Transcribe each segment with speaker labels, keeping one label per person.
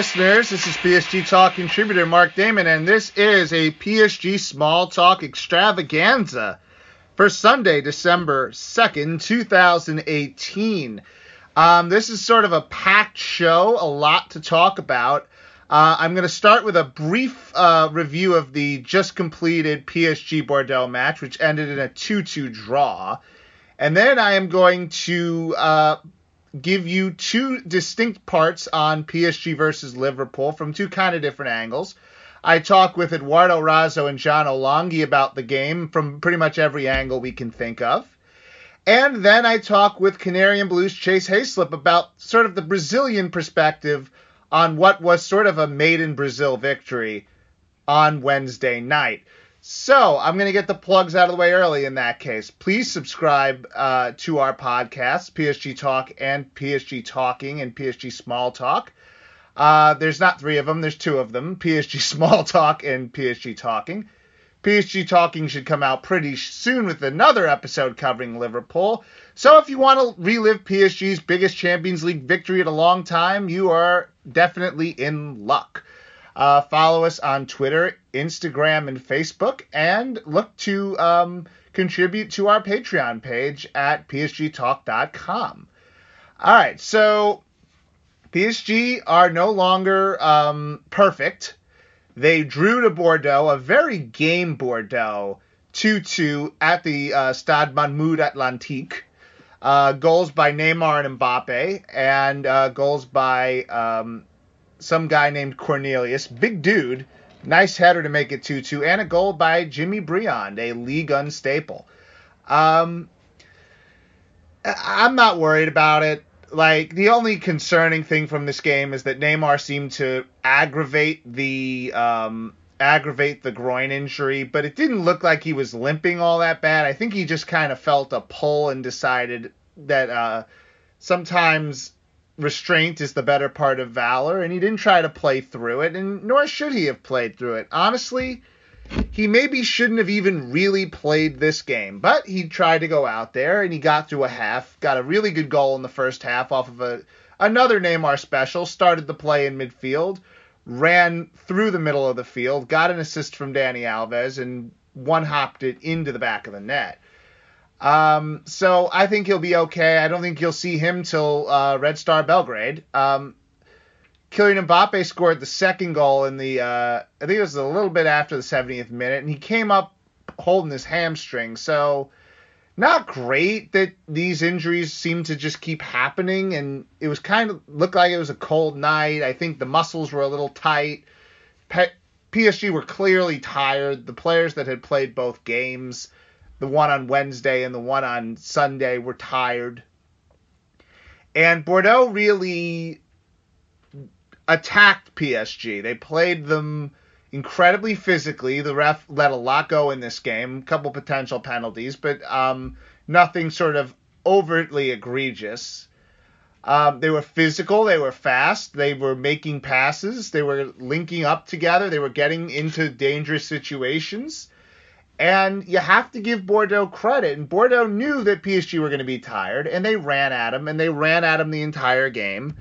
Speaker 1: listeners. This is PSG Talk contributor Mark Damon, and this is a PSG Small Talk extravaganza for Sunday, December 2nd, 2018. Um, this is sort of a packed show, a lot to talk about. Uh, I'm going to start with a brief uh, review of the just completed PSG Bordeaux match, which ended in a 2 2 draw. And then I am going to uh, give you two distinct parts on PSG versus Liverpool from two kind of different angles. I talk with Eduardo Razzo and John Olongi about the game from pretty much every angle we can think of. And then I talk with Canary and Blues Chase Hayslip about sort of the Brazilian perspective on what was sort of a made in Brazil victory on Wednesday night. So I'm going to get the plugs out of the way early in that case. Please subscribe uh, to our podcasts, PSG Talk and PSG Talking and PSG Small Talk. Uh, there's not three of them, there's two of them PSG Small Talk and PSG Talking. PSG Talking should come out pretty soon with another episode covering Liverpool. So if you want to relive PSG's biggest Champions League victory in a long time, you are definitely in luck. Uh, follow us on Twitter, Instagram, and Facebook, and look to um, contribute to our Patreon page at psgtalk.com. All right, so PSG are no longer um, perfect. They drew to Bordeaux, a very game Bordeaux, 2 2 at the uh, Stade Matmut Atlantique. Uh, goals by Neymar and Mbappe, and uh, goals by um, some guy named Cornelius. Big dude. Nice header to make it 2 2, and a goal by Jimmy Briand, a league 1 staple. Um, I'm not worried about it. Like, the only concerning thing from this game is that Neymar seemed to aggravate the. Um, aggravate the groin injury, but it didn't look like he was limping all that bad. I think he just kind of felt a pull and decided that uh, sometimes restraint is the better part of valor, and he didn't try to play through it, and nor should he have played through it. Honestly, he maybe shouldn't have even really played this game, but he tried to go out there and he got through a half, got a really good goal in the first half off of a another Neymar special, started the play in midfield, ran through the middle of the field, got an assist from Dani Alves, and one hopped it into the back of the net. Um, so I think he'll be okay. I don't think you'll see him till uh, Red Star Belgrade. Um, Kylian Mbappe scored the second goal in the, uh, I think it was a little bit after the 70th minute, and he came up holding his hamstring. So not great that these injuries seem to just keep happening, and it was kind of looked like it was a cold night. I think the muscles were a little tight. Pe- PSG were clearly tired. The players that had played both games the one on Wednesday and the one on Sunday were tired. And Bordeaux really attacked PSG. They played them incredibly physically. The ref let a lot go in this game, a couple potential penalties, but um, nothing sort of overtly egregious. Um, they were physical, they were fast, they were making passes, they were linking up together, they were getting into dangerous situations. And you have to give Bordeaux credit. And Bordeaux knew that PSG were going to be tired, and they ran at him, and they ran at him the entire game.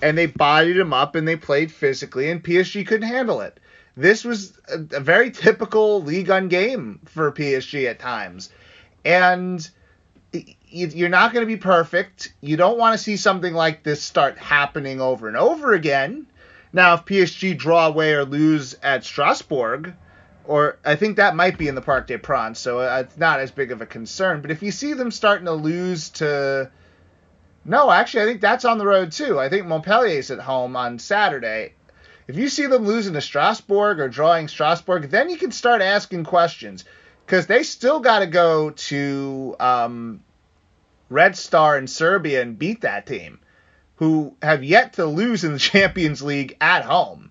Speaker 1: And they bodied him up, and they played physically, and PSG couldn't handle it. This was a, a very typical league on game for PSG at times. And you're not going to be perfect. You don't want to see something like this start happening over and over again. Now, if PSG draw away or lose at Strasbourg, or I think that might be in the Parc des Princes, so uh, it's not as big of a concern. But if you see them starting to lose to, no, actually, I think that's on the road too. I think Montpellier's at home on Saturday. If you see them losing to Strasbourg or drawing Strasbourg, then you can start asking questions because they still got to go to um, Red Star in Serbia and beat that team, who have yet to lose in the Champions League at home.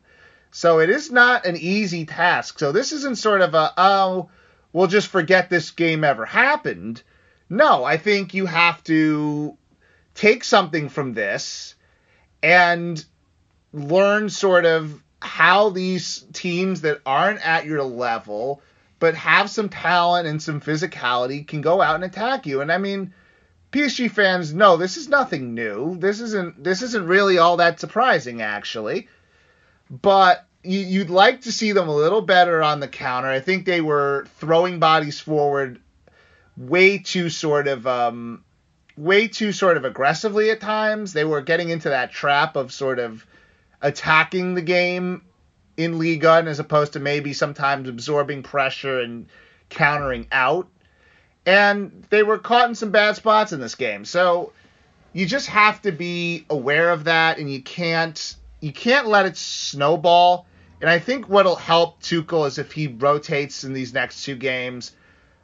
Speaker 1: So it is not an easy task. So this isn't sort of a, oh, we'll just forget this game ever happened. No, I think you have to take something from this and learn sort of how these teams that aren't at your level but have some talent and some physicality can go out and attack you. And I mean, PSG fans know this is nothing new. This isn't this isn't really all that surprising actually but you, you'd like to see them a little better on the counter. I think they were throwing bodies forward way too sort of um, way too sort of aggressively at times. They were getting into that trap of sort of attacking the game in Ligue 1 as opposed to maybe sometimes absorbing pressure and countering out. And they were caught in some bad spots in this game. So you just have to be aware of that and you can't you can't let it snowball. And I think what'll help Tuchel is if he rotates in these next two games.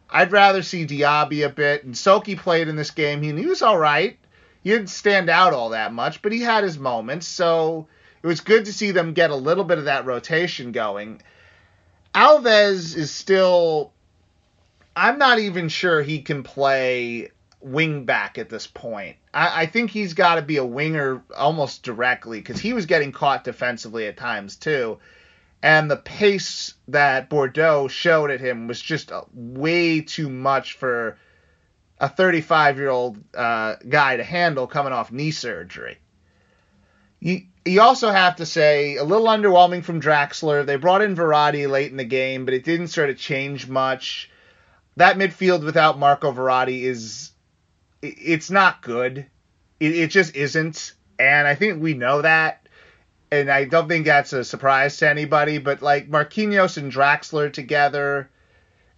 Speaker 1: I'd rather see Diaby a bit. And Soki played in this game. He, he was all right. He didn't stand out all that much, but he had his moments. So it was good to see them get a little bit of that rotation going. Alves is still. I'm not even sure he can play wing back at this point. I, I think he's got to be a winger almost directly because he was getting caught defensively at times too. And the pace that Bordeaux showed at him was just way too much for a 35 year old uh, guy to handle coming off knee surgery. You, you also have to say a little underwhelming from Draxler. They brought in Verratti late in the game, but it didn't sort of change much. That midfield without Marco Verratti is it's not good. It, it just isn't, and I think we know that. And I don't think that's a surprise to anybody. But like Marquinhos and Draxler together,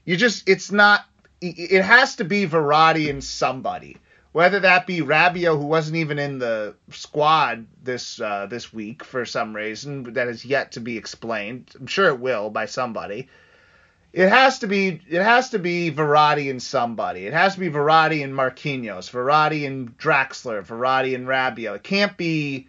Speaker 1: you just it's not. It has to be Verratti and somebody whether that be Rabiot, who wasn't even in the squad this uh, this week for some reason that is yet to be explained. I'm sure it will by somebody. It has to be it has to be Verratti and somebody. It has to be Verratti and Marquinhos, Verratti and Draxler, Verratti and Rabiot. It can't be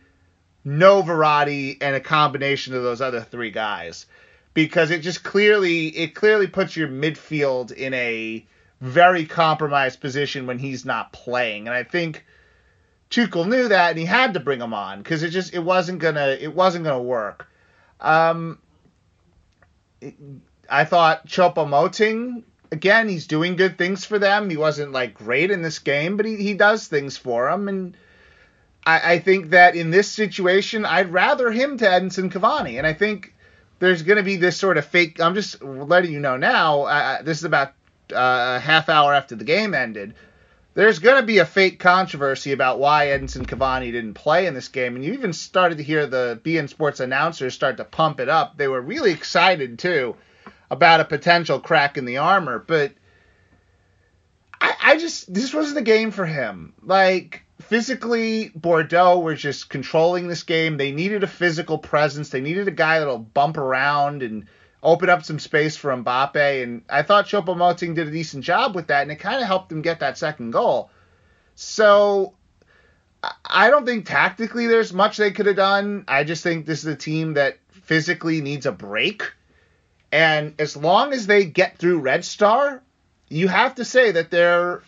Speaker 1: no Verratti and a combination of those other three guys because it just clearly it clearly puts your midfield in a very compromised position when he's not playing. And I think Tuchel knew that and he had to bring him on because it just it wasn't gonna it wasn't gonna work. Um, I thought Choupo-Moting again he's doing good things for them. He wasn't like great in this game, but he, he does things for them and. I, I think that in this situation, I'd rather him to Edinson Cavani, and I think there's going to be this sort of fake. I'm just letting you know now. Uh, this is about uh, a half hour after the game ended, there's going to be a fake controversy about why Edinson Cavani didn't play in this game. And you even started to hear the beIN Sports announcers start to pump it up. They were really excited, too, about a potential crack in the armor. But I, I just, this wasn't a game for him. Like, physically, Bordeaux were just controlling this game. They needed a physical presence, they needed a guy that'll bump around and open up some space for Mbappe. And I thought Choupo-Moting did a decent job with that, and it kind of helped them get that second goal. So I don't think tactically there's much they could have done. I just think this is a team that physically needs a break. And as long as they get through Red Star, you have to say that their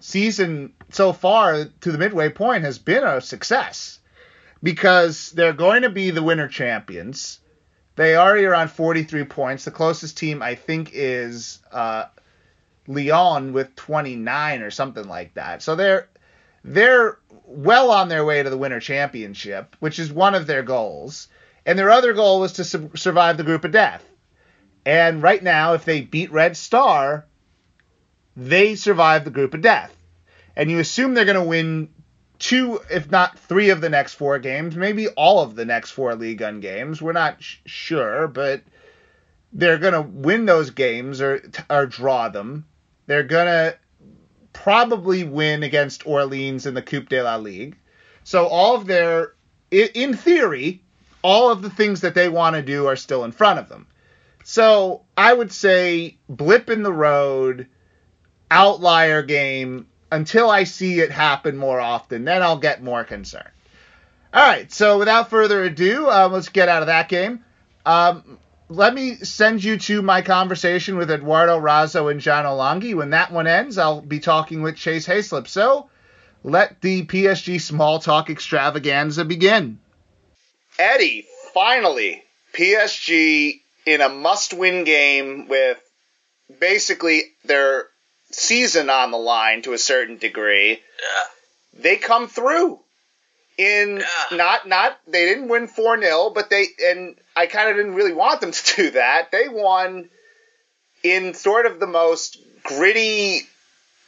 Speaker 1: season so far to the midway point has been a success because they're going to be the winner champions. They already are on 43 points. The closest team I think is uh, Lyon with 29 or something like that. So they're they're well on their way to the winter championship, which is one of their goals. And their other goal was to su- survive the group of death. And right now, if they beat Red Star, they survive the group of death. And you assume they're going to win two, if not three of the next four games, maybe all of the next four Ligue 1 games. We're not sh- sure, but they're going to win those games or, or draw them. They're going to probably win against Orleans in the Coupe de la Ligue. So all of their, in theory, all of the things that they want to do are still in front of them. So I would say blip in the road, outlier game, until I see it happen more often. Then I'll get more concerned. All right, so without further ado, uh, let's get out of that game. Um, let me send you to my conversation with Eduardo Razo and John Olangi. When that one ends, I'll be talking with Chase Hayslip. So let the PSG small talk extravaganza begin. Eddie, finally, PSG in a must win game with basically their season on the line to a certain degree.
Speaker 2: Yeah.
Speaker 1: They come through. in yeah. not not they didn't win 4-0 but they and I kind of didn't really want them to do that they won in sort of the most gritty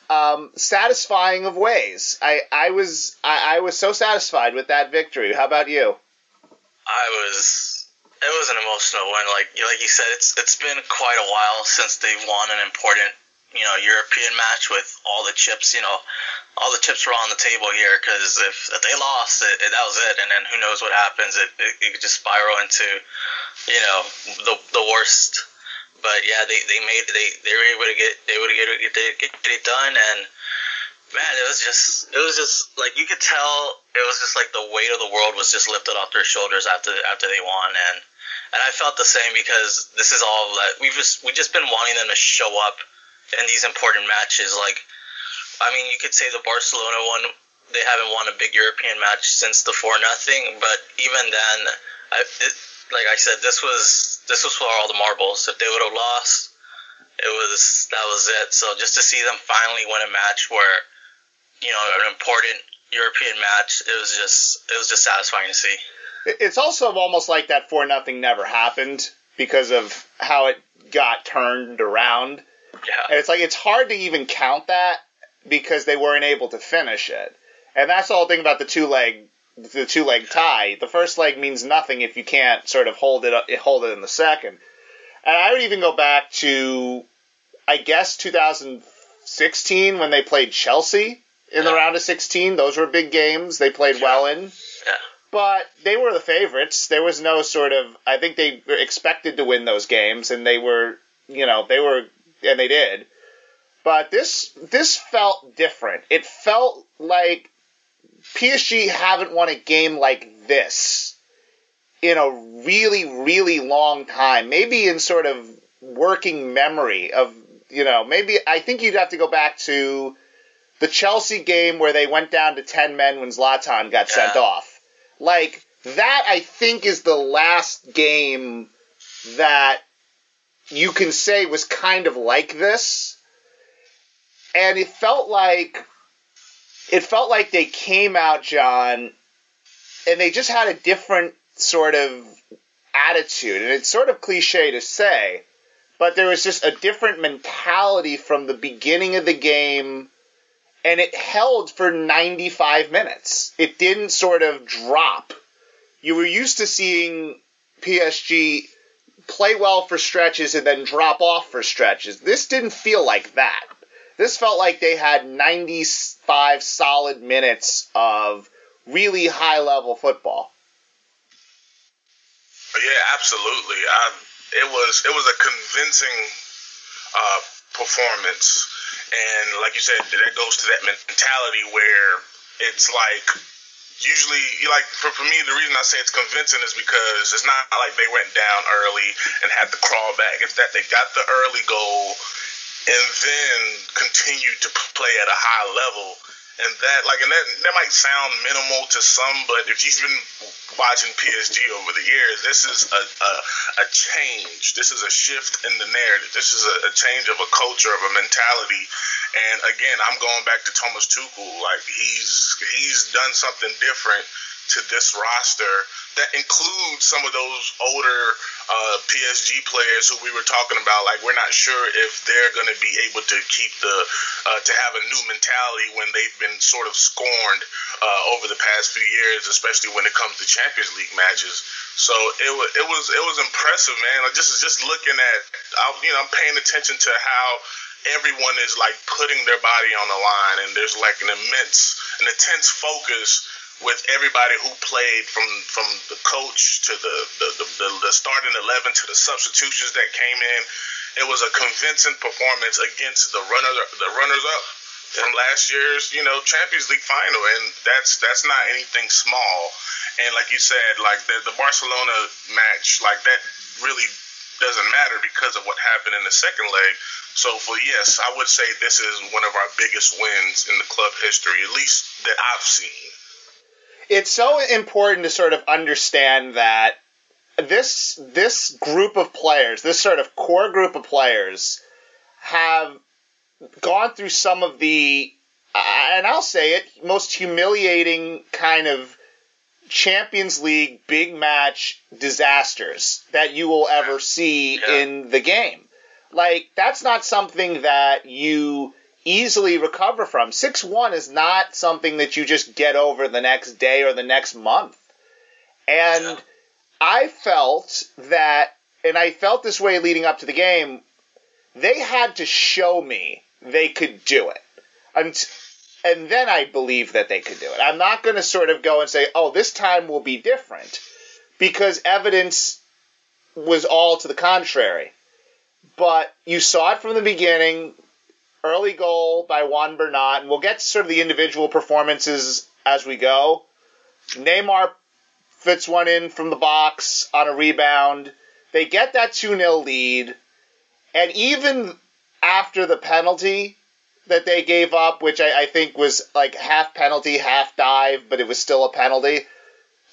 Speaker 1: um, satisfying of ways I I was I, I was so satisfied with that victory how about you
Speaker 2: I was it was an emotional one like like you said it's it's been quite a while since they've won an important you know European match with all the chips. You know, all the chips were on the table here because if, if they lost, it, it, that was it. And then who knows what happens? It, it, it could just spiral into you know the the worst. But yeah, they, they made they they were able to get they were able to get, get, get, it done and man, it was just it was just like you could tell it was just like the weight of the world was just lifted off their shoulders after after they won and and I felt the same because this is all that we've just we just been wanting them to show up in these important matches. Like, I mean, you could say the Barcelona one, they haven't won a big European match since the four nothing, but even then, I, it, like I said, this was this was for all the marbles. If they would have lost, it was that was it. So just to see them finally win a match where, you know, an important European match, it was just it was just satisfying to see.
Speaker 1: It's also almost like that four nothing never happened because of how it got turned around.
Speaker 2: Yeah.
Speaker 1: And it's like it's hard to even count that because they weren't able to finish it. And that's the whole thing about the two leg the two leg tie. The first leg means nothing if you can't sort of hold it hold it in the second. And I would even go back to I guess 2016 when they played Chelsea in the round of 16. Those were big games. They played
Speaker 2: yeah.
Speaker 1: well in.
Speaker 2: Yeah.
Speaker 1: But they were the favorites. There was no sort of I think they were expected to win those games and they were, you know, they were and they did. But this this felt different. It felt like PSG haven't won a game like this in a really really long time. Maybe in sort of working memory of you know maybe I think you'd have to go back to the Chelsea game where they went down to ten men when Zlatan got yeah. sent off. Like that, I think is the last game that you can say was kind of like this. And it felt like it felt like they came out, John, and they just had a different sort of attitude. And it's sort of cliche to say, but there was just a different mentality from the beginning of the game, and it held for 95 minutes. It didn't sort of drop. You were used to seeing PSG play well for stretches and then drop off for stretches. This didn't feel like that. This felt like they had 95 solid minutes of really high level football.
Speaker 3: Yeah, absolutely. I, it was it was a convincing uh, performance, and like you said, that goes to that mentality where it's like usually like for, for me the reason I say it's convincing is because it's not like they went down early and had to crawl back. It's that they got the early goal and then continued to play at a high level. And that like and that that might sound minimal to some, but if you've been watching PSG over the years, this is a, a, a change. This is a shift in the narrative. This is a, a change of a culture, of a mentality and again, I'm going back to Thomas Tuchel. Like he's he's done something different to this roster that includes some of those older uh, PSG players who we were talking about. Like we're not sure if they're going to be able to keep the uh, to have a new mentality when they've been sort of scorned uh, over the past few years, especially when it comes to Champions League matches. So it was it was it was impressive, man. Like just just looking at, you know, I'm paying attention to how everyone is like putting their body on the line, and there's like an immense, an intense focus with everybody who played from from the coach to the the, the, the, the starting eleven to the substitutions that came in. It was a convincing performance against the runner the runners up from last year's you know Champions League final, and that's that's not anything small. And like you said, like the the Barcelona match, like that really doesn't matter because of what happened in the second leg. So for yes, I would say this is one of our biggest wins in the club history, at least that I've seen.
Speaker 1: It's so important to sort of understand that this this group of players, this sort of core group of players, have gone through some of the, and I'll say it, most humiliating kind of Champions League big match disasters that you will ever see
Speaker 2: Yeah.
Speaker 1: in the game. Like that's not something that you easily recover from. 6-1 is not something that you just get over the next day or the next month. And
Speaker 2: Yeah.
Speaker 1: I felt that and I felt this way leading up to the game, they had to show me they could do it. And and then I believe that they could do it. I'm not going to sort of go and say, "Oh, this time will be different," because evidence was all to the contrary. But you saw it from the beginning. Early goal by Juan Bernat, and we'll get to sort of the individual performances as we go. Neymar fits one in from the box on a rebound. They get that 2 0 lead. And even after the penalty that they gave up, which I, I think was like half penalty, half dive, but it was still a penalty,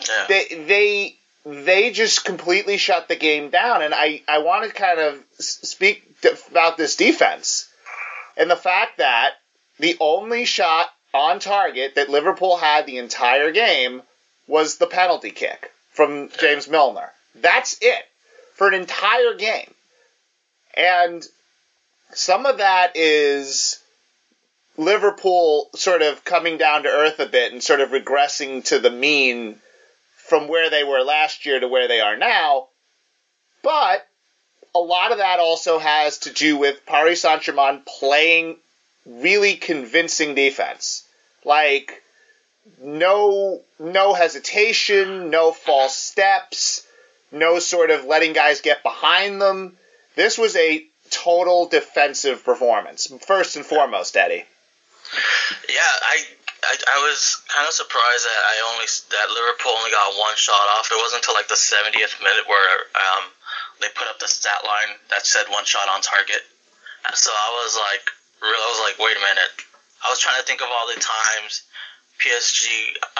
Speaker 2: Yeah.
Speaker 1: they they they just completely shut the game down. And I, I want to kind of speak about this defense and the fact that the only shot on target that Liverpool had the entire game was the penalty kick from James Milner. That's it for an entire game. And some of that is Liverpool sort of coming down to earth a bit and sort of regressing to the mean from where they were last year to where they are now. But a lot of that also has to do with Paris Saint Germain playing really convincing defense. Like no no hesitation, no false steps, no sort of letting guys get behind them. This was a total defensive performance. First and foremost, Eddie.
Speaker 2: Yeah, I, I I was kind of surprised that I only that Liverpool only got one shot off. It wasn't until like the 70th minute where um they put up the stat line that said one shot on target. So I was like, I was like, wait a minute. I was trying to think of all the times PSG,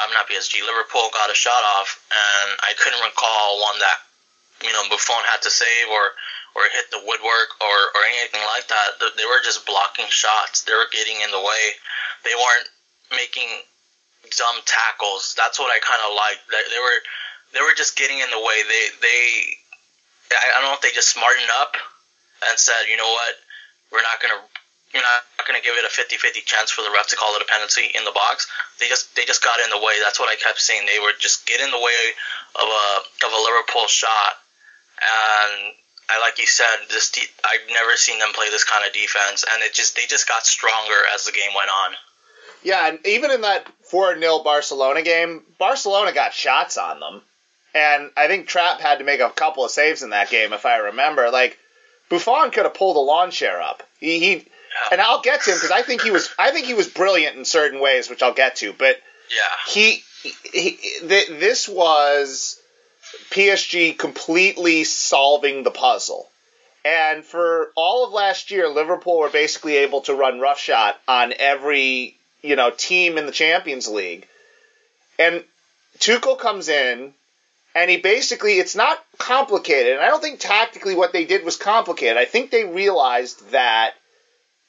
Speaker 2: I'm not PSG, Liverpool got a shot off, and I couldn't recall one that you know Buffon had to save or or hit the woodwork or, or anything like that. They were just blocking shots. They were getting in the way. They weren't making dumb tackles. That's what I kind of liked. They, were they were just getting in the way. They they I, don't know if they just smartened up and said, you know what, we're not gonna you're not gonna give it a 50-50 chance for the ref to call it a penalty in the box. They just they just got in the way. That's what I kept saying. They were just get in the way of a of a Liverpool shot and I like you said, this de- I've never seen them play this kind of defense, and it just they just got stronger as the game went on.
Speaker 1: Yeah, and even in that 4 0 Barcelona game, Barcelona got shots on them. And I think Trapp had to make a couple of saves in that game, if I remember. Like, Buffon could have pulled a lawn chair up. He, he and I'll get to him because I think he was I think he was brilliant in certain ways, which I'll get to. But
Speaker 2: Yeah,
Speaker 1: he, he, he th- this was PSG completely solving the puzzle. And for all of last year, Liverpool were basically able to run roughshod on every you know team in the Champions League. And Tuchel comes in, and he basically it's not complicated. And I don't think tactically what they did was complicated. I think they realized that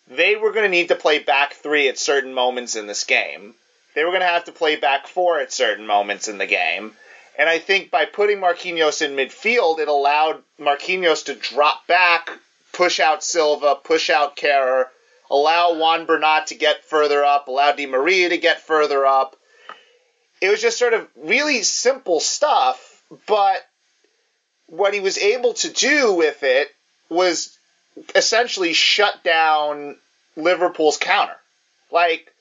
Speaker 1: they were going to need to play back three at certain moments in this game. They were going to have to play back four at certain moments in the game. And I think by putting Marquinhos in midfield, it allowed Marquinhos to drop back, push out Silva, push out Kehrer, allow Juan Bernat to get further up, allow Di Maria to get further up. It was just sort of really simple stuff, but what he was able to do with it was essentially shut down Liverpool's counter. Like,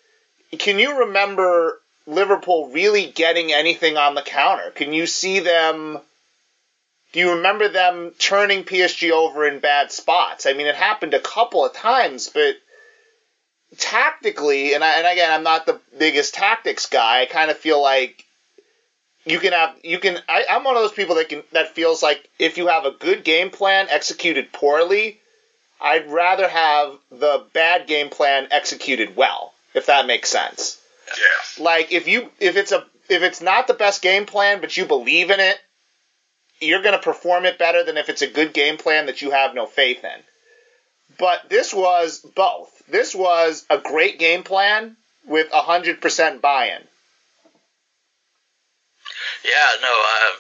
Speaker 1: can you remember Liverpool really getting anything on the counter? Can you see them? Do you remember them turning PSG over in bad spots? I mean, it happened a couple of times, but tactically, and, I, and again, I'm not the biggest tactics guy. I kind of feel like you can have you can. I, I'm one of those people that can that feels like if you have a good game plan executed poorly, I'd rather have the bad game plan executed well, if that makes sense.
Speaker 3: Yeah.
Speaker 1: Like if you if it's a if it's not the best game plan but you believe in it, you're going to perform it better than if it's a good game plan that you have no faith in. But this was both. This was a great game plan with 100% buy-in.
Speaker 2: Yeah, no, uh,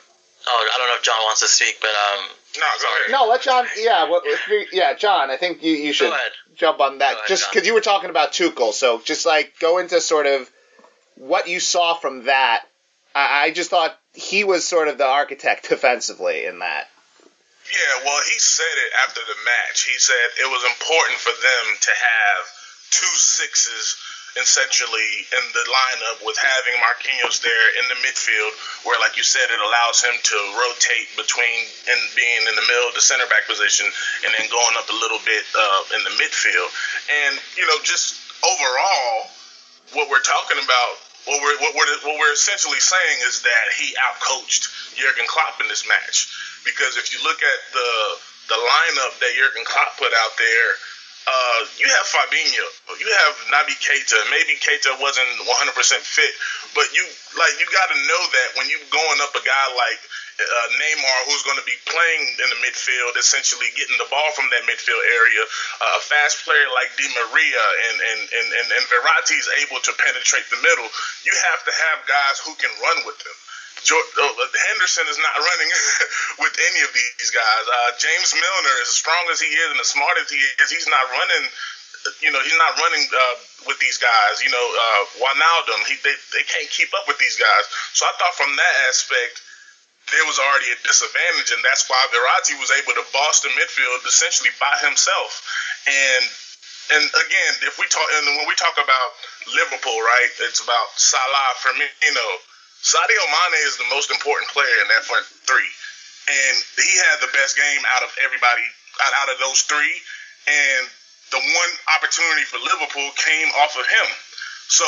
Speaker 2: oh, I don't know if John wants to speak, but um.
Speaker 3: No, go ahead.
Speaker 1: No, let John. Yeah, well, if you, yeah, John. I think you, you should jump on that
Speaker 2: ahead,
Speaker 1: just because you were talking about Tuchel. So just like go into sort of what you saw from that. I, I just thought he was sort of the architect defensively in that.
Speaker 3: Yeah, well, he said it after the match. He said it was important for them to have two sixes essentially in the lineup with having Marquinhos there in the midfield, where, like you said, it allows him to rotate between and being in the middle the center back position and then going up a little bit uh, in the midfield. And, you know, just overall, what we're talking about, what we're, what we're, what we're essentially saying is that he outcoached Jurgen Klopp in this match. Because if you look at the the lineup that Jurgen Klopp put out there, uh, you have Fabinho, you have Naby Keita. Maybe Keita wasn't 100% fit, but you like you got to know that when you're going up a guy like uh, Neymar, who's going to be playing in the midfield, essentially getting the ball from that midfield area, uh, a fast player like Di Maria and and and and, and Verratti is able to penetrate the middle. You have to have guys who can run with them. Uh, Henderson is not running with any of these guys. Uh, James Milner, is as strong as he is and as smart as he is, he's not running. You know, he's not running uh, with these guys. You know, uh, Wijnaldum, he they, they can't keep up with these guys. So I thought from that aspect, there was already a disadvantage, and that's why Verratti was able to boss the midfield essentially by himself. And and again, if we talk and when we talk about Liverpool, right, it's about Salah, Firmino. Sadio Mane is the most important player in that front three, and he had the best game out of everybody out, of those three. And the one opportunity for Liverpool came off of him. So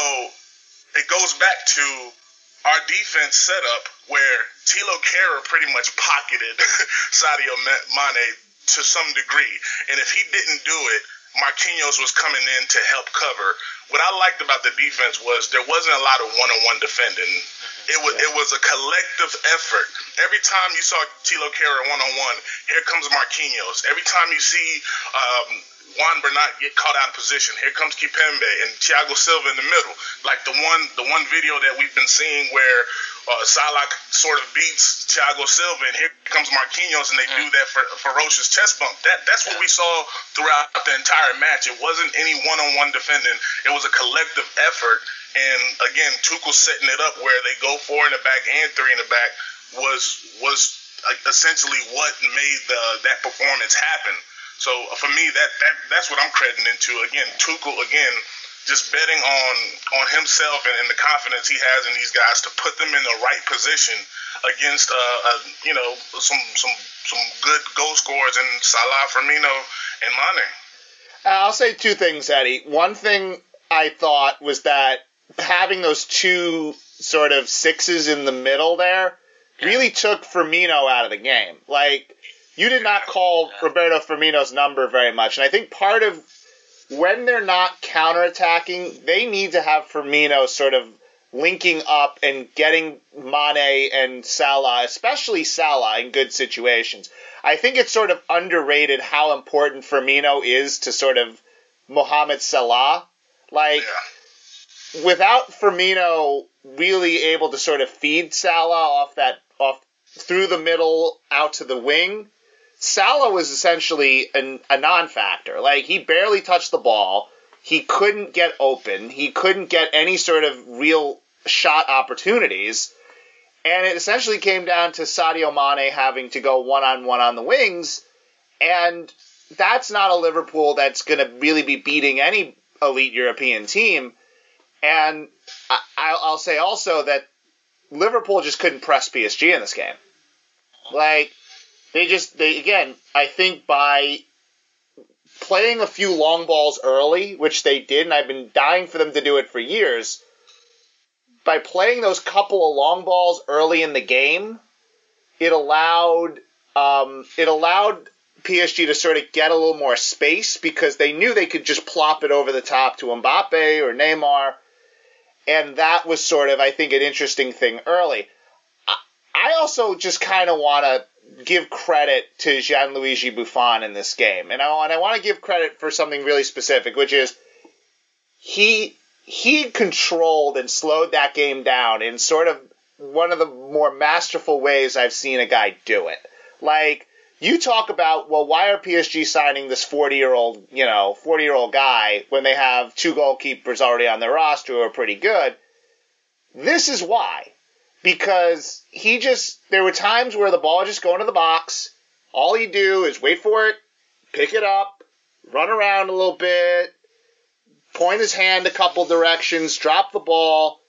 Speaker 3: it goes back to our defense setup where Thilo Kehrer pretty much pocketed Sadio Mane to some degree, and if he didn't do it, Marquinhos was coming in to help cover. What I liked about the defense was there wasn't a lot of one-on-one defending. It was it was a collective effort. Every time you saw Thilo Kehrer one-on-one, here comes Marquinhos. Every time you see um, Juan Bernat get caught out of position, here comes Kimpembe and Thiago Silva in the middle. Like the one the one video that we've been seeing where uh, Salah sort of beats Thiago Silva, and here comes Marquinhos, and they do that for ferocious chest bump. That that's what we saw throughout the entire match. It wasn't any one-on-one defending. It was a collective effort. And again, Tuchel setting it up where they go four in the back and three in the back was was uh, essentially what made the that performance happen. So for me, that that that's what I'm crediting into. Again, Tuchel again just betting on on himself and, and the confidence he has in these guys to put them in the right position against uh, uh you know some some some good goal scorers in Salah, Firmino, and Mane.
Speaker 1: I'll say two things, Eddie. One thing I thought was that having those two sort of sixes in the middle there really took Firmino out of the game. Like, you did not call Roberto Firmino's number very much. And I think part of when they're not counterattacking, they need to have Firmino sort of linking up and getting Mane and Salah, especially Salah, in good situations. I think it's sort of underrated how important Firmino is to sort of Mohamed Salah. Like,
Speaker 3: Yeah.
Speaker 1: without Firmino really able to sort of feed Salah off that off through the middle out to the wing, Salah was essentially an, a non-factor. Like he barely touched the ball. He couldn't get open. He couldn't get any sort of real shot opportunities. And it essentially came down to Sadio Mane having to go one on one on the wings. And that's not a Liverpool that's going to really be beating any elite European team. And I, I'll say also that Liverpool just couldn't press PSG in this game. Like, they just, they, again, I think by playing a few long balls early, which they did, and I've been dying for them to do it for years, by playing those couple of long balls early in the game, it allowed, um, it allowed PSG to sort of get a little more space because they knew they could just plop it over the top to Mbappe or Neymar. And that was sort of, I think, an interesting thing early. I- also just kind of want to give credit to Gianluigi Buffon in this game. And I, and I want to give credit for something really specific, which is he he controlled and slowed that game down in sort of one of the more masterful ways I've seen a guy do it. Like you talk about, well, why are PSG signing this 40 year old, you know, 40 year old guy when they have two goalkeepers already on their roster who are pretty good? This is why. Because he just, there were times where the ball just go into the box. All he do is wait for it, pick it up, run around a little bit, point his hand a couple directions, drop the ball,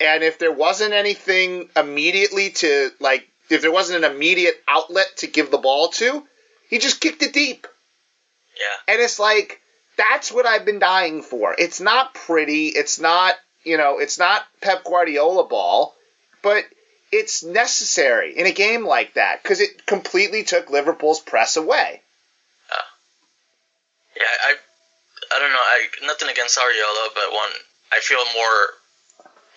Speaker 1: and if there wasn't anything immediately to like if there wasn't an immediate outlet to give the ball to, he just kicked it deep.
Speaker 2: Yeah.
Speaker 1: And it's like that's what I've been dying for. It's not pretty, it's not, you know, it's not Pep Guardiola ball, but it's necessary in a game like that because it completely took Liverpool's press away.
Speaker 2: Uh, yeah, I I don't know, I nothing against Areola, but one I feel more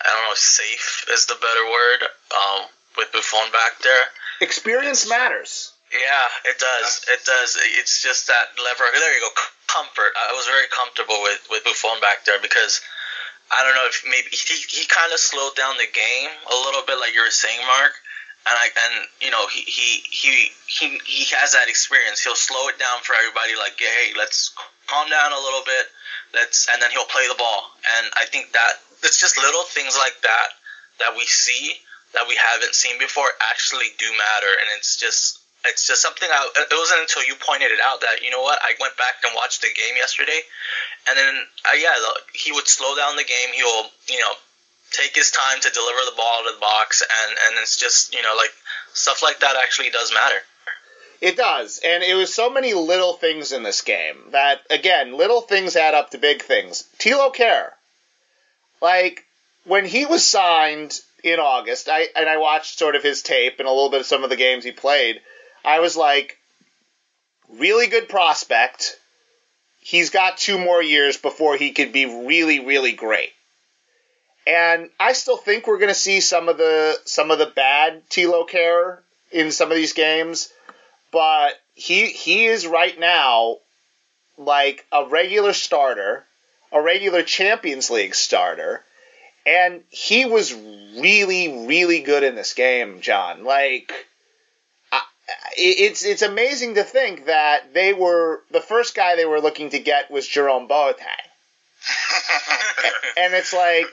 Speaker 2: I don't know, safe is the better word. Um, with Buffon back there.
Speaker 1: Experience it's, matters.
Speaker 2: Yeah, it does. It does. It's just that lever. There you go. Comfort. I was very comfortable with with Buffon back there because I don't know if maybe he he kind of slowed down the game a little bit, like you were saying, Mark. And I and you know he he he he he has that experience. He'll slow it down for everybody. Like, hey, let's calm down a little bit. Let's and then he'll play the ball. And I think that it's just little things like that that we see that we haven't seen before actually do matter, and it's just it's just something I, it wasn't until you pointed it out that you know what I went back and watched the game yesterday, and then uh, yeah he would slow down the game. He'll you know take his time to deliver the ball to the box, and and it's just you know like stuff like that actually does matter.
Speaker 1: It does, and it was so many little things in this game that again little things add up to big things. Thilo Kehrer, like when he was signed in August, I and I watched sort of his tape and a little bit of some of the games he played. I was like, really good prospect. He's got two more years before he could be really, really great. And I still think we're going to see some of the some of the bad Thilo Kehrer in some of these games, but he he is right now like a regular starter, a regular Champions League starter and he was really, really good in this game, John. Like, it's it's amazing to think that they were the first guy they were looking to get was Jerome Boateng, and it's like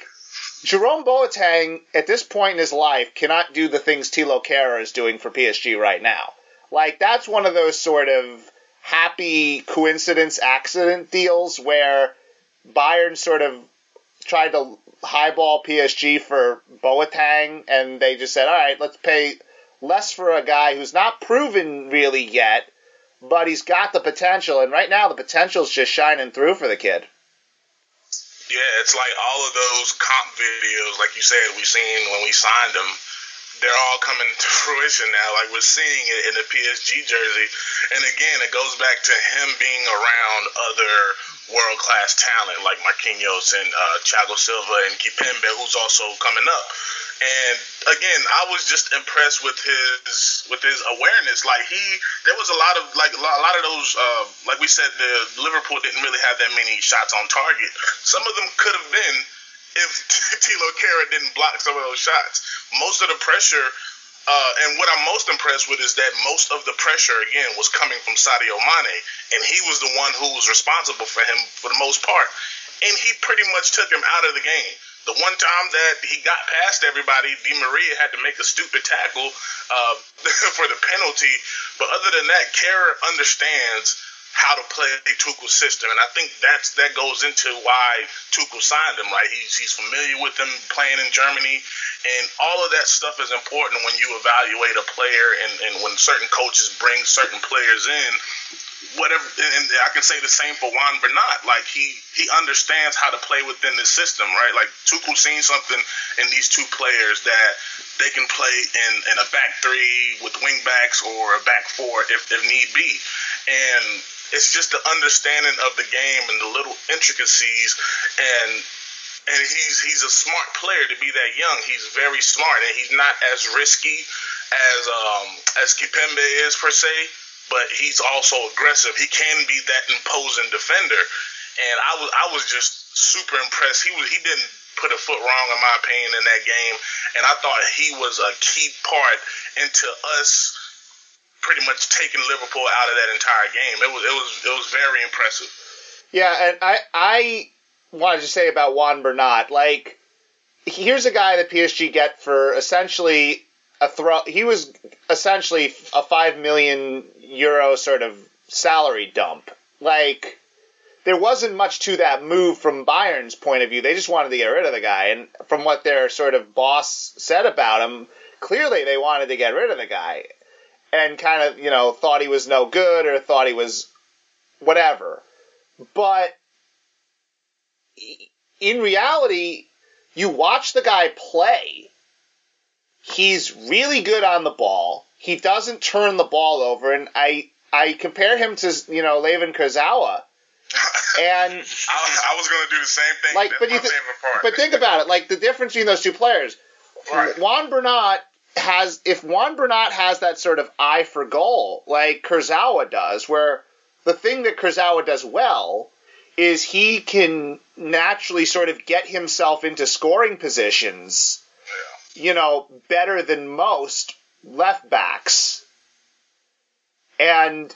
Speaker 1: Jerome Boateng at this point in his life cannot do the things Thilo Kehrer is doing for PSG right now. Like that's one of those sort of happy coincidence accident deals where Bayern sort of tried to highball PSG for Boateng, and they just said, all right, let's pay less for a guy who's not proven really yet, but he's got the potential, and right now the potential's just shining through for the kid.
Speaker 3: Yeah, it's like all of those comp videos, like you said, we've seen when we signed him they're all coming to fruition now. Like we're seeing it in the PSG jersey. And again, it goes back to him being around other world class talent like Marquinhos and uh, Silva and Kimpembe, who's also coming up. And again, I was just impressed with his with his awareness. Like he, there was a lot of like a lot of those. Uh, like we said, the Liverpool didn't really have that many shots on target. Some of them could have been if Thilo Kehrer didn't block some of those shots. Most of the pressure, uh, and what I'm most impressed with is that most of the pressure again was coming from Sadio Mane, and he was the one who was responsible for him for the most part, and he pretty much took him out of the game. The one time that he got past everybody, Di Maria had to make a stupid tackle uh, for the penalty. But other than that, Kehrer understands how to play Tuchel's system, and I think that's that goes into why Tuchel signed him. Right, he's he's familiar with him playing in Germany, and all of that stuff is important when you evaluate a player, and, and when certain coaches bring certain players in. Whatever, and I can say the same for Juan Bernat. Like he he understands how to play within the system, right? Like Tuchel seen something in these two players that they can play in in a back three with wing backs or a back four if, if need be, and it's just the understanding of the game and the little intricacies and and he's he's a smart player to be that young. He's very smart and he's not as risky as um as Kimpembe is per se, but he's also aggressive. He can be that imposing defender. And I was I was just super impressed. He was he didn't put a foot wrong, in my opinion, in that game. And I thought he was a key part into us pretty much taking Liverpool out of that entire game. It was it was it was very impressive.
Speaker 1: Yeah, and I I wanted to say about Juan Bernat, like here's a guy that PSG get for essentially a throw. He was essentially a five million euro sort of salary dump. Like there wasn't much to that move from Bayern's point of view. They just wanted to get rid of the guy, and from what their sort of boss said about him, clearly they wanted to get rid of the guy, and kind of you know thought he was no good or thought he was whatever. But in reality, you watch the guy play. He's really good on the ball. He doesn't turn the ball over, and I I compare him to you know Layvin Kurzawa. And I,
Speaker 3: I was going to do the same thing.
Speaker 1: Like, but you th- but think about it. Like the difference between those two players. Right. Juan Bernat has if Juan Bernat has that sort of eye for goal like Kurzawa does, where the thing that Kurzawa does well is he can naturally sort of get himself into scoring positions, you know, better than most left backs. And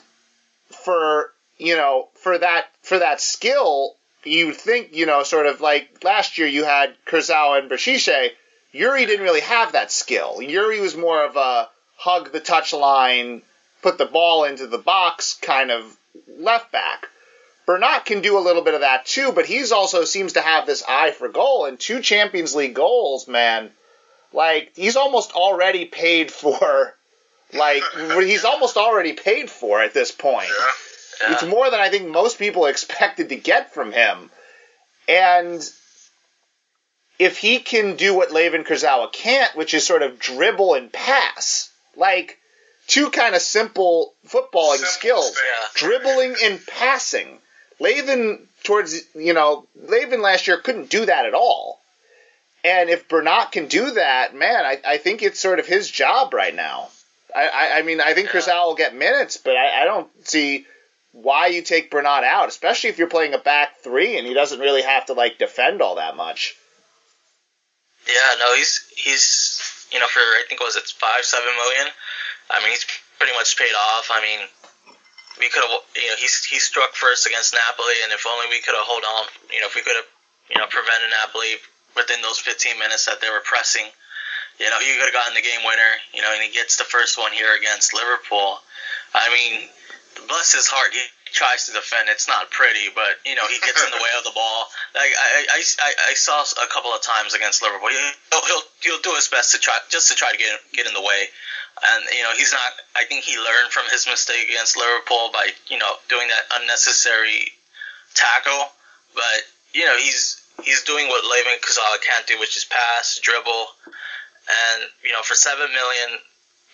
Speaker 1: for, you know, for that for that skill, you'd think, you know, sort of like last year you had Kurzawa and Berchiche. Yuri didn't really have that skill. Yuri was more of a hug the touch line, put the ball into the box kind of left back. Bernat can do a little bit of that too, but he's also seems to have this eye for goal and two Champions League goals, man. Like he's almost already paid for. Like he's almost already paid for at this point. Yeah. Yeah. It's more than I think most people expected to get from him. And if he can do what Layvin Kurzawa can't, which is sort of dribble and pass, like two kind of simple footballing simple skills, yeah. dribbling and passing. Layvin towards you know Layvin last year couldn't do that at all. And if Bernat can do that, man, I, I think it's sort of his job right now. I, I, I mean, I think Kurzawa will get minutes, but I, I don't see why you take Bernat out, especially if you're playing a back three and he doesn't really have to like defend all that much.
Speaker 2: Yeah, no, he's he's you know for I think was it five seven million. I mean, he's pretty much paid off. I mean, we could have, you know, he's he struck first against Napoli, and if only we could have hold on, you know, if we could have, you know, prevented Napoli within those 15 minutes that they were pressing, you know, he could have gotten the game winner, you know, and he gets the first one here against Liverpool. I mean, bless his heart, he tries to defend. It's not pretty, but you know, he gets in the way of the ball. Like I, I, I, I saw a couple of times against Liverpool. He'll, he'll, he'll do his best to try, just to try to get get in the way and you know he's not. I think he learned from his mistake against Liverpool by you know doing that unnecessary tackle. But you know he's he's doing what Layvin Kurzawa can't do, which is pass, dribble, and you know for seven million,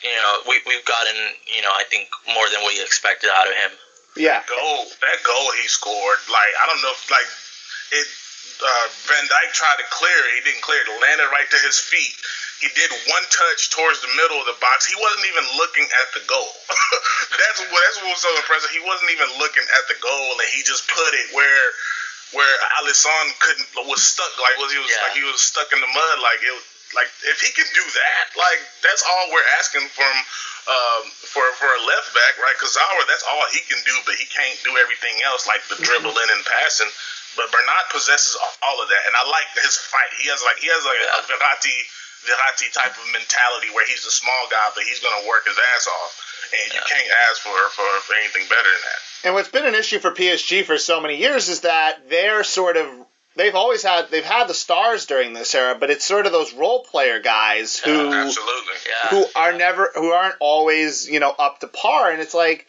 Speaker 2: you know we we've gotten you know I think more than we expected out of him.
Speaker 1: Yeah.
Speaker 3: That goal, that goal he scored, like I don't know, if, like it. Uh, Van Dijk tried to clear it, he didn't clear it. It landed right to his feet he did one touch towards the middle of the box. He wasn't even looking at the goal. that's what that's what was so impressive. He wasn't even looking at the goal, and he just put it where where Alisson couldn't was stuck. Like was he was yeah. like he was stuck in the mud. Like it like if he can do that, like that's all we're asking from um, for for a left back, right? Because that's all he can do, but he can't do everything else like the dribbling and passing. But Bernat possesses all of that, and I like his fight. He has like he has like a Verratti Verratti type of mentality where he's a small guy, but he's going to work his ass off, and you can't ask for, for for anything better than that.
Speaker 1: And what's been an issue for PSG for so many years is that they're sort of they've always had they've had the stars during this era, but it's sort of those role player guys who
Speaker 3: yeah, absolutely
Speaker 1: yeah. who are never who aren't always you know up to par, and it's like.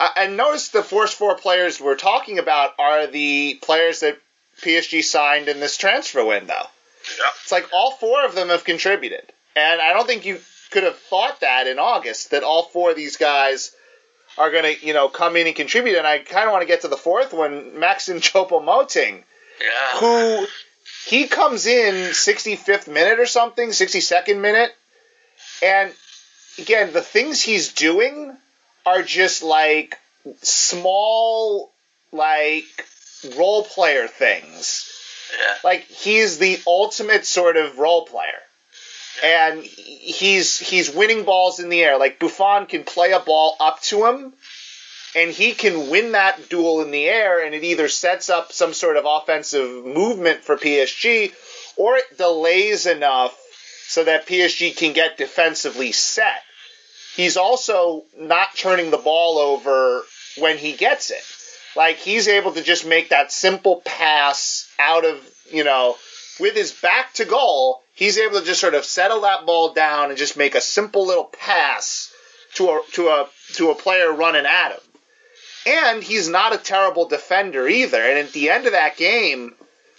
Speaker 1: I notice the Force Four players we're talking about are the players that PSG signed in this transfer window.
Speaker 3: Yeah.
Speaker 1: It's like all four of them have contributed. And I don't think you could have thought that in August, that all four of these guys are going to, you know, come in and contribute. And I kind of want to get to the fourth one, Maxim Choupo-Moting,
Speaker 2: yeah.
Speaker 1: who he comes in 65th minute or something, 62nd minute. And again, the things he's doing are just like small, like role player things
Speaker 2: Yeah.
Speaker 1: Like he's the ultimate sort of role player. And he's he's winning balls in the air. Like Buffon can play a ball up to him and he can win that duel in the air and it either sets up some sort of offensive movement for PSG or it delays enough so that PSG can get defensively set. He's also not turning the ball over when he gets it. Like he's able to just make that simple pass out of, you know, with his back to goal, he's able to just sort of settle that ball down and just make a simple little pass to a to a to a player running at him. And he's not a terrible defender either. And at the end of that game,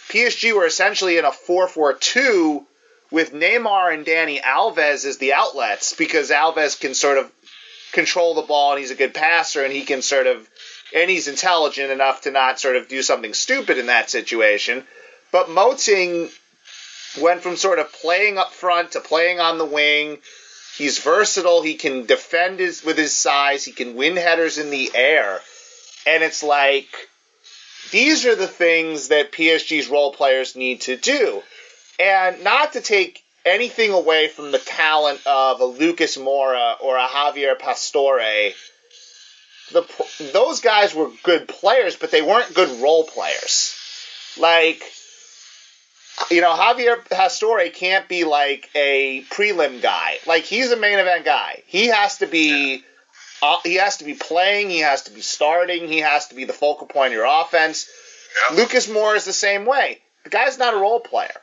Speaker 1: PSG were essentially in a 4-4-2 with Neymar and Dani Alves as the outlets because Alves can sort of control the ball and he's a good passer and he can sort of and he's intelligent enough to not sort of do something stupid in that situation. But Moting went from sort of playing up front to playing on the wing. He's versatile. He can defend his with his size. He can win headers in the air. And it's like these are the things that PSG's role players need to do. And not to take anything away from the talent of a Lucas Moura or a Javier Pastore, the, those guys were good players, but they weren't good role players. Like, you know, Javier Pastore can't be like a prelim guy. Like, he's a main event guy. He has to be. Uh, he has to be playing. He has to be starting. He has to be the focal point of your offense.
Speaker 3: Yeah.
Speaker 1: Lucas Moura is the same way. The guy's not a role player.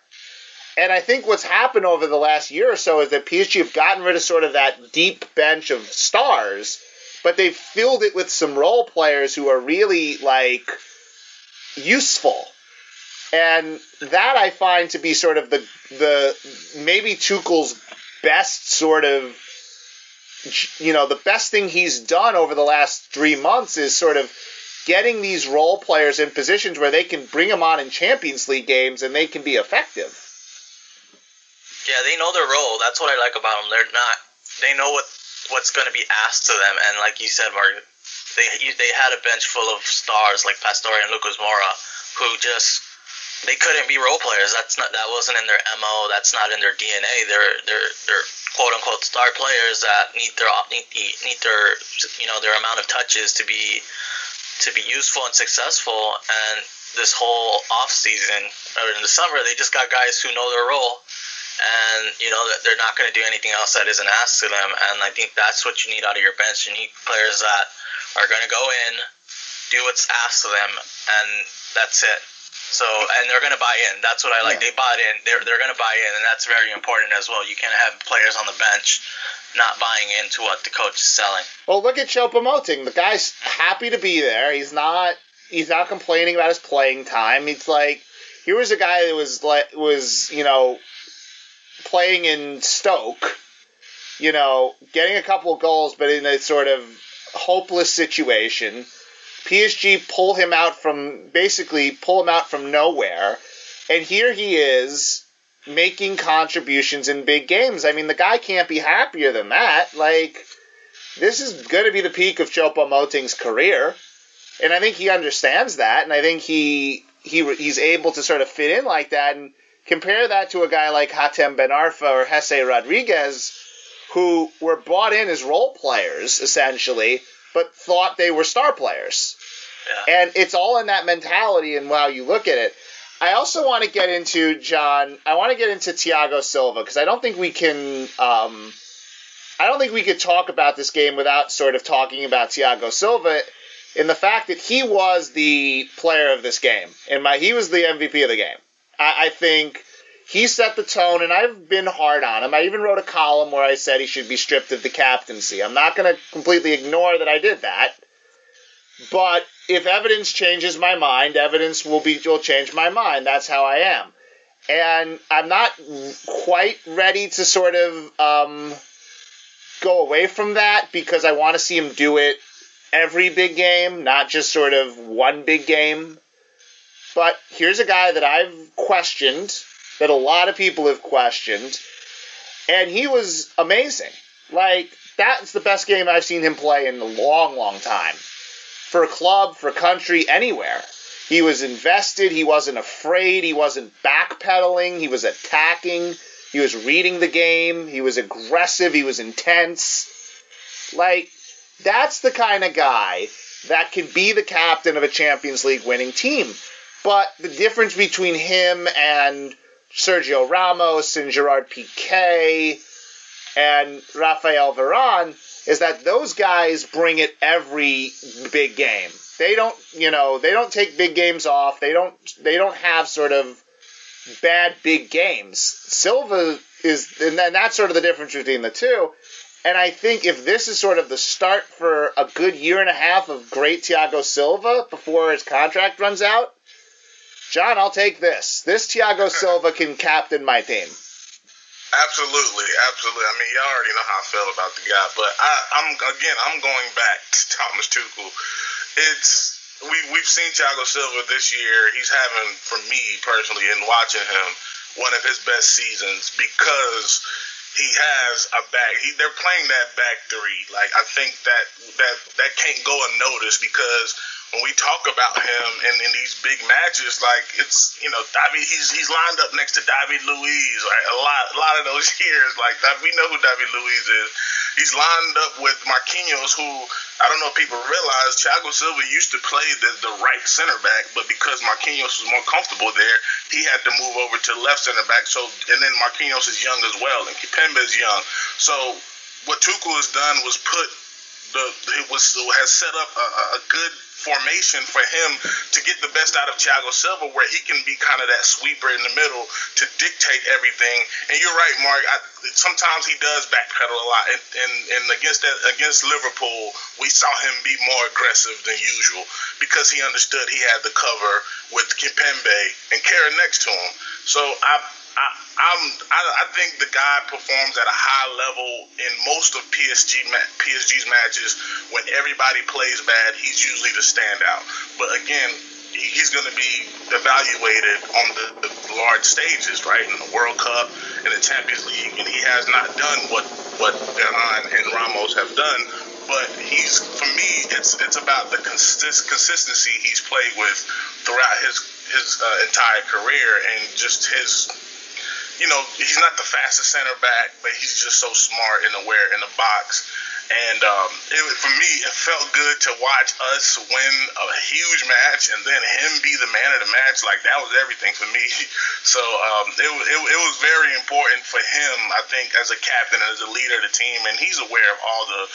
Speaker 1: And I think what's happened over the last year or so is that PSG have gotten rid of sort of that deep bench of stars, but they've filled it with some role players who are really like useful. And that I find to be sort of the the maybe Tuchel's best sort of you know the best thing he's done over the last three months is sort of getting these role players in positions where they can bring them on in Champions League games and they can be effective.
Speaker 2: Yeah, they know their role. That's what I like about them. They're not. They know what what's going to be asked to them, and like you said, Mark, they they had a bench full of stars like Pastore and Lucas Moura, who just they couldn't be role players. That's not that wasn't in their mo. That's not in their DNA. They're they're they're quote unquote star players that need their need, need their you know their amount of touches to be to be useful and successful. And this whole off season or in the summer, they just got guys who know their role and you know that they're not going to do anything else that isn't asked of them. And I think that's what you need out of your bench. You need players that are going to go in, do what's asked of them, and that's it. So and they're going to buy in. That's what I like.
Speaker 1: Yeah.
Speaker 2: They bought in. They're they're going to buy in, and that's very important as well. You can't have players on the bench not buying into what the coach is selling.
Speaker 1: Well, look at Choupo-Moting. The guy's happy to be there. He's not he's not complaining about his playing time. He's like here was a guy that was like was you know playing in Stoke, you know, getting a couple of goals, but in a sort of hopeless situation. PSG pull him out from basically pull him out from nowhere, and here he is making contributions in big games. I mean, the guy can't be happier than that. Like, this is going to be the peak of Choupo-Moting's career, and I think he understands that, and I think he he he's able to sort of fit in like that. And compare that to a guy like Hatem Ben Arfa or Jesé Rodriguez, who were brought in as role players essentially, but thought they were star players.
Speaker 2: Yeah.
Speaker 1: And it's all in that mentality and how you look at it. I also want to get into John. I want to get into Thiago Silva because I don't think we can. Um, I don't think we could talk about this game without sort of talking about Thiago Silva in the fact that he was the player of this game. And my he was the MVP of the game. I, I think he set the tone, and I've been hard on him. I even wrote a column where I said he should be stripped of the captaincy. I'm not going to completely ignore that I did that, but if evidence changes my mind, evidence will be will change my mind. That's how I am, and I'm not quite ready to sort of um, go away from that because I want to see him do it every big game, not just sort of one big game. But here's a guy that I've questioned, that a lot of people have questioned, and he was amazing. Like, that's the best game I've seen him play in a long, long time. For a club, for country, anywhere. He was invested. He wasn't afraid. He wasn't backpedaling. He was attacking. He was reading the game. He was aggressive. He was intense. Like, that's the kind of guy that can be the captain of a Champions League winning team. But the difference between him and Sergio Ramos and Gerard Piqué and Rafael Varane is that those guys bring it every big game. They don't, you know, they don't take big games off. They don't they don't have sort of bad big games. Silva is and that's sort of the difference between the two. And I think if this is sort of the start for a good year and a half of great Thiago Silva before his contract runs out, John, I'll take this. This Thiago Silva can captain my team.
Speaker 3: Absolutely, absolutely. I mean, y'all already know how I feel about the guy, but I, I'm again, I'm going back to Thomas Tuchel. It's we we've seen Thiago Silva this year. He's having, for me personally, in watching him, one of his best seasons because he has a back. He, they're playing that back three. Like I think that that that can't go unnoticed because when we talk about him in, in these big matches, like it's you know David, he's he's lined up next to David Luiz. Right? A lot a lot of those years, like we know who David Luiz is. He's lined up with Marquinhos, who I don't know if people realize Thiago Silva used to play the, the right center back, but because Marquinhos was more comfortable there, he had to move over to left center back. So and then Marquinhos is young as well, and Kimpembe is young. So what Tuchel has done was put the it was has set up a, a good formation for him to get the best out of Thiago Silva, where he can be kind of that sweeper in the middle to dictate everything. And you're right, Mark. I, sometimes he does backpedal a lot, and, and, and against that against Liverpool, we saw him be more aggressive than usual because he understood he had the cover with Kimpembe and Kehrer next to him. So I I, I'm, I, I think the guy performs at a high level in most of PSG PSG's matches. When everybody plays bad, he's usually the standout. But again, he's going to be evaluated on the, the large stages, right? In the World Cup, in the Champions League, and he has not done what what Varane and Ramos have done. But he's for me, it's it's about the consist, consistency he's played with throughout his his uh, entire career and just his you know, he's not the fastest center back, but he's just so smart and aware in the box. And um, it, for me, it felt good to watch us win a huge match and then him be the man of the match. Like that was everything for me. So um, it, it, it was very important for him, I think, as a captain and as a leader of the team. And he's aware of all the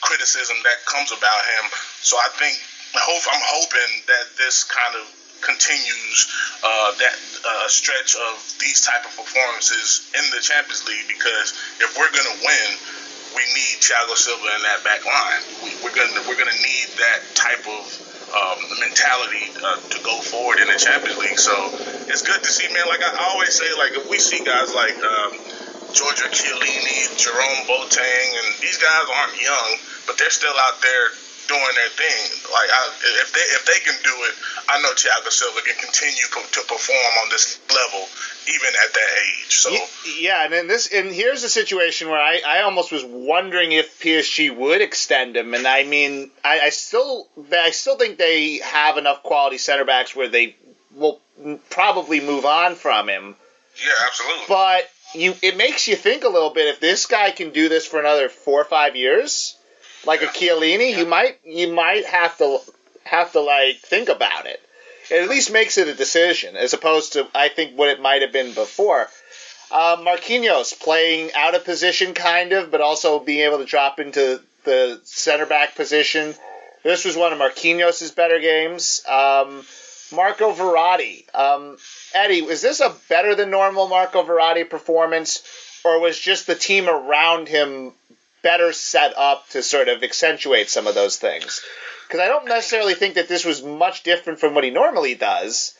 Speaker 3: criticism that comes about him. So I think hope I'm hoping that this kind of continues uh, that uh, stretch of these type of performances in the Champions League because if we're gonna win, we need Thiago Silva in that back line. We, are gonna we're gonna need that type of um, mentality uh, to go forward in the Champions League. So it's good to see, man. Like I always say, like if we see guys like um, Giorgio Chiellini, Jerome Boateng, and these guys aren't young, but they're still out there doing their thing. Like I, if they if they can do it, I know Thiago Silva can continue to perform on this level even at that age. So
Speaker 1: yeah, and then this and here's a situation where I, I almost was wondering if PSG would extend him, and I mean I, I still I still think they have enough quality center backs where they will probably move on from him.
Speaker 3: Yeah, absolutely.
Speaker 1: But you it makes you think a little bit if this guy can do this for another four or five years like yeah. a Chiellini, yeah. you might you might have to have to like think about it. It at least makes it a decision, as opposed to I think what it might have been before. Uh, Marquinhos playing out of position, kind of, but also being able to drop into the center back position. This was one of Marquinhos' better games. Um, Marco Verratti. Um, Eddie, was this a better than normal Marco Verratti performance, or was just the team around him better set up to sort of accentuate some of those things. Because I don't necessarily think that this was much different from what he normally does,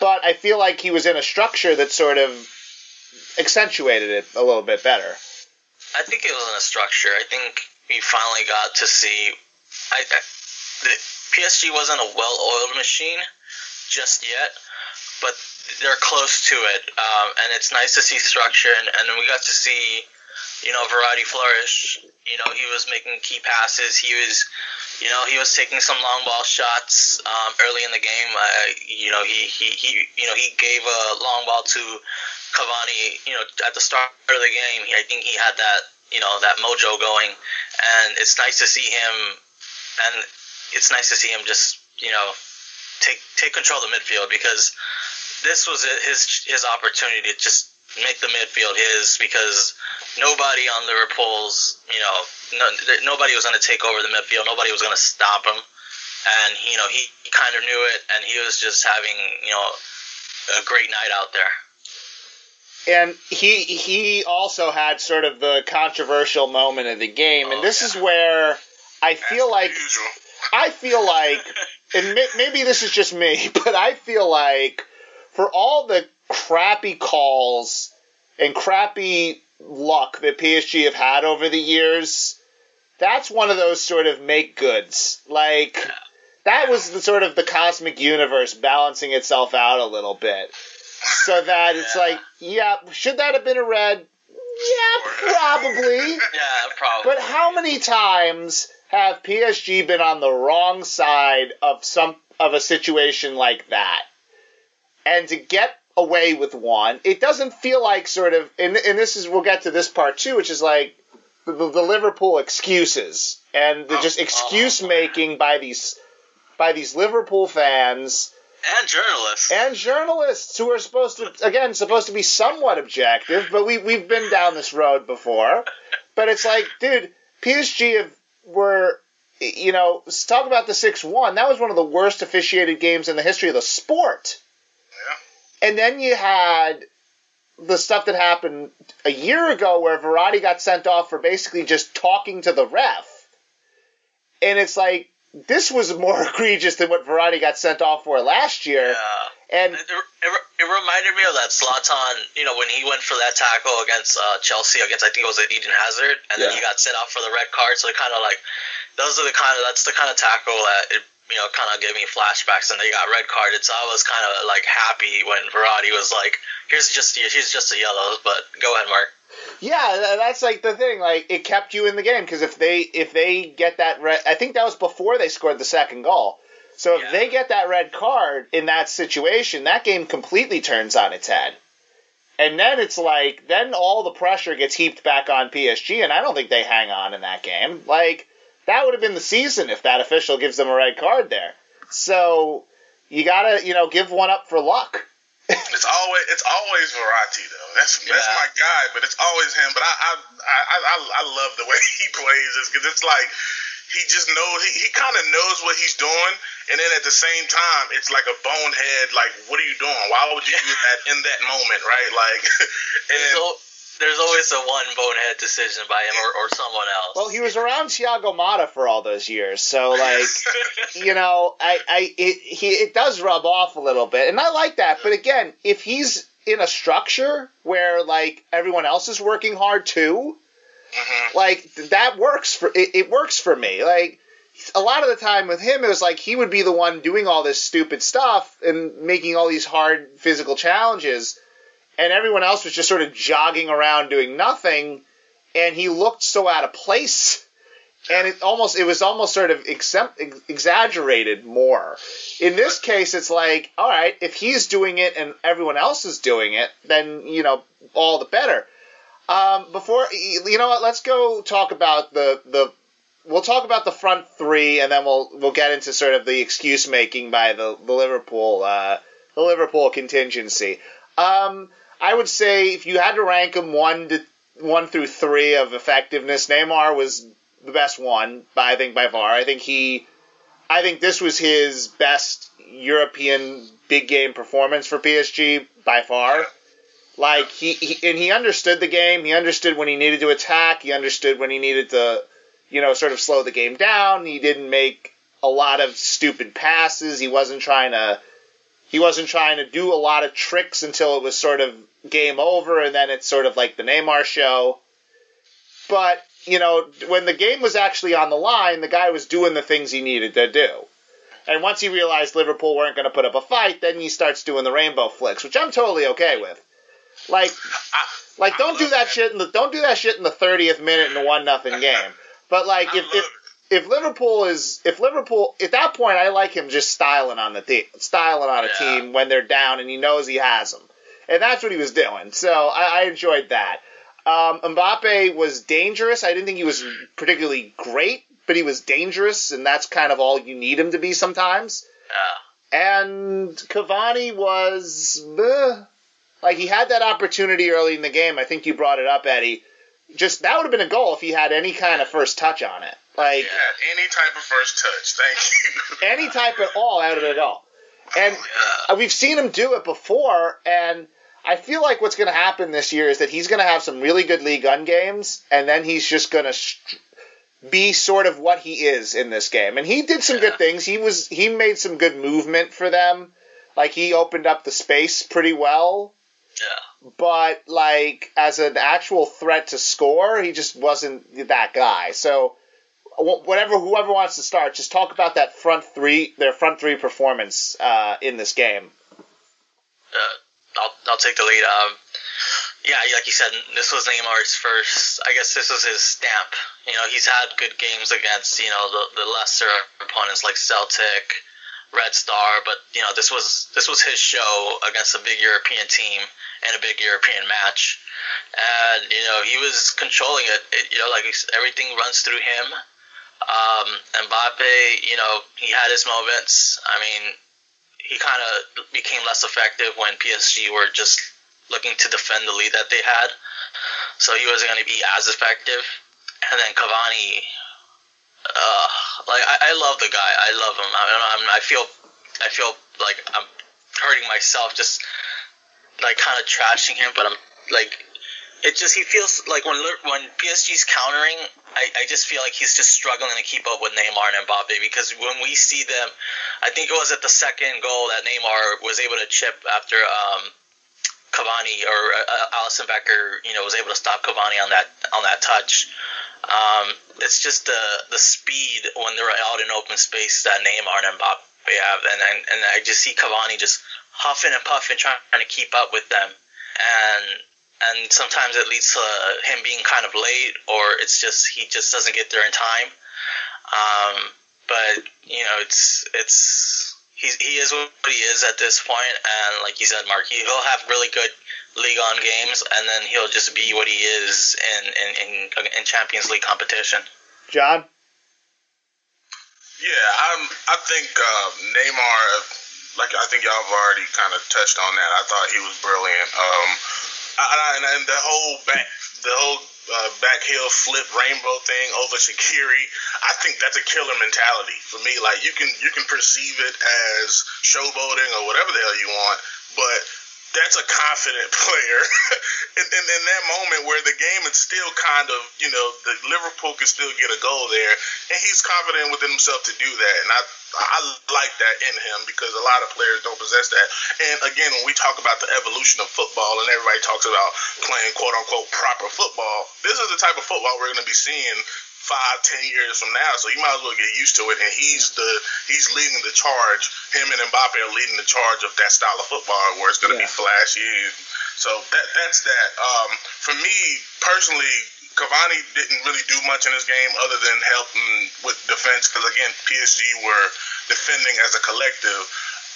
Speaker 1: but I feel like he was in a structure that sort of accentuated it a little bit better.
Speaker 2: I think it was in a structure. I think we finally got to see. I, I the PSG wasn't a well-oiled machine just yet, but they're close to it, um, and it's nice to see structure, and, and we got to see you know, Verratti flourish. You know, he was making key passes. He was You know, he was taking some long ball shots um, early in the game. Uh, you know, he, he, he you know he gave a long ball to Cavani. You know, at the start of the game, I think he had that you know that mojo going, and it's nice to see him. And it's nice to see him just you know take take control of the midfield because this was his his opportunity to just make the midfield his because nobody on Liverpool's, you know, no, nobody was going to take over the midfield. Nobody was going to stop him. And, you know, he, he kind of knew it, and he was just having, you know, a great night out there.
Speaker 1: And he he also had sort of the controversial moment of the game, oh, and this yeah. is where I feel like I feel like, and maybe this is just me, but I feel like for all the crappy calls and crappy luck that PSG have had over the years, that's one of those sort of make goods. Like that was the sort of the cosmic universe balancing itself out a little bit. So that it's like, yeah, should that have been a red? Yeah, probably.
Speaker 2: yeah, probably.
Speaker 1: But how many times have PSG been on the wrong side of some of a situation like that? And to get away with one. It doesn't feel like sort of, and, and this is, we'll get to this part too, which is like the, the Liverpool excuses and the oh, just oh, excuse oh, making by these by these Liverpool fans
Speaker 2: and journalists
Speaker 1: and journalists who are supposed to again supposed to be somewhat objective, but we we've been down this road before. but it's like, dude, PSG have, were you know talk about the six one. That was one of the worst officiated games in the history of the sport. And then you had the stuff that happened a year ago where Verratti got sent off for basically just talking to the ref. And it's like, this was more egregious than what Verratti got sent off for last year.
Speaker 2: Yeah. And it, it, it, reminded me of that Zlatan, you know, when he went for that tackle against uh, Chelsea, against I think it was Eden Hazard, and yeah. then he got sent off for the red card. So it kind of like, those are the kind of that's the kind of tackle that it you know, kind of gave me flashbacks, and they got red carded. So I was kind of like happy when Verratti was like, "Here's just he's just a yellow." But go ahead, Mark.
Speaker 1: Yeah, that's like the thing. Like it kept you in the game because if they if they get that red, I think that was before they scored the second goal. So if yeah. they get that red card in that situation, that game completely turns on its head. And then it's like, then all the pressure gets heaped back on PSG, and I don't think they hang on in that game. Like, that would have been the season if that official gives them a red card there. So you gotta, you know, give one up for luck.
Speaker 3: it's always it's always Verratti though. That's yeah. that's my guy, but it's always him. But I I I I, I love the way he plays this because it's like he just knows he, he kind of knows what he's doing, and then at the same time, it's like a bonehead. Like, what are you doing? Why would you do that in that moment, right? Like, and
Speaker 2: there's always a one bonehead decision by him or, or someone else.
Speaker 1: Well, he was around Thiago Motta for all those years, so like, you know, I, I, it, he, it does rub off a little bit, and I like that. But again, if he's in a structure where like everyone else is working hard too, mm-hmm. like that works for it, it works for me. Like a lot of the time with him, it was like he would be the one doing all this stupid stuff and making all these hard physical challenges and everyone else was just sort of jogging around doing nothing, and he looked so out of place. And it almost it was almost sort of exaggerated more. In this case, it's like, all right, if he's doing it and everyone else is doing it, then you know all the better. Um, before you know what, let's go talk about the the we'll talk about the front three, and then we'll we'll get into sort of the excuse making by the the Liverpool uh, the Liverpool contingency. Um, I would say if you had to rank them one to one through three of effectiveness, Neymar was the best one, by I think by far. I think he, I think this was his best European big game performance for PSG by far. Like he, he and he understood the game. He understood when he needed to attack. He understood when he needed to, you know, sort of slow the game down. He didn't make a lot of stupid passes. He wasn't trying to he wasn't trying to do a lot of tricks until it was sort of game over, and then it's sort of like the Neymar show. But, you know, when the game was actually on the line, the guy was doing the things he needed to do. And once he realized Liverpool weren't going to put up a fight, then he starts doing the rainbow flicks, which I'm totally okay with. Like, like don't do that shit in the don't do that shit in the 30th minute in a one nothing game. But like if, if if Liverpool is if Liverpool at that point, I like him just styling on the team, styling on a
Speaker 2: Yeah.
Speaker 1: team when they're down, and he knows he has them, and that's what he was doing. So I, I enjoyed that. Um, Mbappe was dangerous. I didn't think he was particularly great, but he was dangerous, and that's kind of all you need him to be sometimes.
Speaker 2: Yeah.
Speaker 1: And Cavani was eh, like he had that opportunity early in the game. I think you brought it up, Eddie. Just that would have been a goal if he had any kind of first touch on it. Like
Speaker 3: Yeah, any type of first touch. Thank you.
Speaker 1: any type at all out of it all. And
Speaker 2: Yeah.
Speaker 1: uh, we've seen him do it before, and I feel like what's going to happen this year is that he's going to have some really good League One games, and then he's just going to be sort of what he is in this game. And he did some
Speaker 2: Yeah.
Speaker 1: good things. He was he made some good movement for them. Like he opened up the space pretty well,
Speaker 2: Yeah.
Speaker 1: but like as an actual threat to score, he just wasn't that guy. So whatever whoever wants to start, just talk about that front three, their front three performance uh, in this game.
Speaker 2: uh, I'll, I'll take the lead. Um, yeah, like you said, this was Neymar's first. I guess this was his stamp. You know, he's had good games against you know the, the lesser opponents like Celtic, Red Star, but you know this was this was his show against a big European team and a big European match, and you know he was controlling it. it you know, like everything runs through him. Um, Mbappe, you know, he had his moments. I mean, he kind of became less effective when PSG were just looking to defend the lead that they had. So he wasn't going to be as effective. And then Cavani, uh, like I, I love the guy. I love him. I, I'm, I feel, I feel like I'm hurting myself just like kind of trashing him, but I'm like. It just he feels like when when PSG's countering, I, I just feel like he's just struggling to keep up with Neymar and Mbappe because when we see them, I think it was at the second goal that Neymar was able to chip after um, Cavani or uh, Alisson Becker, you know, was able to stop Cavani on that on that touch. Um, it's just the the speed when they're out in open space that Neymar and Mbappe have, and and, and I just see Cavani just huffing and puffing trying to keep up with them, and and sometimes it leads to him being kind of late, or it's just he just doesn't get there in time. Um, but you know, it's it's he's, he is what he is at this point, and like you said, Mark, he, he'll have really good League One games, and then he'll just be what he is in in, in, in Champions League competition.
Speaker 1: John,
Speaker 3: Yeah, I'm. I think uh, Neymar. Like I think y'all have already kind of touched on that. I thought he was brilliant. Um, I, I, and, and the whole back, the whole uh, back heel flip rainbow thing over Shaqiri. I think that's a killer mentality for me. Like you can you can perceive it as showboating or whatever the hell you want, but that's a confident player. in, in, in that moment where the game is still kind of, you know, the Liverpool can still get a goal there, and he's confident within himself to do that. And I, I like that in him because a lot of players don't possess that. And again, when we talk about the evolution of football, and everybody talks about playing quote unquote proper football, this is the type of football we're going to be seeing five, ten years from now. So you might as well get used to it. And he's the he's leading the charge. Him and Mbappe are leading the charge of that style of football where it's going to
Speaker 1: Yeah.
Speaker 3: be flashy. So that that's that. Um, for me personally, Cavani didn't really do much in this game other than helping with defense. Because again, PSG were defending as a collective.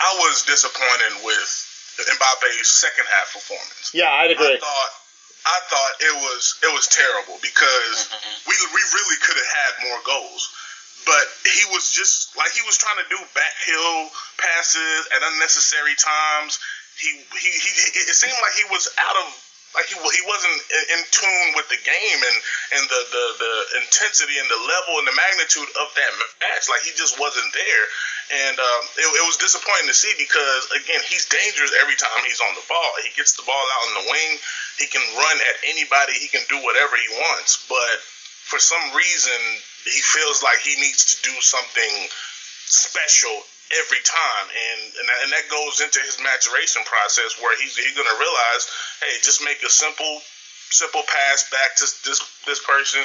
Speaker 3: I was disappointed with Mbappe's second half performance.
Speaker 1: yeah, I'd
Speaker 3: I
Speaker 1: agree.
Speaker 3: thought I thought it was it was terrible because we we really could have had more goals. But he was just like he was trying to do backheel passes at unnecessary times. He he, he it seemed like he was out of like he he wasn't in, in tune with the game and and the, the the intensity and the level and the magnitude of that match. Like he just wasn't there, and um, it, it was disappointing to see because again he's dangerous every time he's on the ball. He gets the ball out in the wing. He can run at anybody. He can do whatever he wants, but for some reason he feels like he needs to do something special every time and and that, and that goes into his maturation process where he's he's to realize hey just make a simple simple pass back to this this person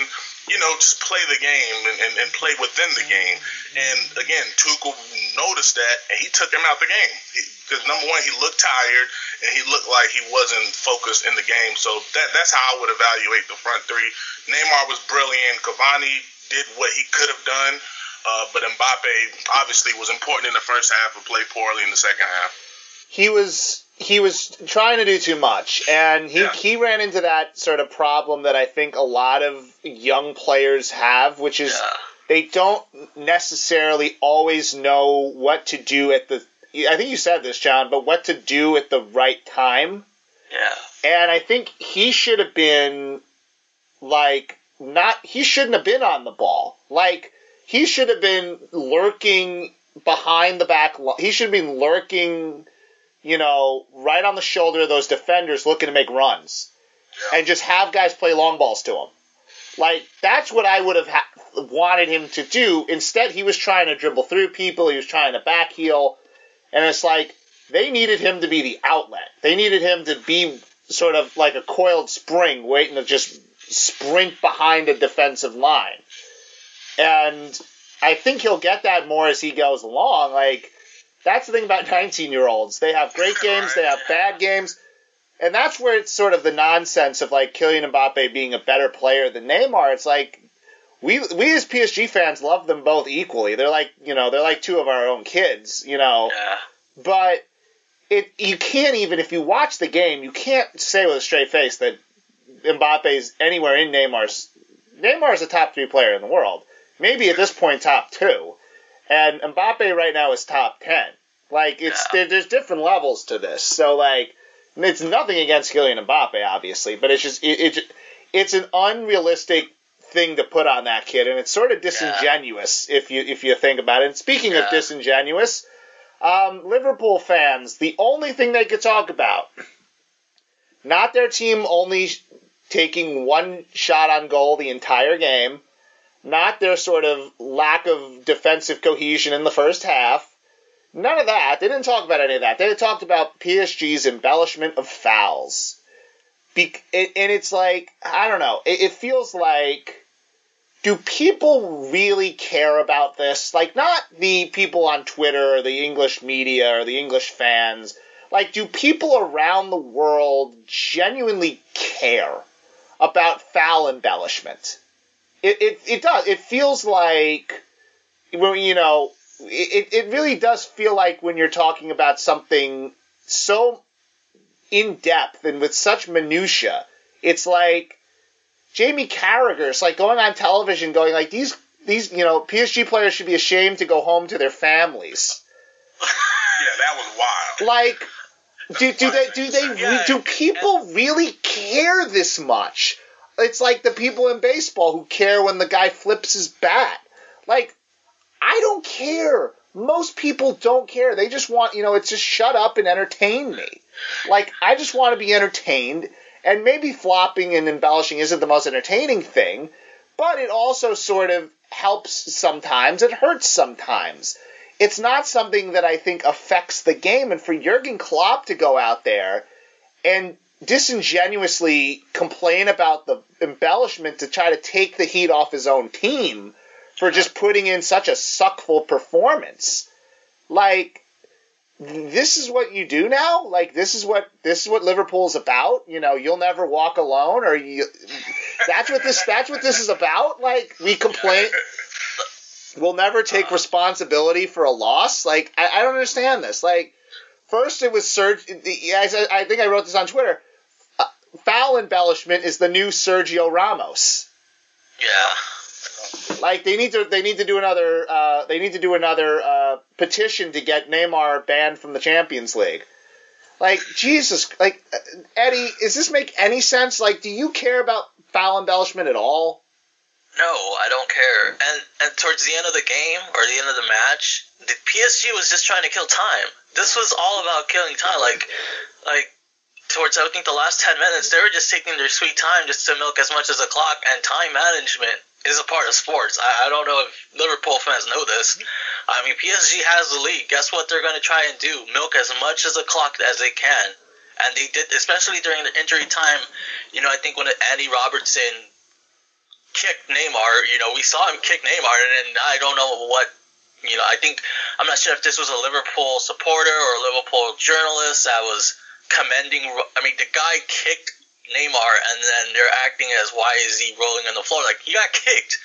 Speaker 3: you know just play the game and, and, and play within the game. And again Tuchel noticed that and he took him out the game. Because number one he looked tired and he looked like he wasn't focused in the game. So that that's how I would evaluate the front three. Neymar was brilliant. Cavani did what he could have done. Uh, but Mbappe obviously was important in the first half and played poorly in the second half.
Speaker 1: He was he was trying to do too much, and he, yeah. he ran into that sort of problem that I think a lot of young players have, which is yeah. they don't necessarily always know what to do at the. I think you said this, John, but what to do at the right time.
Speaker 2: Yeah.
Speaker 1: And I think he should have been like not. He shouldn't have been on the ball. Like he should have been lurking behind the back. He should have been lurking you know, right on the shoulder of those defenders looking to make runs, and just have guys play long balls to him. Like that's what I would have ha- wanted him to do. Instead, he was trying to dribble through people. He was trying to back heel, and it's like they needed him to be the outlet. They needed him to be sort of like a coiled spring, waiting to just sprint behind a defensive line. And I think he'll get that more as he goes along. Like that's the thing about 19 year olds. They have great games, they have bad games. And that's where it's sort of the nonsense of like Kylian Mbappe being a better player than Neymar. It's like we we as PSG fans love them both equally. They're like you know they're like two of our own kids, you know.
Speaker 2: Yeah.
Speaker 1: But it you can't even if you watch the game, you can't say with a straight face that Mbappe's anywhere in Neymar's. Neymar's a top three player in the world. Maybe at this point top two. And Mbappe right now is top ten. Like it's yeah. there, there's different levels to this. So like it's nothing against Kylian Mbappe, obviously, but it's just it, it it's an unrealistic thing to put on that kid, and it's sort of disingenuous yeah. if you if you think about it. And speaking yeah. of disingenuous, um, Liverpool fans, the only thing they could talk about, not their team only taking one shot on goal the entire game, not their sort of lack of defensive cohesion in the first half. None of that. They didn't talk about any of that. They talked about PSG's embellishment of fouls. Be- and it's like, I don't know, it, feels like do people really care about this? Like, not the people on Twitter or the English media or the English fans. Like, do people around the world genuinely care about foul embellishment? It, it, it does. It feels like, you know, it, it really does feel like when you're talking about something so in depth and with such minutia, it's like Jamie Carragher. It's like going on television, going like these these you know PSG players should be ashamed to go home to their families.
Speaker 3: yeah, that was wild.
Speaker 1: Like, do do they do they do people really care this much? It's like the people in baseball who care when the guy flips his bat. Like, I don't care. Most people don't care. They just want, you know, it's just shut up and entertain me. Like, I just want to be entertained. And maybe flopping and embellishing isn't the most entertaining thing, but it also sort of helps sometimes. It hurts sometimes. It's not something that I think affects the game. And for Jurgen Klopp to go out there and disingenuously complain about the embellishment to try to take the heat off his own team for just putting in such a suckful performance. Like this is what you do now? Like this is what this is what Liverpool's about? You know, you'll never walk alone or you that's what this that's what this is about? Like we complain we'll never take uh-huh. responsibility for a loss? Like I, I don't understand this. Like first it was Serge I, I think I wrote this on Twitter foul embellishment is the new Sergio Ramos.
Speaker 2: Yeah.
Speaker 1: Like they need to they need to do another uh, they need to do another uh, petition to get Neymar banned from the Champions League. Like Jesus, like Eddie, does this make any sense? Like, do you care about foul embellishment at all?
Speaker 2: No, I don't care. And and towards the end of the game or the end of the match, the PSG was just trying to kill time. This was all about killing time. Like like towards I think the last ten minutes, they were just taking their sweet time just to milk as much as a clock. And time management is a part of sports. I, I don't know if Liverpool fans know this. I mean, PSG has the lead. Guess what they're going to try and do? Milk as much as a clock as they can. And they did, especially during the injury time. You know, I think when Andy Robertson kicked Neymar, you know, we saw him kick Neymar, and, and I don't know what you know, I think I'm not sure if this was a Liverpool supporter or a Liverpool journalist that was commending. I mean, the guy kicked Neymar, and then they're acting as why is he rolling on the floor? Like he got kicked.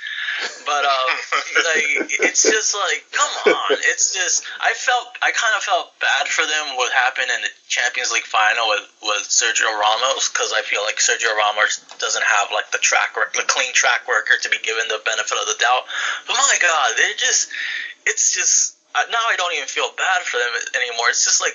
Speaker 2: But um, like it's just like, come on, it's just I felt I kind of felt bad for them what happened in the Champions League final with with Sergio Ramos because I feel like Sergio Ramos doesn't have like the track the clean track record to be given the benefit of the doubt. But my God, they're just it's just now I don't even feel bad for them anymore. It's just like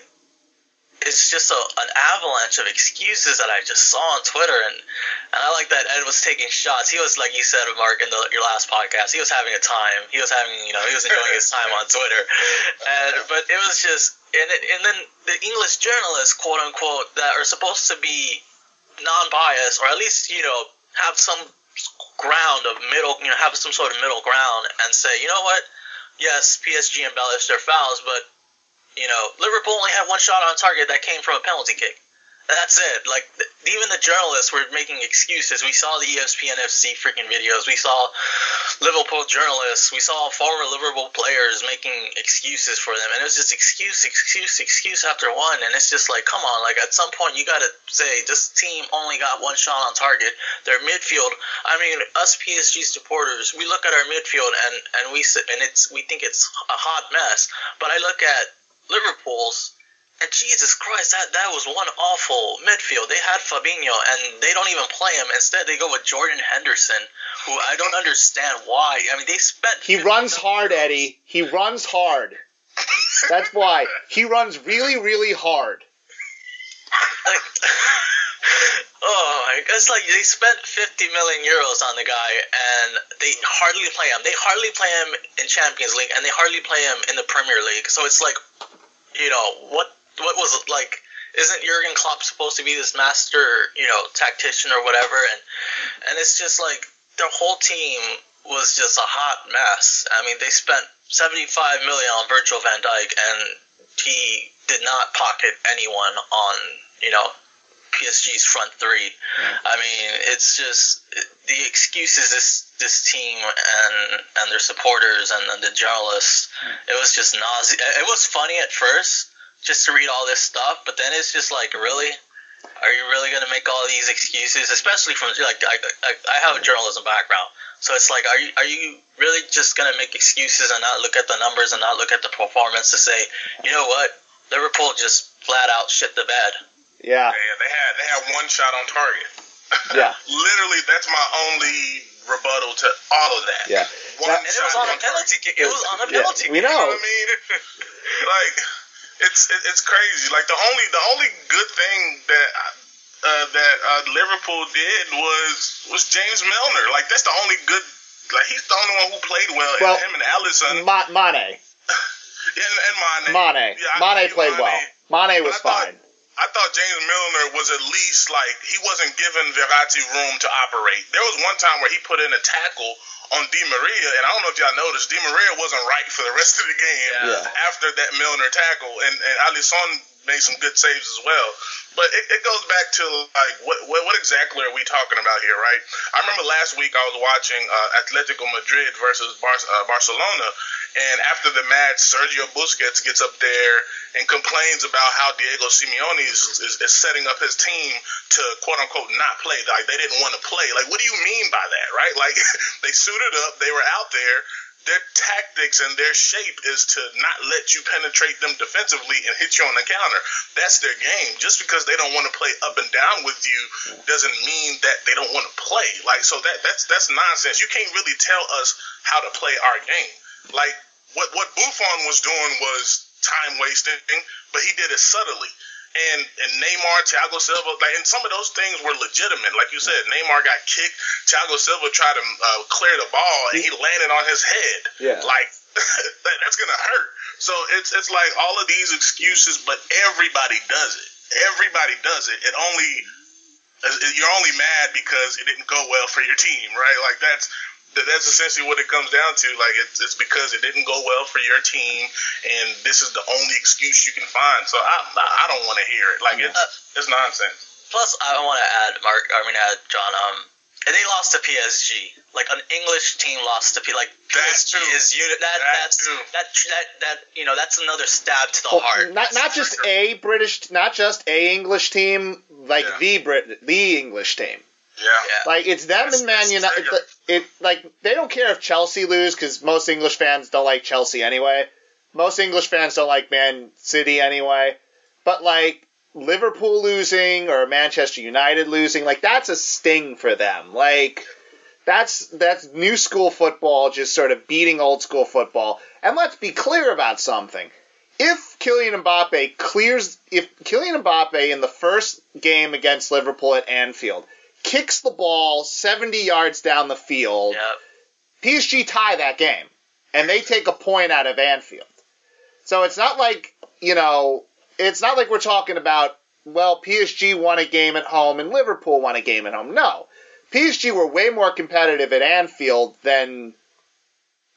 Speaker 2: it's just a, an avalanche of excuses that I just saw on Twitter, and, and I like that Ed was taking shots. He was like you said, Mark, in the, your last podcast, he was having a time. He was having, you know, he was enjoying his time on Twitter, and but it was just, and it, and then the English journalists, quote unquote, that are supposed to be non-biased or at least you know have some ground of middle, you know, have some sort of middle ground, and say, you know what, yes, PSG embellished their fouls, but you know, Liverpool only had one shot on target that came from a penalty kick. That's it. Like even the journalists were making excuses. We saw the ESPN FC freaking videos. We saw Liverpool journalists. We saw former Liverpool players making excuses for them, and it was just excuse, excuse, excuse after one. And it's just like, come on. Like at some point, you got to say this team only got one shot on target. Their midfield. I mean, us PSG supporters, we look at our midfield and and we and it's we think it's a hot mess. But I look at Liverpool's, and Jesus Christ, that, that was one awful midfield. They had Fabinho, and they don't even play him. Instead, they go with Jordan Henderson, who I don't understand why. I mean, they spent.
Speaker 4: He runs hard, Eddie. He runs hard. That's why. He runs really, really hard.
Speaker 2: Oh, it's like they spent 50 million euros on the guy, and they hardly play him. They hardly play him in Champions League, and they hardly play him in the Premier League. So it's like, you know, what what was it like? Isn't Jurgen Klopp supposed to be this master, you know, tactician or whatever? And and it's just like their whole team was just a hot mess. I mean, they spent 75 million on Virgil van Dijk, and he did not pocket anyone on, you know, PSG's front three. I mean, it's just the excuses this this team and and their supporters and, and the journalists. It was just nausea. It was funny at first just to read all this stuff, but then it's just like, really. Are you really gonna make all these excuses, especially from like I, I, I have a journalism background, so it's like, are you are you really just gonna make excuses and not look at the numbers and not look at the performance to say, you know what, Liverpool just flat out shit the bed.
Speaker 4: Yeah.
Speaker 3: Yeah, they had they had one shot on target.
Speaker 4: Yeah.
Speaker 3: Literally, that's my only rebuttal to all of that.
Speaker 4: Yeah.
Speaker 3: One
Speaker 4: Now-
Speaker 2: And it was on a penalty kick. It was on a
Speaker 4: Yeah,
Speaker 2: penalty
Speaker 4: we
Speaker 2: kick.
Speaker 3: You
Speaker 4: know.
Speaker 3: know what I mean? like, it's it, it's crazy. Like the only the only good thing that uh, that uh, Liverpool did was was James Milner. Like that's the only good. Like he's the only one who played well.
Speaker 4: Well,
Speaker 3: and him and Alisson.
Speaker 4: Ma- Mane.
Speaker 3: Yeah, and, and Mane.
Speaker 4: Mane.
Speaker 3: Yeah,
Speaker 4: Mane played
Speaker 3: Mane-
Speaker 4: well. Mane was
Speaker 3: But I thought-
Speaker 4: fine.
Speaker 3: I thought James Milner was at least like he wasn't giving Verratti room to operate. There was one time where he put in a tackle on Di Maria, and I don't know if y'all noticed, Di Maria wasn't right for the rest of the game
Speaker 4: Yeah.
Speaker 3: after that Milner tackle, and and Alisson made some good saves as well. But it, it goes back to like what, what what exactly are we talking about here, right? I remember last week I was watching uh, Atletico Madrid versus Bar- uh, Barcelona, and after the match, Sergio Busquets gets up there and complains about how Diego Simeone is, is, is setting up his team to quote unquote not play. Like they didn't want to play. Like what do you mean by that, right? Like they suited up, they were out there. Their tactics and their shape is to not let you penetrate them defensively and hit you on the counter. That's their game. Just because they don't want to play up and down with you doesn't mean that they don't want to play. Like so that that's that's nonsense. You can't really tell us how to play our game. Like what what Buffon was doing was time wasting, but he did it subtly. And and Neymar, Thiago Silva, like, and some of those things were legitimate. Like you said, Neymar got kicked. Thiago Silva tried to uh, clear the ball, and he landed on his head.
Speaker 4: Yeah.
Speaker 3: Like that, that's gonna hurt. So it's it's like all of these excuses, but everybody does it. Everybody does it. It only you're only mad because it didn't go well for your team, right? Like that's that- that's essentially what it comes down to. Like it's, it's because it didn't go well for your team, and this is the only excuse you can find. So I I don't want to hear it. Like it's it's nonsense.
Speaker 2: Plus, I want to add, Mark. I mean, add John. Um, and they lost to PSG. Like an English team lost to P. Like
Speaker 3: That
Speaker 2: PSG
Speaker 3: too.
Speaker 2: is unit. That,
Speaker 3: That
Speaker 2: that's
Speaker 3: too.
Speaker 2: that that that you know that's another stab to the
Speaker 4: Well,
Speaker 2: heart.
Speaker 4: not not just a British, not just a English team, like
Speaker 3: Yeah.
Speaker 4: the Brit, the English team.
Speaker 3: Yeah.
Speaker 2: Yeah.
Speaker 4: Like it's them
Speaker 3: That's-
Speaker 4: and Man
Speaker 3: that's
Speaker 4: United.
Speaker 1: It like they don't care if Chelsea lose because most English fans don't like Chelsea anyway. Most English fans don't like Man City anyway. But like Liverpool losing or Manchester United losing, like that's a sting for them. Like that's that's new school football just sort of beating old school football. And let's be clear about something. If Kylian Mbappe clears if Kylian Mbappe in the first game against Liverpool at Anfield kicks the ball 70 yards down the field,
Speaker 2: Yep.
Speaker 1: PSG tie that game and they take a point out of Anfield. So it's not like, you know, it's not like we're talking about, well, PSG won a game at home and Liverpool won a game at home. No. PSG were way more competitive at Anfield than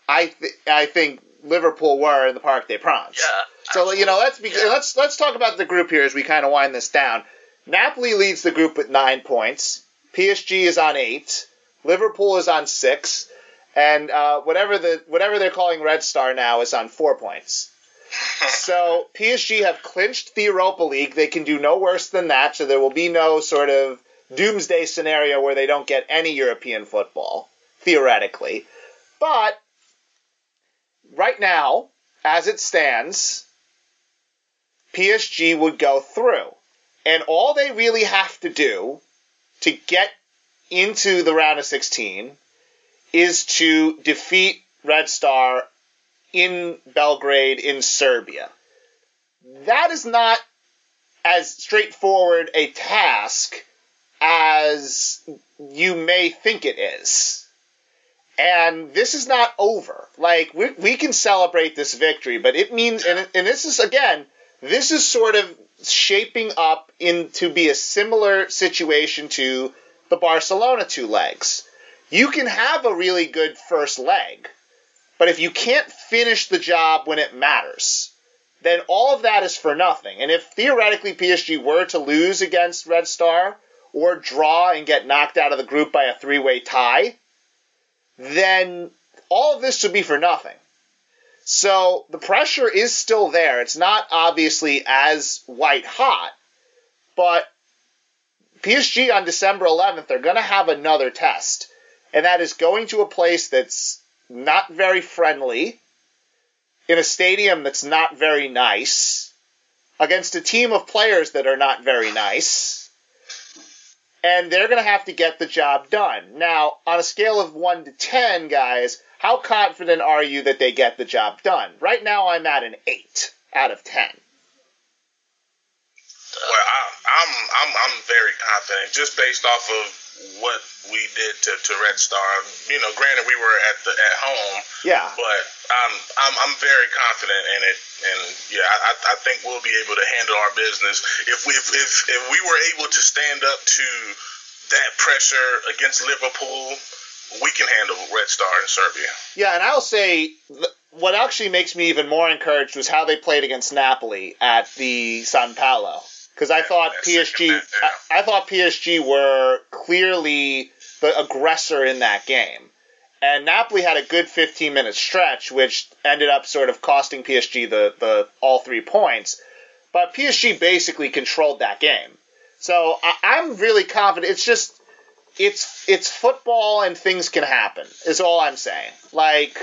Speaker 1: I th- I think Liverpool were in the Parc des Princes.
Speaker 2: Yeah.
Speaker 1: So you know, let's be,
Speaker 2: Yeah.
Speaker 1: let's let's talk about the group here as we kind of wind this down. Napoli leads the group with nine points. PSG is on eight. Liverpool is on six, and uh, whatever the whatever they're calling Red Star now is on four points. so PSG have clinched the Europa League. They can do no worse than that. So there will be no sort of doomsday scenario where they don't get any European football theoretically. But right now, as it stands, PSG would go through. And all they really have to do to get into the round of 16 is to defeat Red Star in Belgrade in Serbia. That is not as straightforward a task as you may think it is. And this is not over. Like, we, we can celebrate this victory, but it means, and, and this is, again, this is sort of shaping up into be a similar situation to the Barcelona two legs. You can have a really good first leg, but if you can't finish the job when it matters, then all of that is for nothing. And if theoretically PSG were to lose against Red Star or draw and get knocked out of the group by a three way tie, then all of this would be for nothing. So the pressure is still there. It's not obviously as white hot, but PSG on December 11th they're going to have another test, and that is going to a place that's not very friendly, in a stadium that's not very nice, against a team of players that are not very nice, and they're going to have to get the job done. Now, on a scale of 1 to 10, guys, how confident are you that they get the job done? Right now, I'm at an 8 out of 10.
Speaker 3: Well, I, I'm I'm I'm very confident just based off of what we did to, to Red Star. You know, granted we were at the at home,
Speaker 1: Yeah.
Speaker 3: but I'm I'm I'm very confident in it, and yeah, I I think we'll be able to handle our business if we if if, if we were able to stand up to that pressure against Liverpool. We can handle Red Star in Serbia.
Speaker 1: Yeah, and I'll say th- what actually makes me even more encouraged was how they played against Napoli at the San Paolo. Because I thought PSG,
Speaker 3: yeah.
Speaker 1: I, I thought PSG were clearly the aggressor in that game, and Napoli had a good 15 minute stretch, which ended up sort of costing PSG the the all three points. But PSG basically controlled that game, so I, I'm really confident. It's just it's it's football and things can happen. Is all I'm saying. Like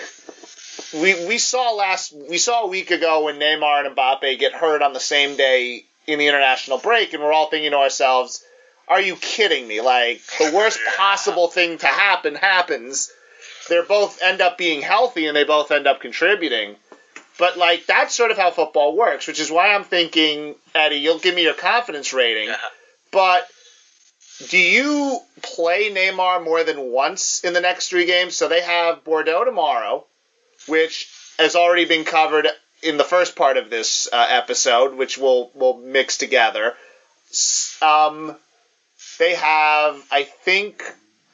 Speaker 1: we we saw last we saw a week ago when Neymar and Mbappe get hurt on the same day in the international break, and we're all thinking to ourselves, "Are you kidding me? Like the worst possible thing to happen happens." They both end up being healthy and they both end up contributing. But like that's sort of how football works, which is why I'm thinking, Eddie, you'll give me your confidence rating.
Speaker 2: Yeah.
Speaker 1: But do you play Neymar more than once in the next three games? So they have Bordeaux tomorrow, which has already been covered in the first part of this uh, episode, which we'll we'll mix together. Um, they have, I think,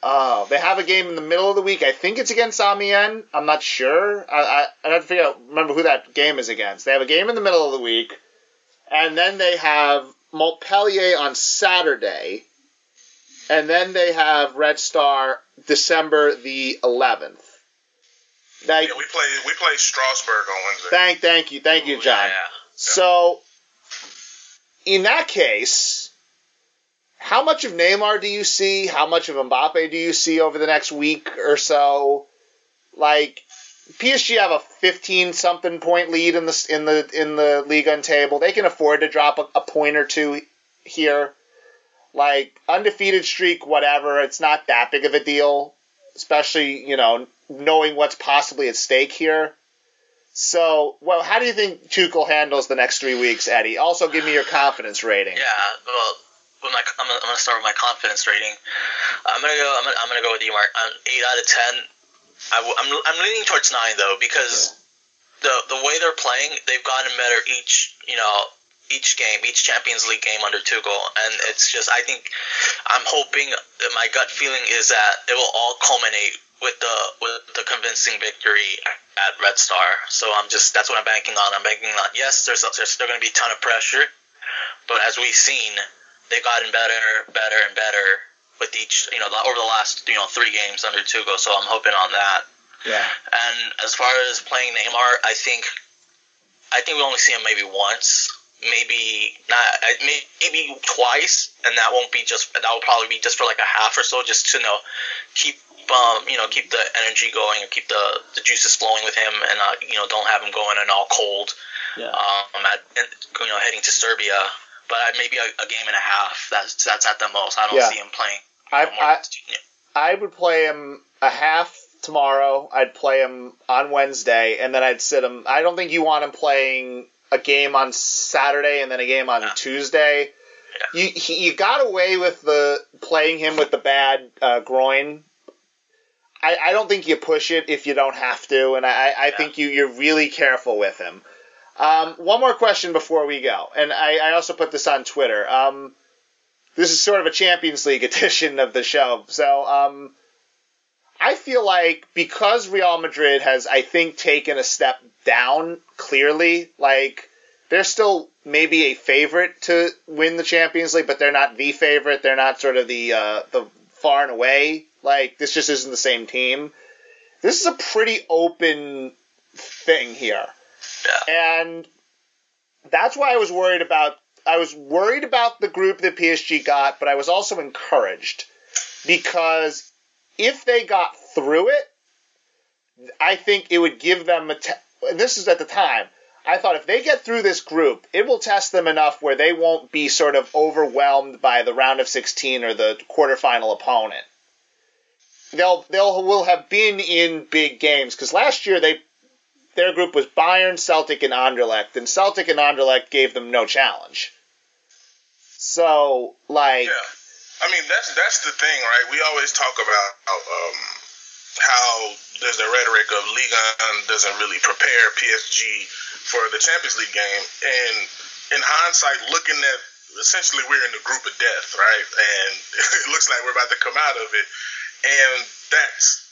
Speaker 1: uh, they have a game in the middle of the week. I think it's against Amiens. I'm not sure. I, I I have to figure out remember who that game is against. They have a game in the middle of the week, and then they have Montpellier on Saturday, and then they have Red Star December the 11th. Now,
Speaker 3: Yeah, we play we play Strasbourg on Wednesday.
Speaker 1: thank, thank you, thank you,
Speaker 2: Ooh,
Speaker 1: John.
Speaker 2: Yeah.
Speaker 1: So, in that case, how much of Neymar do you see? How much of Mbappe do you see over the next week or so? Like PSG have a 15 something point lead in the in the in the league on table. They can afford to drop a, a point or two here. Like undefeated streak, whatever. It's not that big of a deal, especially you know knowing what's possibly at stake here. So, well, how do you think Tuchel handles the next three weeks, Eddie? Also, give me your confidence rating.
Speaker 2: Yeah, well, with my, I'm, gonna, I'm gonna start with my confidence rating. I'm gonna go. I'm gonna, I'm gonna go with you, Mark. I'm eight out of ten. I, am I'm, I'm leaning towards nine though because the the way they're playing, they've gotten better each you know each game, each Champions League game under Tuchel, and it's just I think I'm hoping that my gut feeling is that it will all culminate with the with the convincing victory at Red Star. So I'm just that's what I'm banking on. I'm banking on yes, there's there's still going to be a ton of pressure, but as we've seen, they've gotten better, better, and better with each, you know, over the last, you know, three games under Tuchel. So I'm hoping on that.
Speaker 1: Yeah.
Speaker 2: And as far as playing Neymar, I think, I think we only see him maybe once, maybe not, maybe twice, and that won't be just, that will probably be just for like a half or so, just to you know, keep. Um, you know, keep the energy going and keep the, the juices flowing with him, and uh, you know, don't have him going in all cold.
Speaker 1: Yeah. Um,
Speaker 2: at you know, heading to Serbia but maybe a, a, game and a half. That's that's at the most. I don't
Speaker 1: yeah.
Speaker 2: see him playing.
Speaker 1: I, I, I would play him a half tomorrow. I'd play him on Wednesday, and then I'd sit him. I don't think you want him playing a game on Saturday and then a game on no. Tuesday. Yeah. You he, you got away with the playing him with the bad uh, groin. I, I don't think you push it if you don't have to, and I, I yeah. think you you're really careful with him. Um, one more question before we go, and I, I also put this on Twitter. Um, this is sort of a Champions League edition of the show, so um, I feel like because Real Madrid has, I think, taken a step down clearly, like they're still maybe a favorite to win the Champions League, but they're not the favorite. They're not sort of the uh, the far and away. Like this just isn't the same team. This is a pretty open thing here.
Speaker 2: Yeah.
Speaker 1: And that's why I was worried about I was worried about the group that PSG got, but I was also encouraged because if they got through it, I think it would give them a. Te- this is at the time. I thought if they get through this group, it will test them enough where they won't be sort of overwhelmed by the round of 16 or the quarterfinal opponent. They'll they'll will have been in big games because last year they their group was Bayern, Celtic, and Anderlecht, and Celtic and Anderlecht gave them no challenge. So, like,
Speaker 3: yeah, I mean that's that's the thing, right? We always talk about um, how there's the rhetoric of Liga doesn't really prepare PSG for the Champions League game, and in hindsight, looking at essentially we're in the group of death, right? And it looks like we're about to come out of it, and that's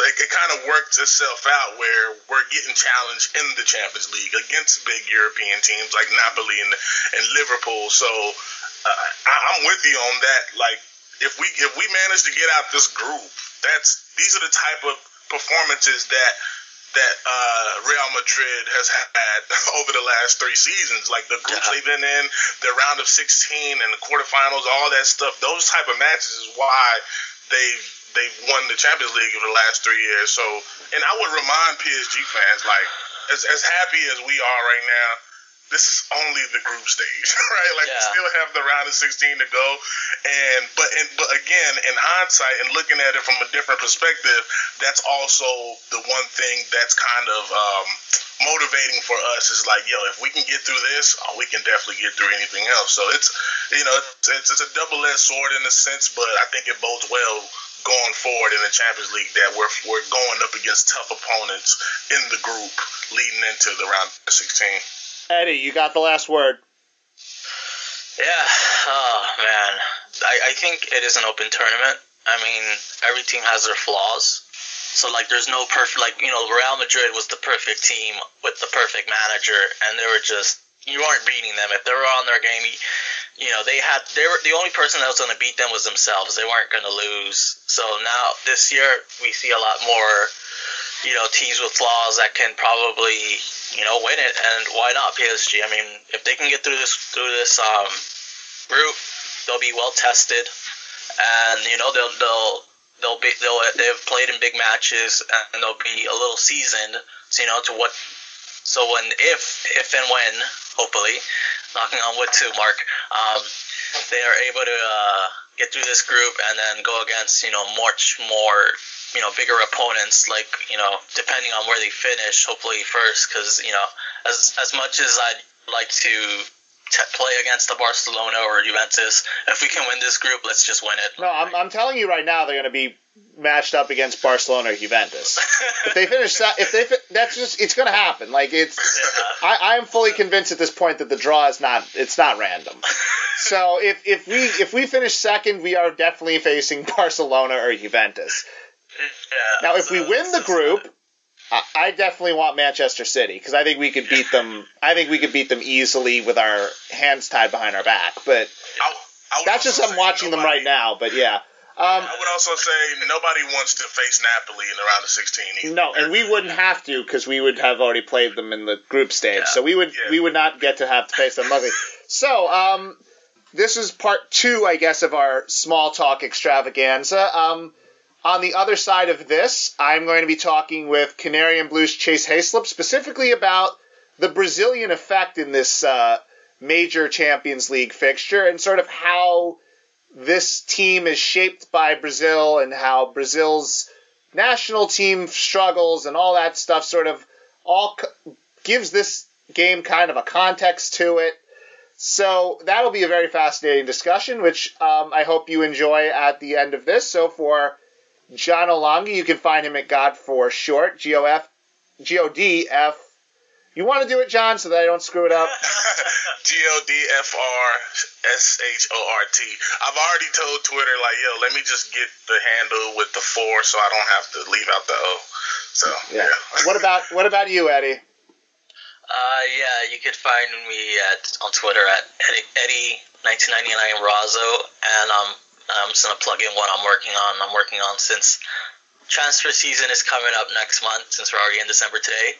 Speaker 3: it, it kind of worked itself out where we're getting challenged in the Champions League against big European teams like Napoli and, and Liverpool. So uh, I, I'm with you on that. Like if we if we manage to get out this group, that's these are the type of performances that that uh, Real Madrid has had over the last three seasons. Like the groups yeah. they've been in, the round of 16 and the quarterfinals, all that stuff. Those type of matches is why they've they've won the Champions League over the last three years. So, and I would remind PSG fans, like, as as happy as we are right now, this is only the group stage, right? Like, yeah. we still have the round of 16 to go. And but and but again, in hindsight and looking at it from a different perspective, that's also the one thing that's kind of um, motivating for us is like, yo, if we can get through this, oh, we can definitely get through anything else. So it's you know it's, it's a double-edged sword in a sense, but I think it bodes well going forward in the Champions League that we're we're going up against tough opponents in the group leading into the round of 16.
Speaker 1: Eddie, you got the last word.
Speaker 2: Yeah. Oh man, I, I think it is an open tournament. I mean, every team has their flaws. So like, there's no perfect. Like you know, Real Madrid was the perfect team with the perfect manager, and they were just you weren't beating them if they were on their game you know they had they were the only person that was going to beat them was themselves. They weren't going to lose. So now this year we see a lot more you know teams with flaws that can probably you know win it. And why not PSG? I mean, if they can get through this through this um, group, they'll be well tested, and you know they'll they'll they'll be they'll they've played in big matches and they'll be a little seasoned. So you know to what. So when if if and when hopefully, knocking on wood too, Mark, um, they are able to uh, get through this group and then go against you know much more you know bigger opponents like you know depending on where they finish hopefully first because you know as as much as I'd like to t- play against the Barcelona or Juventus. If we can win this group, let's just win it.
Speaker 1: No, I'm, I'm telling you right now, they're going to be matched up against Barcelona or Juventus. if they finish that, if they that's just it's going to happen. Like it's, yeah. I, I am fully convinced at this point that the draw is not it's not random. so if if we if we finish second, we are definitely facing Barcelona or Juventus.
Speaker 2: Yeah,
Speaker 1: now, if we win the group, I definitely want Manchester City because I think we could beat them. I think we could beat them easily with our hands tied behind our back. But
Speaker 3: I, I
Speaker 1: that's just I'm watching nobody, them right now. But yeah. Um,
Speaker 3: I would also say nobody wants to face Napoli in the round of 16. Either.
Speaker 1: No, and we wouldn't have to because we would have already played them in the group stage, yeah. so we would yeah. we would not get to have to face them. Luckily, so um, this is part two, I guess, of our small talk extravaganza. Um, on the other side of this, I'm going to be talking with Canary and Blues Chase Hayslip specifically about the Brazilian effect in this uh, major Champions League fixture and sort of how this team is shaped by Brazil and how Brazil's national team struggles and all that stuff sort of all gives this game kind of a context to it. So that'll be a very fascinating discussion, which um, I hope you enjoy at the end of this. So for John Olongi, you can find him at God for Short, G O F G O D F. You want to do it, John, so that I don't screw it up?
Speaker 3: G O D F R S H O R T. I've already told Twitter, like, yo, let me just get the handle with the four so I don't have to leave out the O. So, yeah. yeah.
Speaker 1: what about what about you, Eddie?
Speaker 2: Uh, yeah, you could find me at on Twitter at Eddie, Eddie 1999 Razo, and um, I'm just gonna plug in what I'm working on. I'm working on since transfer season is coming up next month. Since we're already in December today,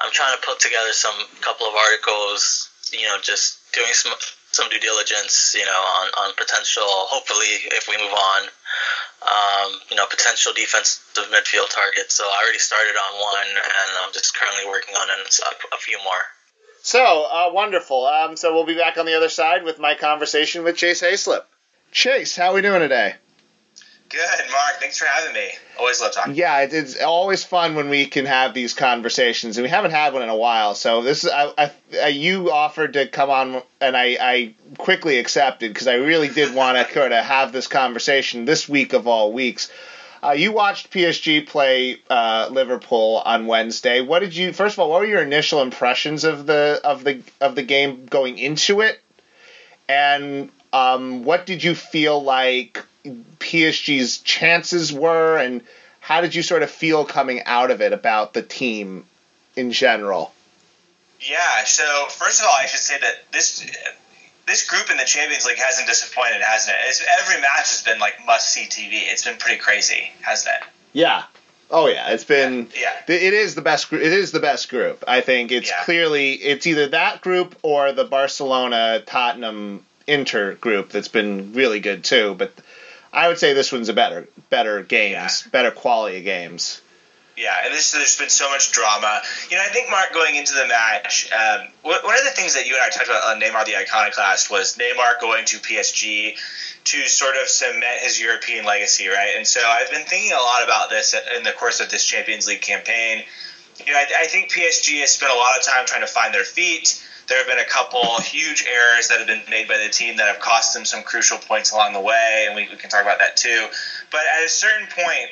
Speaker 2: I'm trying to put together some couple of articles. You know, just doing some some due diligence. You know, on on potential. Hopefully, if we move on, um, you know, potential defensive midfield targets. So I already started on one, and I'm just currently working on a, a few more.
Speaker 1: So uh, wonderful. Um, so we'll be back on the other side with my conversation with Chase Hayslip. Chase, how are we doing today?
Speaker 5: Good, Mark. Thanks for having me. Always love talking.
Speaker 1: Yeah, it's always fun when we can have these conversations, and we haven't had one in a while. So this is I, I, you offered to come on, and I, I quickly accepted because I really did want to sort of have this conversation this week of all weeks. Uh, you watched PSG play uh, Liverpool on Wednesday. What did you? First of all, what were your initial impressions of the of the of the game going into it? And um, what did you feel like PSG's chances were, and how did you sort of feel coming out of it about the team in general?
Speaker 5: Yeah, so first of all, I should say that this this group in the Champions League hasn't disappointed, hasn't it? It's, every match has been like must see TV. It's been pretty crazy, hasn't it?
Speaker 1: Yeah. Oh yeah, it's been.
Speaker 5: Yeah.
Speaker 1: It is the best. It is the best group. I think it's yeah. clearly it's either that group or the Barcelona Tottenham Inter group that's been really good too. But I would say this one's a better better games, yeah. better quality of games.
Speaker 5: Yeah, and this there's been so much drama. You know, I think Mark going into the match, um, one of the things that you and I talked about on Neymar the Iconoclast was Neymar going to PSG to sort of cement his European legacy, right? And so I've been thinking a lot about this in the course of this Champions League campaign. You know, I, I think PSG has spent a lot of time trying to find their feet. There have been a couple huge errors that have been made by the team that have cost them some crucial points along the way, and we, we can talk about that too. But at a certain point,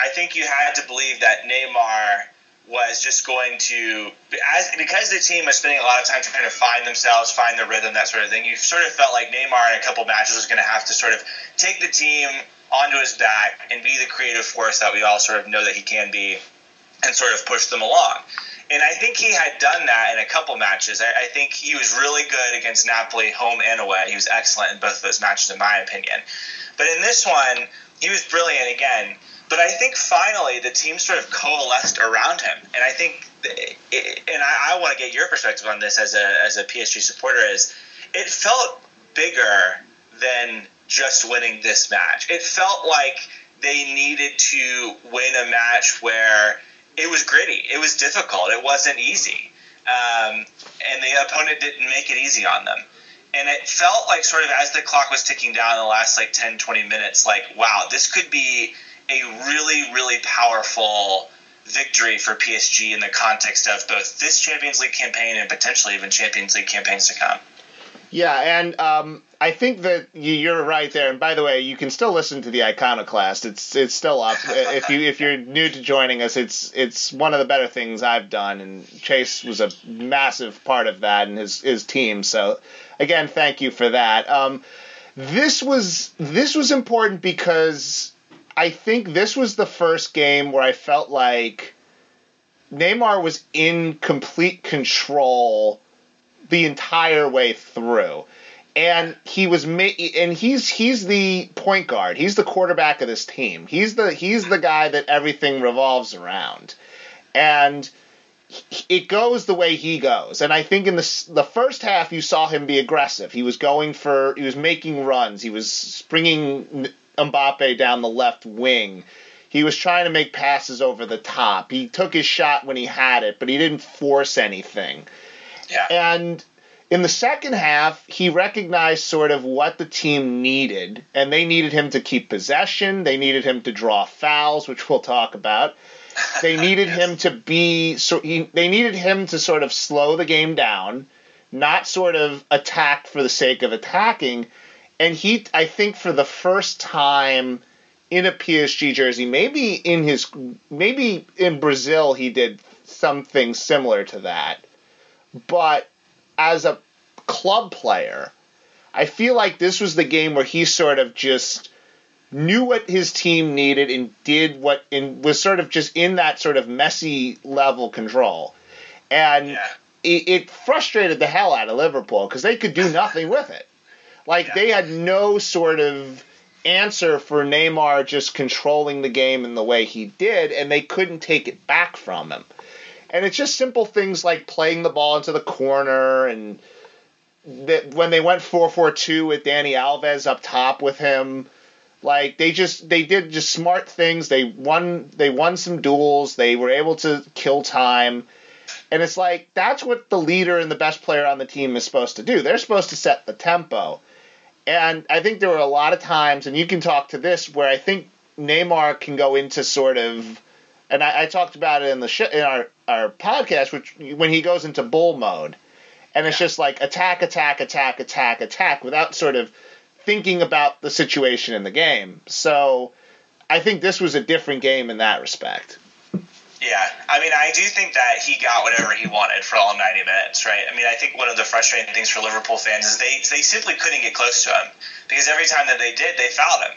Speaker 5: I think you had to believe that Neymar was just going to as because the team was spending a lot of time trying to find themselves, find the rhythm, that sort of thing. You sort of felt like Neymar in a couple matches was going to have to sort of take the team onto his back and be the creative force that we all sort of know that he can be, and sort of push them along. And I think he had done that in a couple matches. I, I, think he was really good against Napoli, home and away. He was excellent in both of those matches, in my opinion. But in this one, he was brilliant again. But I think finally the team sort of coalesced around him. And I think, it, and I, I want to get your perspective on this as a, as a PSG supporter, is it felt bigger than just winning this match. It felt like they needed to win a match where it was gritty, it was difficult, it wasn't easy, um, and the opponent didn't make it easy on them. And it felt like sort of as the clock was ticking down in the last like 10, 20 minutes, like, wow, this could be a really, really powerful victory for PSG in the context of both this Champions League campaign and potentially even Champions League campaigns to come.
Speaker 1: Yeah, and um, I think that you're right there. And by the way, you can still listen to the Iconoclast. It's it's still up. if you if you're new to joining us, it's it's one of the better things I've done. And Chase was a massive part of that and his his team. So again, thank you for that. Um, this was this was important because I think this was the first game where I felt like Neymar was in complete control the entire way through. And he was and he's he's the point guard. He's the quarterback of this team. He's the he's the guy that everything revolves around. And it goes the way he goes. And I think in the the first half you saw him be aggressive. He was going for he was making runs. He was springing Mbappe down the left wing. He was trying to make passes over the top. He took his shot when he had it, but he didn't force anything.
Speaker 5: Yeah.
Speaker 1: And in the second half, he recognized sort of what the team needed, and they needed him to keep possession. They needed him to draw fouls, which we'll talk about. They needed yes. him to be so. He, they needed him to sort of slow the game down, not sort of attack for the sake of attacking. And he, I think, for the first time in a PSG jersey, maybe in his, maybe in Brazil, he did something similar to that but as a club player, I feel like this was the game where he sort of just knew what his team needed and did what and was sort of just in that sort of Messi level control. And yeah. it, it, frustrated the hell out of Liverpool because they could do nothing with it. Like yeah. they had no sort of answer for Neymar just controlling the game in the way he did, and they couldn't take it back from him. And it's just simple things like playing the ball into the corner and that when they went 4-4-2 with Dani Alves up top with him, like they just they did just smart things. They won they won some duels. They were able to kill time. And it's like that's what the leader and the best player on the team is supposed to do. They're supposed to set the tempo. And I think there were a lot of times, and you can talk to this, where I think Neymar can go into sort of and I, I talked about it in the sh- in our our podcast, which when he goes into bull mode, and it's just like attack, attack, attack, attack, attack, without sort of thinking about the situation in the game. So I think this was a different game in that respect.
Speaker 5: Yeah, I mean, I do think that he got whatever he wanted for all 90 minutes, right? I mean, I think one of the frustrating things for Liverpool fans is they they simply couldn't get close to him because every time that they did, they fouled him.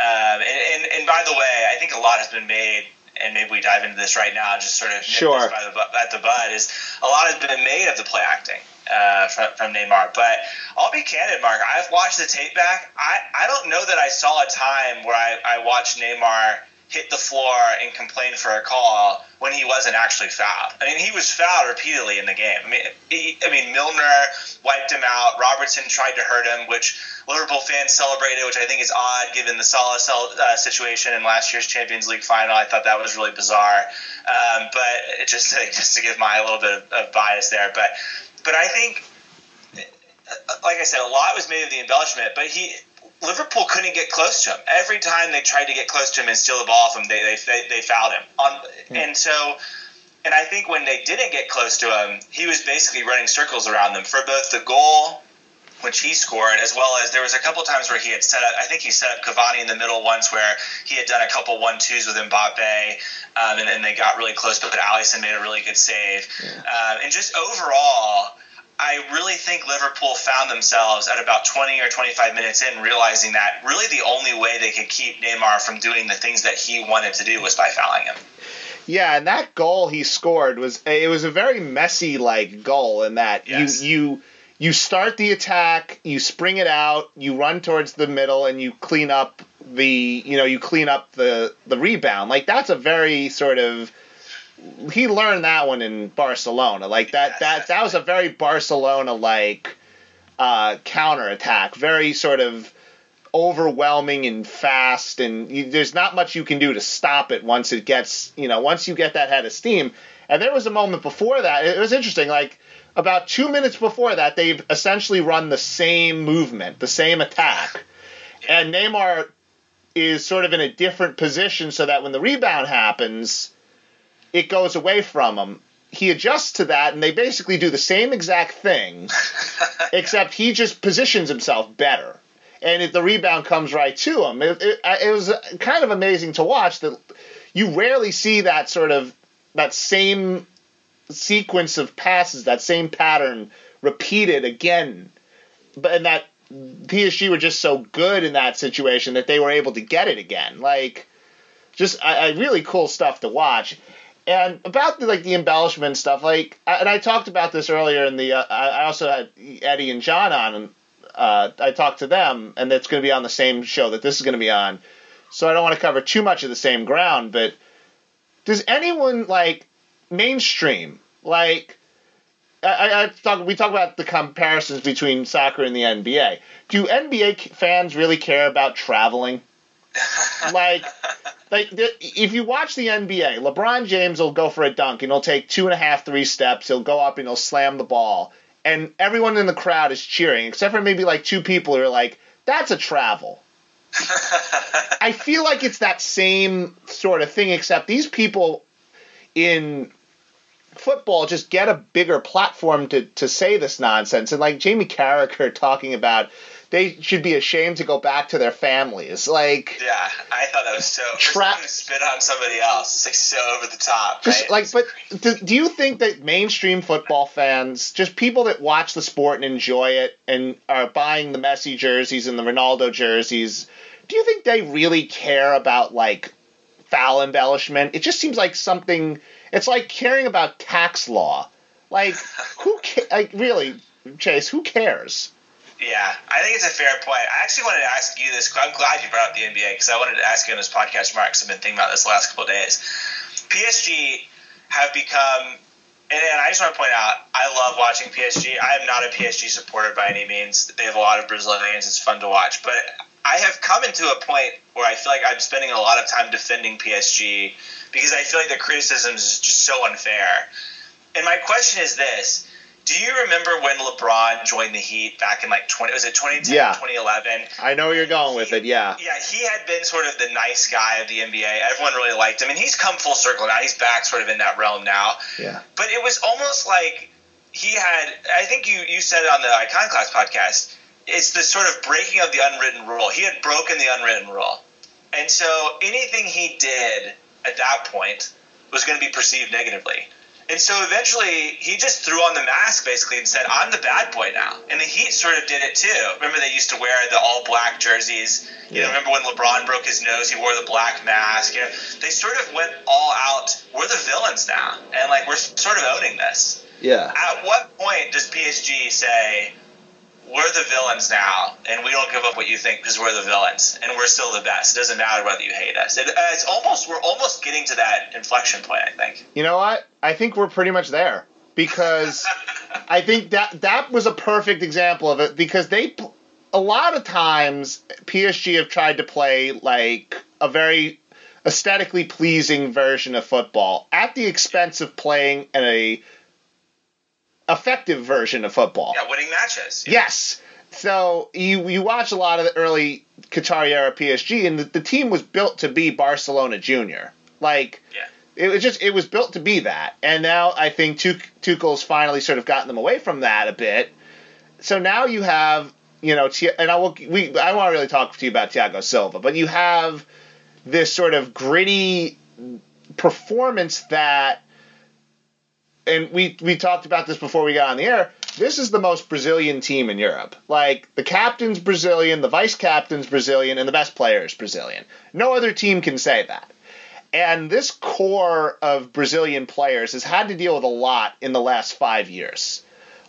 Speaker 5: Um, and, and, and by the way, I think a lot has been made and maybe we dive into this right now, just sort of
Speaker 1: sure.
Speaker 5: by the, at the bud, is a lot has been made of the play acting uh, from, from Neymar. But I'll be candid, Mark. I've watched the tape back. I, I don't know that I saw a time where I, I watched Neymar hit the floor and complain for a call when he wasn't actually fouled. I mean, he was fouled repeatedly in the game. I mean, he, I mean, Milner wiped him out. Robertson tried to hurt him, which Liverpool fans celebrated, which I think is odd given the Salah uh, situation in last year's Champions League final. I thought that was really bizarre. Um, but just to, just to give my a little bit of, of bias there, but but I think, like I said, a lot was made of the embellishment. But he Liverpool couldn't get close to him. Every time they tried to get close to him and steal the ball from him, they they, they fouled him. On, mm. And so, and I think when they didn't get close to him, he was basically running circles around them for both the goal, which he scored, as well as there was a couple times where he had set up. I think he set up Cavani in the middle once, where he had done a couple one twos with Mbappe, um, and, and they got really close. But Alisson made a really good save, yeah. uh, and just overall I really think Liverpool found themselves at about 20 or 25 minutes in realizing that really the only way they could keep Neymar from doing the things that he wanted to do was by fouling him.
Speaker 1: Yeah, and that goal he scored was it was a very messy like goal in that yes. you you you start the attack, you spring it out, you run towards the middle and you clean up the you know, you clean up the the rebound. Like that's a very sort of he learned that one in Barcelona. Like that that that was a very Barcelona like uh, counterattack, very sort of overwhelming and fast, and you, there's not much you can do to stop it once it gets, you know, once you get that head of steam. And there was a moment before that. It was interesting, like about two minutes before that, they've essentially run the same movement, the same attack, and Neymar is sort of in a different position so that when the rebound happens, it goes away from him. He adjusts to that, and they basically do the same exact thing, except he just positions himself better. And if the rebound comes right to him, it, it, it was kind of amazing to watch that you rarely see that sort of that same sequence of passes, that same pattern repeated again. But and that he or she were just so good in that situation that they were able to get it again. Like, just I, really cool stuff to watch. And about the, like the embellishment stuff, like, and I talked about this earlier in the. Uh, I also had Eddie and John on, and uh, I talked to them, and it's going to be on the same show that this is going to be on. So I don't want to cover too much of the same ground, but does anyone like mainstream like? I, I talk. We talk about the comparisons between soccer and the NBA. Do NBA fans really care about traveling? like, like if you watch the NBA, LeBron James will go for a dunk and he'll take two and a half, three steps. He'll go up and he'll slam the ball, and everyone in the crowd is cheering, except for maybe like two people who are like, "That's a travel." I feel like it's that same sort of thing, except these people in football just get a bigger platform to, to say this nonsense. And like Jamie Carragher talking about they should be ashamed to go back to their families. Like
Speaker 5: Yeah, I thought that was so tra- spit on somebody else. It's like so over the top.
Speaker 1: Just right? like but do, do you think that mainstream football fans, just people that watch the sport and enjoy it and are buying the Messi jerseys and the Ronaldo jerseys, do you think they really care about like foul embellishment? It just seems like something it's like caring about tax law. Like who ca- like really, Chase, who cares?
Speaker 5: Yeah, I think it's a fair point. I actually wanted to ask you this. I'm glad you brought up the NBA because I wanted to ask you on this podcast, Mark, because I've been thinking about this the last couple of days. PSG have become, and, and I just want to point out, I love watching PSG. I am not a PSG supporter by any means. They have a lot of Brazilians. It's fun to watch, but I have come into a point where I feel like I'm spending a lot of time defending PSG because I feel like the criticism is just so unfair. And my question is this. Do you remember when LeBron joined the Heat back in like 20 was it 2010
Speaker 1: yeah.
Speaker 5: 2011?
Speaker 1: I know you're going with it, yeah.
Speaker 5: Yeah, he had been sort of the nice guy of the NBA. Everyone really liked him and he's come full circle now. He's back sort of in that realm now.
Speaker 1: Yeah.
Speaker 5: But it was almost like he had I think you you said it on the Iconoclast podcast it's the sort of breaking of the unwritten rule. He had broken the unwritten rule. And so anything he did at that point was going to be perceived negatively. And so eventually he just threw on the mask basically and said, I'm the bad boy now. And the Heat sort of did it too. Remember they used to wear the all black jerseys. You know, remember when LeBron broke his nose, he wore the black mask. You know, they sort of went all out. We're the villains now. And like we're sort of owning this.
Speaker 1: Yeah.
Speaker 5: At what point does PSG say, we're the villains now, and we don't give up what you think because we're the villains, and we're still the best. It doesn't matter whether you hate us. It, uh, it's almost we're almost getting to that inflection point. I think.
Speaker 1: You know what? I think we're pretty much there because I think that that was a perfect example of it because they a lot of times PSG have tried to play like a very aesthetically pleasing version of football at the expense of playing in a effective version of football.
Speaker 5: Yeah, winning matches.
Speaker 1: Yeah. Yes. So you you watch a lot of the early Qatari era PSG, and the, the team was built to be Barcelona Junior. Like,
Speaker 5: yeah.
Speaker 1: it was just it was built to be that, and now I think Tuchel's finally sort of gotten them away from that a bit. So now you have you know, and I will we I want to really talk to you about Thiago Silva, but you have this sort of gritty performance that and we we talked about this before we got on the air. This is the most Brazilian team in Europe. Like the captain's Brazilian, the vice captain's Brazilian, and the best player is Brazilian. No other team can say that. And this core of Brazilian players has had to deal with a lot in the last five years.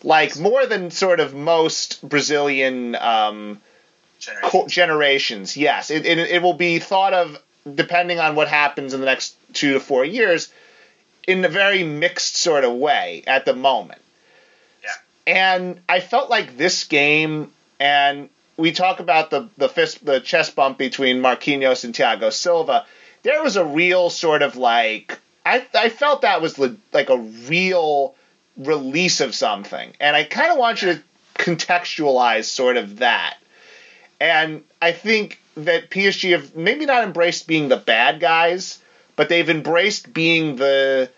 Speaker 1: Like more than sort of most Brazilian um, generations. generations. Yes, it, it, it will be thought of depending on what happens in the next two to four years in a very mixed sort of way at the moment.
Speaker 5: Yeah.
Speaker 1: And I felt like this game, and we talk about the the fist, the chest bump between Marquinhos and Thiago Silva. There was a real sort of like I I felt that was like a real release of something, and I kind of want you to contextualize sort of that. And I think that PSG have maybe not embraced being the bad guys, but they've embraced being the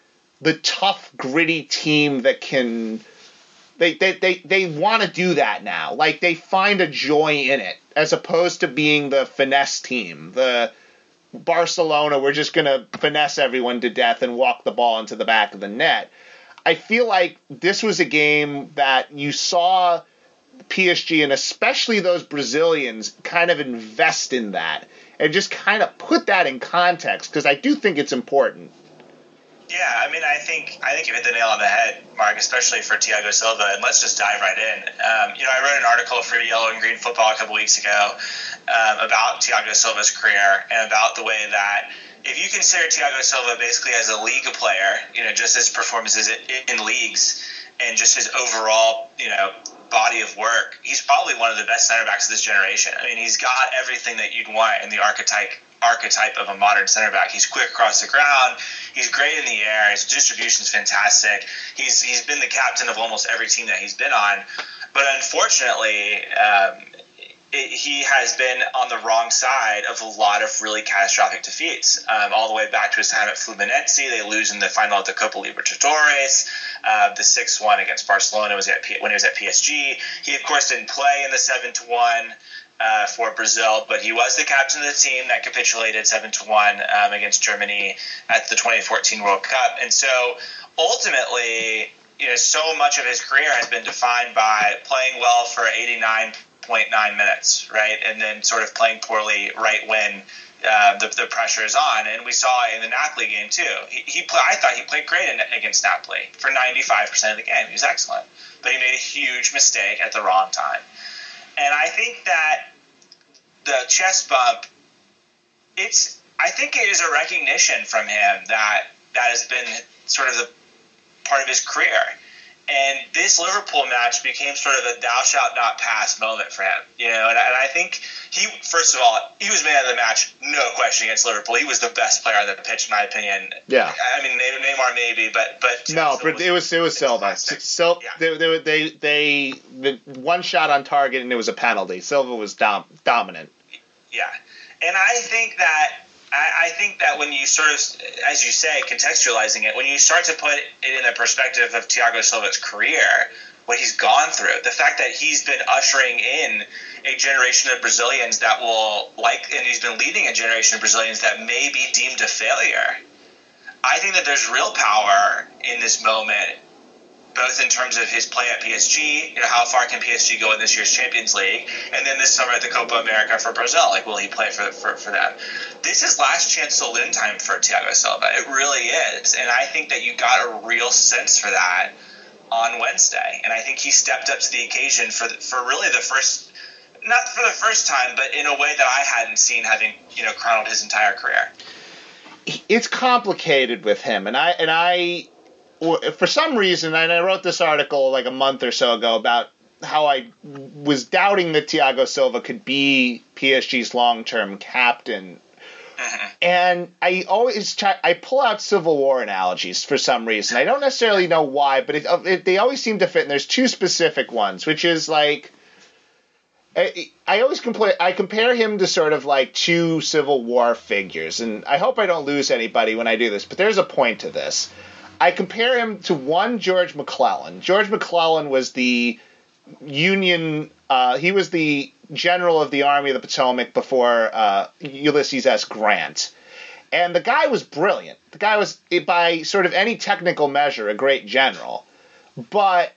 Speaker 1: the tough, gritty team that can they they they, they want to do that now. Like they find a joy in it as opposed to being the finesse team. The Barcelona, we're just going to finesse everyone to death and walk the ball into the back of the net. I feel like this was a game that you saw PSG and especially those Brazilians kind of invest in that and just kind of put that in context because I do think it's important.
Speaker 5: Yeah, I mean, I think I think you hit the nail on the head, Mark, especially for Thiago Silva. And let's just dive right in. Um, you know, I wrote an article for Yellow and Green Football a couple weeks ago um, about Thiago Silva's career and about the way that if you consider Thiago Silva basically as a league player, you know, just his performances in, leagues and just his overall, you know, body of work, he's probably one of the best center backs of this generation. I mean, he's got everything that you'd want in the archetype archetype of a modern center back. He's quick across the ground. He's great in the air. His distribution is fantastic. He's he's been the captain of almost every team that he's been on. But unfortunately, um, it, he has been on the wrong side of a lot of really catastrophic defeats. Um, all the way back to his time at Fluminense, they lose in the final of the Copa Libertadores. Uh, the six one against Barcelona was at P- when he was at PSG. He of course didn't play in the seven to one. Uh, for Brazil, but he was the captain of the team that capitulated seven to one um, against Germany at the 2014 World Cup. And so ultimately, you know, so much of his career has been defined by playing well for 89.9 minutes, right? And then sort of playing poorly right when uh, the, the pressure is on. And we saw in the Napoli game too. He, he play, I thought he played great in, against Napoli for 95% of the game. He was excellent, but he made a huge mistake at the wrong time. And I think that the chest bump, it's I think it is a recognition from him that that has been sort of the part of his career. And this Liverpool match became sort of a thou shalt not pass moment for him, you know. And, and I think he, first of all, he was man of the match, no question against Liverpool. He was the best player on the pitch, in my opinion.
Speaker 1: Yeah.
Speaker 5: I mean, Neymar maybe, but but
Speaker 1: no, but it was it was Silva. Yeah. they, they they they the one shot on target and it was a penalty. Silva was dom- dominant.
Speaker 5: Yeah, and I think that I, I think that when you sort of, as you say, contextualizing it, when you start to put it in the perspective of Thiago Silva's career, what he's gone through, the fact that he's been ushering in a generation of Brazilians that will like, and he's been leading a generation of Brazilians that may be deemed a failure. I think that there's real power in this moment both in terms of his play at PSG, you know, how far can PSG go in this year's Champions League, and then this summer at the Copa America for Brazil, like will he play for for, for them? This is last chance saloon time for Thiago Silva. It really is, and I think that you got a real sense for that on Wednesday, and I think he stepped up to the occasion for for really the first. Not for the first time, but in a way that I hadn't seen, having you know chronicled his entire career.
Speaker 1: It's complicated with him, and I and I for some reason, and I wrote this article like a month or so ago about how I was doubting that Thiago Silva could be PSG's long-term captain. Uh-huh. And I always try, I pull out Civil War analogies for some reason. I don't necessarily know why, but it, it, they always seem to fit. And there's two specific ones, which is like I, I always compare I compare him to sort of like two Civil War figures, and I hope I don't lose anybody when I do this. But there's a point to this. I compare him to one George McClellan. George McClellan was the Union. Uh, he was the general of the Army of the Potomac before uh, Ulysses S. Grant, and the guy was brilliant. The guy was, by sort of any technical measure, a great general. But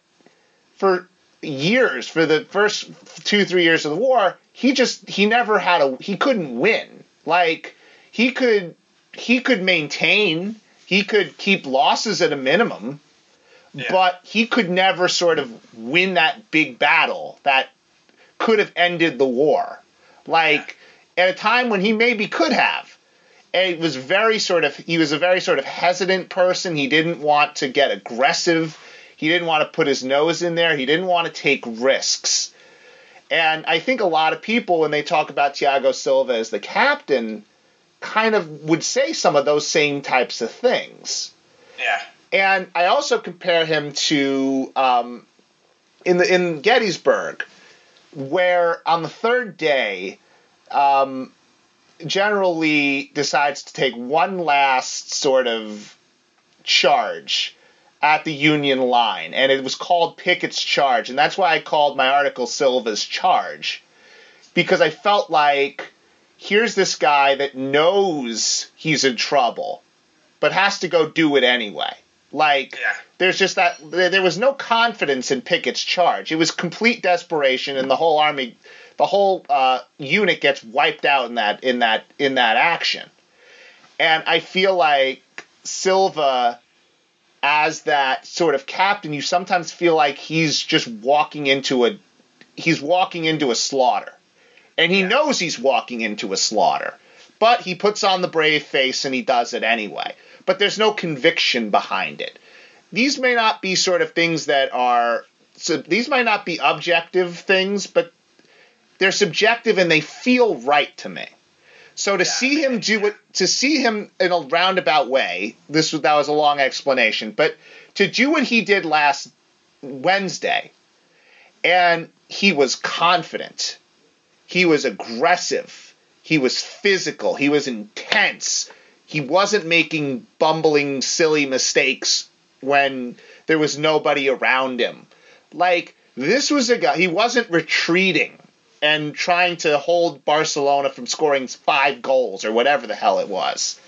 Speaker 1: for years, for the first two three years of the war, he just he never had a he couldn't win. Like he could he could maintain he could keep losses at a minimum, yeah. but he could never sort of win that big battle that could have ended the war. Like yeah. at a time when he maybe could have. And it was very sort of he was a very sort of hesitant person. He didn't want to get aggressive. He didn't want to put his nose in there. He didn't want to take risks. And I think a lot of people, when they talk about Thiago Silva as the captain, kind of would say some of those same types of things.
Speaker 5: Yeah.
Speaker 1: And I also compare him to um, in the in Gettysburg, where on the third day, um, General Lee decides to take one last sort of charge at the Union line, and it was called Pickett's Charge, and that's why I called my article Silva's Charge, because I felt like here's this guy that knows he's in trouble, but has to go do it anyway. Like,
Speaker 5: Yeah.
Speaker 1: there's just that, there was no confidence in Pickett's charge. It was complete desperation, and the whole army, the whole uh, unit gets wiped out in that, in that, in that action. And I feel like Silva, as that sort of captain, you sometimes feel like he's just walking into a, he's walking into a slaughter and he knows he's walking into a slaughter, but he puts on the brave face and he does it anyway. But there's no conviction behind it. These may not be sort of things that are so these might not be objective things, but they're subjective and they feel right to me. So to see him do it, to see him in a roundabout way, this was that was a long explanation, but to do what he did last Wednesday, and he was confident, he was aggressive, he was physical, he was intense, he wasn't making bumbling, silly mistakes when there was nobody around him. Like this was a guy, he wasn't retreating and trying to hold Barcelona from scoring five goals or whatever the hell it was.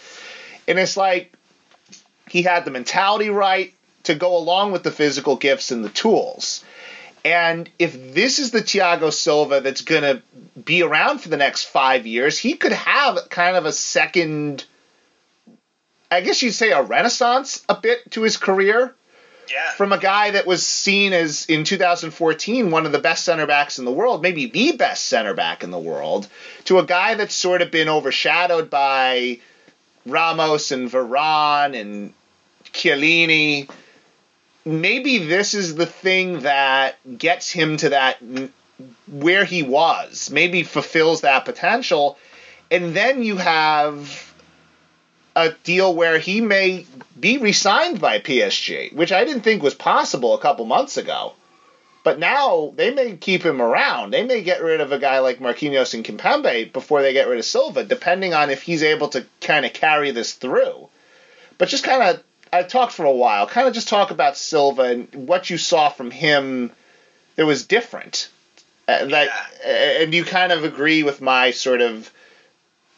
Speaker 1: And it's like he had the mentality right to go along with the physical gifts and the tools. And if this is the Thiago Silva that's going to be around for the next five years, he could have kind of a second, I guess you'd say a renaissance a bit to his career
Speaker 5: Yeah.
Speaker 1: from a guy that was seen as in 2014 one of the best center backs in the world, maybe the best center back in the world, to a guy that's sort of been overshadowed by Ramos and Varane and Chiellini. Maybe this is the thing that gets him to that where he was. Maybe fulfills that potential, and then you have a deal where he may be re-signed by PSG, which I didn't think was possible a couple months ago. But now they may keep him around. They may get rid of a guy like Marquinhos and Kimpembe before they get rid of Silva, depending on if he's able to kind of carry this through. But just kind of, I talked for a while. Kind of just talk about Silva and what you saw from him that was different. Uh, that, and you kind of agree with my sort of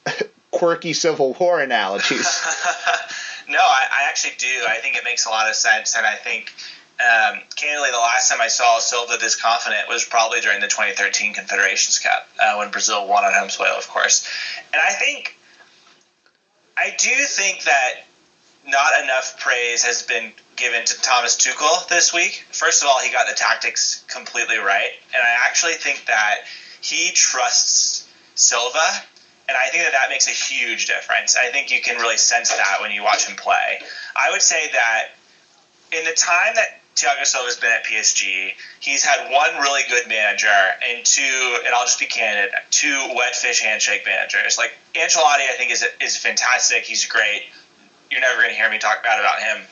Speaker 1: quirky Civil War analogies.
Speaker 5: no, I, I actually do. I think it makes a lot of sense, and I think, um, candidly, the last time I saw Silva this confident was probably during the 2013 Confederations Cup uh, when Brazil won on home soil, of course. And I think, I do think that not enough praise has been given to Thomas Tuchel this week. First of all, he got the tactics completely right, and I actually think that he trusts Silva and I think that that makes a huge difference. I think you can really sense that when you watch him play. I would say that in the time that Thiago Silva's been at PSG, he's had one really good manager and two, and I'll just be candid, two wet fish handshake managers. Like Ancelotti, I think is is fantastic. He's great. You're never going to hear me talk bad about him.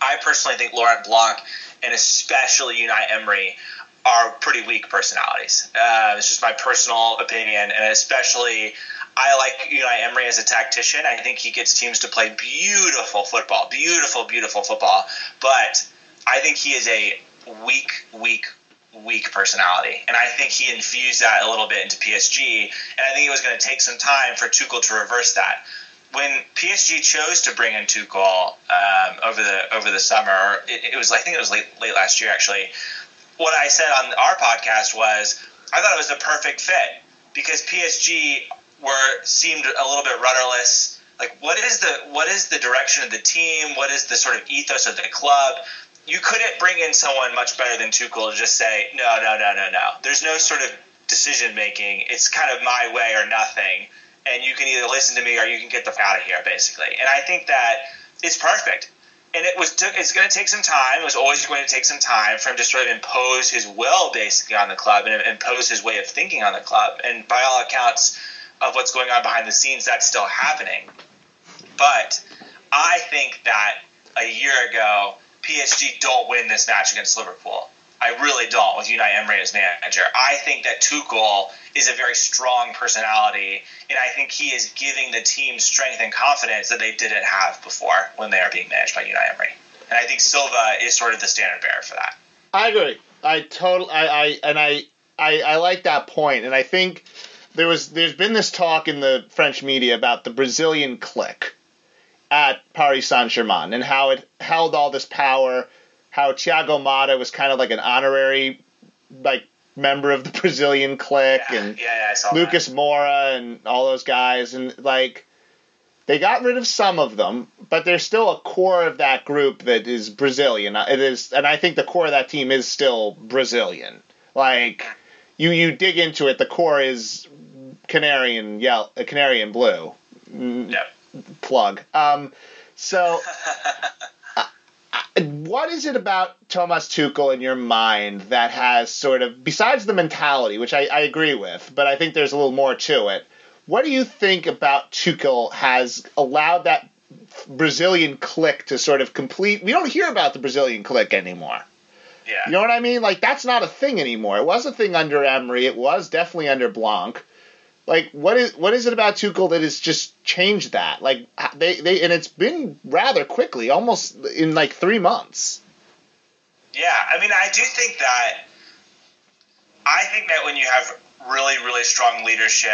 Speaker 5: I personally think Laurent Blanc and especially Unai Emery are pretty weak personalities. Uh, it's just my personal opinion, and especially I like Unai Emery as a tactician. I think he gets teams to play beautiful football, beautiful, beautiful football. But I think he is a weak, weak, weak personality, and I think he infused that a little bit into PSG. And I think it was going to take some time for Tuchel to reverse that. When PSG chose to bring in Tuchel um, over the over the summer, it, it was I think it was late late last year actually. What I said on our podcast was I thought it was the perfect fit because PSG were seemed a little bit rudderless. Like, what is the what is the direction of the team? What is the sort of ethos of the club? You couldn't bring in someone much better than Tuchel to just say no, no, no, no, no. There's no sort of decision making. It's kind of my way or nothing, and you can either listen to me or you can get the out of here, basically. And I think that it's perfect. and it was it's going to take some time. It was always going to take some time for him to sort of impose his will basically on the club and impose his way of thinking on the club. And by all accounts of what's going on behind the scenes, that's still happening. But I think that a year ago, PSG don't win this match against Liverpool. I really don't with Unai Emery as manager. I think that Tuchel is a very strong personality, and I think he is giving the team strength and confidence that they didn't have before when they are being managed by Unai Emery. And I think Silva is sort of the standard bearer for that.
Speaker 1: I agree. I totally. I, I and I, I I like that point, and I think there was there's been this talk in the French media about the Brazilian clique at Paris Saint Germain and how it held all this power. How Thiago Motta was kind of like an honorary like member of the Brazilian clique
Speaker 5: Yeah,
Speaker 1: and
Speaker 5: yeah, yeah, I saw
Speaker 1: Lucas
Speaker 5: that.
Speaker 1: Moura and all those guys and like they got rid of some of them, but there's still a core of that group that is Brazilian. It is, and I think the core of that team is still Brazilian. Like you, you dig into it, the core is canary and yellow, canary and blue. Mm,
Speaker 5: Yep.
Speaker 1: Plug. Um, so what is it about Thomas Tuchel in your mind that has sort of, besides the mentality, which I, I agree with, but I think there's a little more to it. What do you think about Tuchel has allowed that Brazilian clique to sort of complete? We don't hear about the Brazilian clique anymore.
Speaker 5: Yeah.
Speaker 1: You know what I mean? Like that's not a thing anymore. It was a thing under Emery. It was definitely under Blanc. Like what is what is it about Tuchel that has just changed that? Like they they and it's been rather quickly, almost in like three months.
Speaker 5: Yeah, I mean, I do think that. I think that when you have really, really strong leadership,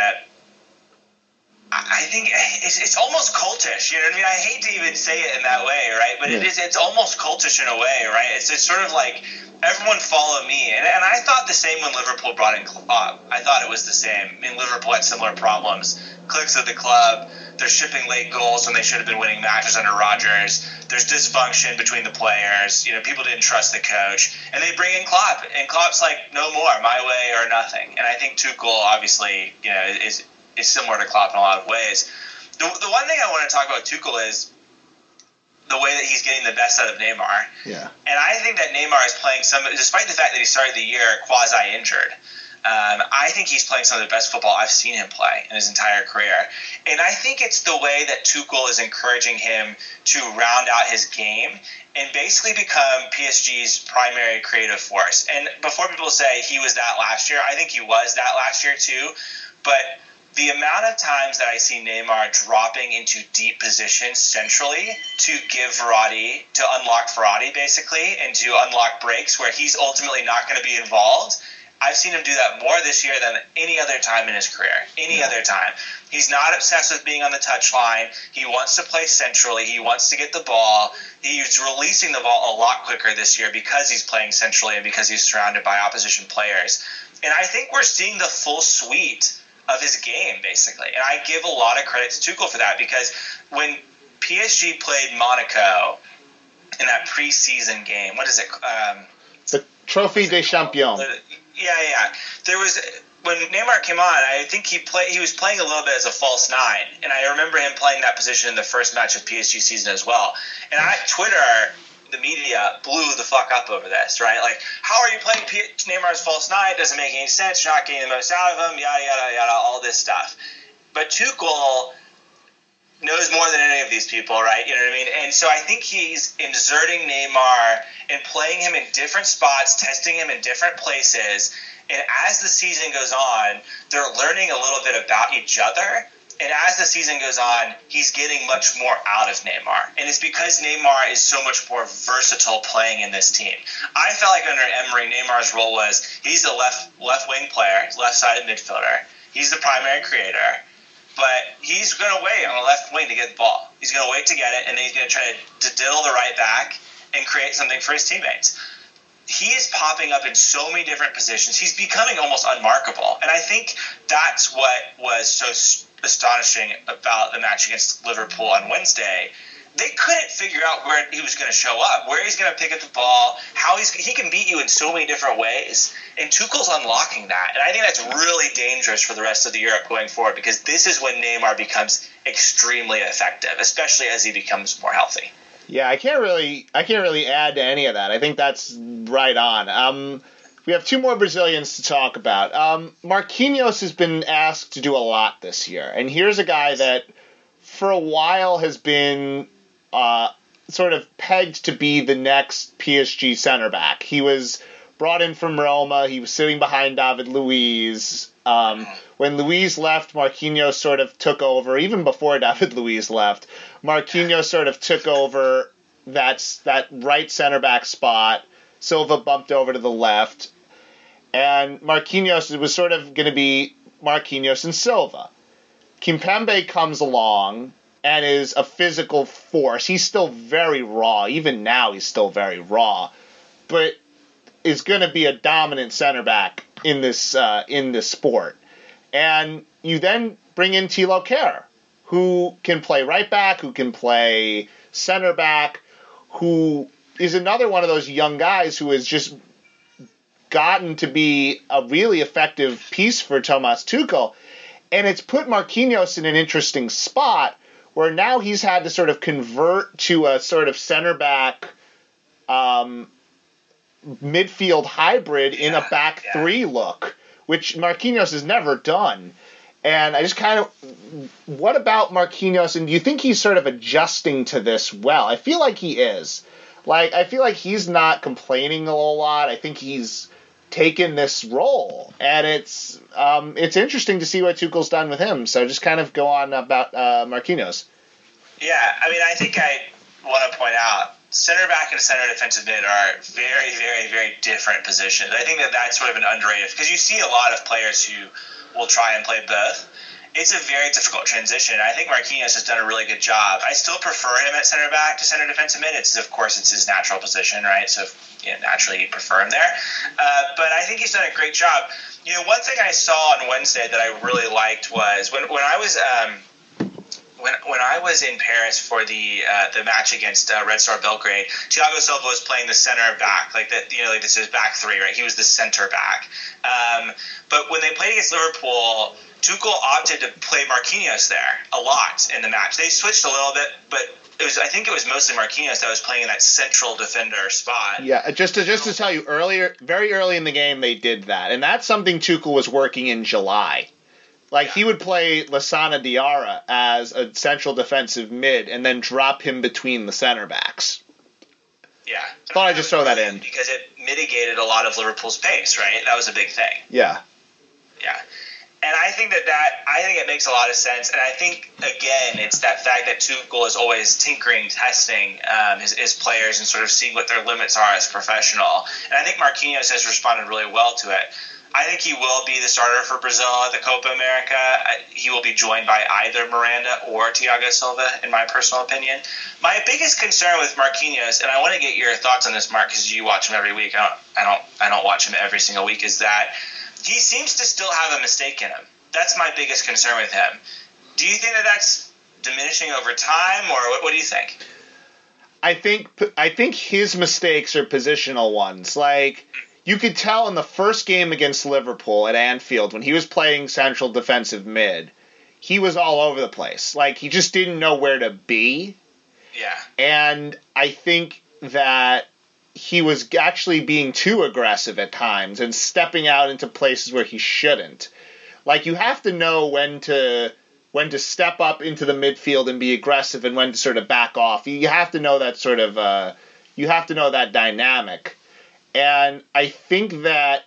Speaker 5: I think it's, it's almost cultish. You know what I mean? I hate to even say it in that way, right? But it
Speaker 1: Yeah.
Speaker 5: is. It's almost cultish in a way, right? It's, it's sort of like everyone follow me, and, and I thought the same when Liverpool brought in Klopp. Uh, I thought it was the same. I mean, Liverpool had similar problems. Clicks of the club. They're shipping late goals when they should have been winning matches under Rodgers. There's dysfunction between the players. You know, people didn't trust the coach, and they bring in Klopp, and Klopp's like, no more, my way or nothing. And I think Tuchel, obviously, you know, is is similar to Klopp in a lot of ways. The, the one thing I want to talk about Tuchel is the way that he's getting the best out of Neymar.
Speaker 1: Yeah.
Speaker 5: And I think that Neymar is playing some, despite the fact that he started the year quasi injured. Um, I think he's playing some of the best football I've seen him play in his entire career. And I think it's the way that Tuchel is encouraging him to round out his game and basically become PSG's primary creative force. And before people say he was that last year, I think he was that last year too. But the amount of times that I see Neymar dropping into deep positions centrally to give Verratti, to unlock Verratti basically, and to unlock breaks where he's ultimately not going to be involved. I've seen him do that more this year than any other time in his career. Any other time. He's not obsessed with being on the touchline. He wants to play centrally. He wants to get the ball. He's releasing the ball a lot quicker this year because he's playing centrally and because he's surrounded by opposition players. And I think we're seeing the full suite of his game, basically. And I give a lot of credit to Tuchel for that because when PSG played Monaco in that preseason game, what is it? Um,
Speaker 1: The Trophée des Champions.
Speaker 5: yeah, yeah. There was when Neymar came on. I think he play he was playing a little bit as a false nine, and I remember him playing that position in the first match of PSG season as well. And I Twitter. The media blew the fuck up over this, right? Like, how are you playing P- Neymar as false nine? Doesn't make any sense. You're not getting the most out of him. Yada yada yada. All this stuff. But Tuchel knows more than any of these people, right? You know what I mean? And so I think he's inserting Neymar and playing him in different spots, testing him in different places. And as the season goes on, they're learning a little bit about each other. And as the season goes on, he's getting much more out of Neymar. And it's because Neymar is so much more versatile playing in this team. I felt like under Emery, Neymar's role was he's a left left wing player, left sided midfielder. He's the primary creator but he's going to wait on the left wing to get the ball. He's going to wait to get it, and then he's going to try to, to diddle the right back and create something for his teammates. He is popping up in so many different positions. He's becoming almost unmarkable, and I think that's what was so astonishing about the match against Liverpool on Wednesday. They couldn't figure out where he was going to show up, where he's going to pick up the ball, how he's he can beat you in so many different ways. And Tuchel's unlocking that, and I think that's really dangerous for the rest of the Europe going forward because this is when Neymar becomes extremely effective, especially as he becomes more healthy.
Speaker 1: Yeah, I can't really I can't really add to any of that. I think that's right on. Um, we have two more Brazilians to talk about. Um, Marquinhos has been asked to do a lot this year, and here's a guy that for a while has been uh, sort of pegged to be the next PSG center back. He was brought in from Roma. He was sitting behind David Luiz. Um, when Luiz left, Marquinhos sort of took over. Even before David Luiz left, Marquinhos sort of took over that that right center back spot. Silva bumped over to the left, and Marquinhos was sort of going to be Marquinhos and Silva. Kimpembe comes along and is a physical force. He's still very raw. Even now, he's still very raw, but is going to be a dominant center back in this uh, in this sport. And you then bring in Thilo Kehrer, who can play right back, who can play center back, who is another one of those young guys who has just gotten to be a really effective piece for Thomas Tuchel. And it's put Marquinhos in an interesting spot where now he's had to sort of convert to a sort of center back um, midfield hybrid in a back
Speaker 5: yeah.
Speaker 1: three look, which Marquinhos has never done. And I just kind of, what about Marquinhos? And do you think he's sort of adjusting to this well? I feel like he is. Like I feel like he's not complaining a whole lot. I think he's taken this role, and it's um, it's interesting to see what Tuchel's done with him. So just kind of go on about uh, Marquinhos.
Speaker 5: Yeah, I mean, I think I want to point out center back and center defensive mid are very, very, very different positions. I think that that's sort of an underrated because you see a lot of players who will try and play both. It's a very difficult transition. I think Marquinhos has done a really good job. I still prefer him at center back to center defensive mid. It's of course it's his natural position, right? So you know, naturally you prefer him there. Uh, but I think he's done a great job. You know, one thing I saw on Wednesday that I really liked was when when I was. Um, when, when I was in Paris for the uh, the match against uh, Red Star Belgrade, Thiago Silva was playing the center back, like that. You know, like this is back three, right? He was the center back. Um, but when they played against Liverpool, Tuchel opted to play Marquinhos there a lot in the match. They switched a little bit, but it was I think it was mostly Marquinhos that was playing in that central defender spot.
Speaker 1: Yeah, just to just to tell you earlier, very early in the game they did that, and that's something Tuchel was working in July. Like he would play Lassana Diarra as a central defensive mid, and then drop him between the center backs.
Speaker 5: Yeah,
Speaker 1: Thought I'd just throw that in.
Speaker 5: because it mitigated a lot of Liverpool's pace, right? That was a big thing.
Speaker 1: Yeah,
Speaker 5: Yeah. And I think that that I think it makes a lot of sense, and I think again it's that fact that Tuchel is always tinkering, testing um, his, his players, and sort of seeing what their limits are as professional. And I think Marquinhos has responded really well to it. I think he will be the starter for Brazil at the Copa America. He will be joined by either Miranda or Thiago Silva, in my personal opinion. My biggest concern with Marquinhos, and I want to get your thoughts on this, Mark, because you watch him every week. I don't, I don't, I don't watch him every single week. Is that he seems to still have a mistake in him. That's my biggest concern with him. Do you think that that's diminishing over time, or what, what do you think?
Speaker 1: I think I think his mistakes are positional ones. Like you could tell in the first game against Liverpool at Anfield when he was playing central defensive mid, he was all over the place. Like he just didn't know where to be.
Speaker 5: Yeah.
Speaker 1: And I think that he was actually being too aggressive at times and stepping out into places where he shouldn't. Like you have to know when to when to step up into the midfield and be aggressive and when to sort of back off. You have to know that sort of uh, you have to know that dynamic. And I think that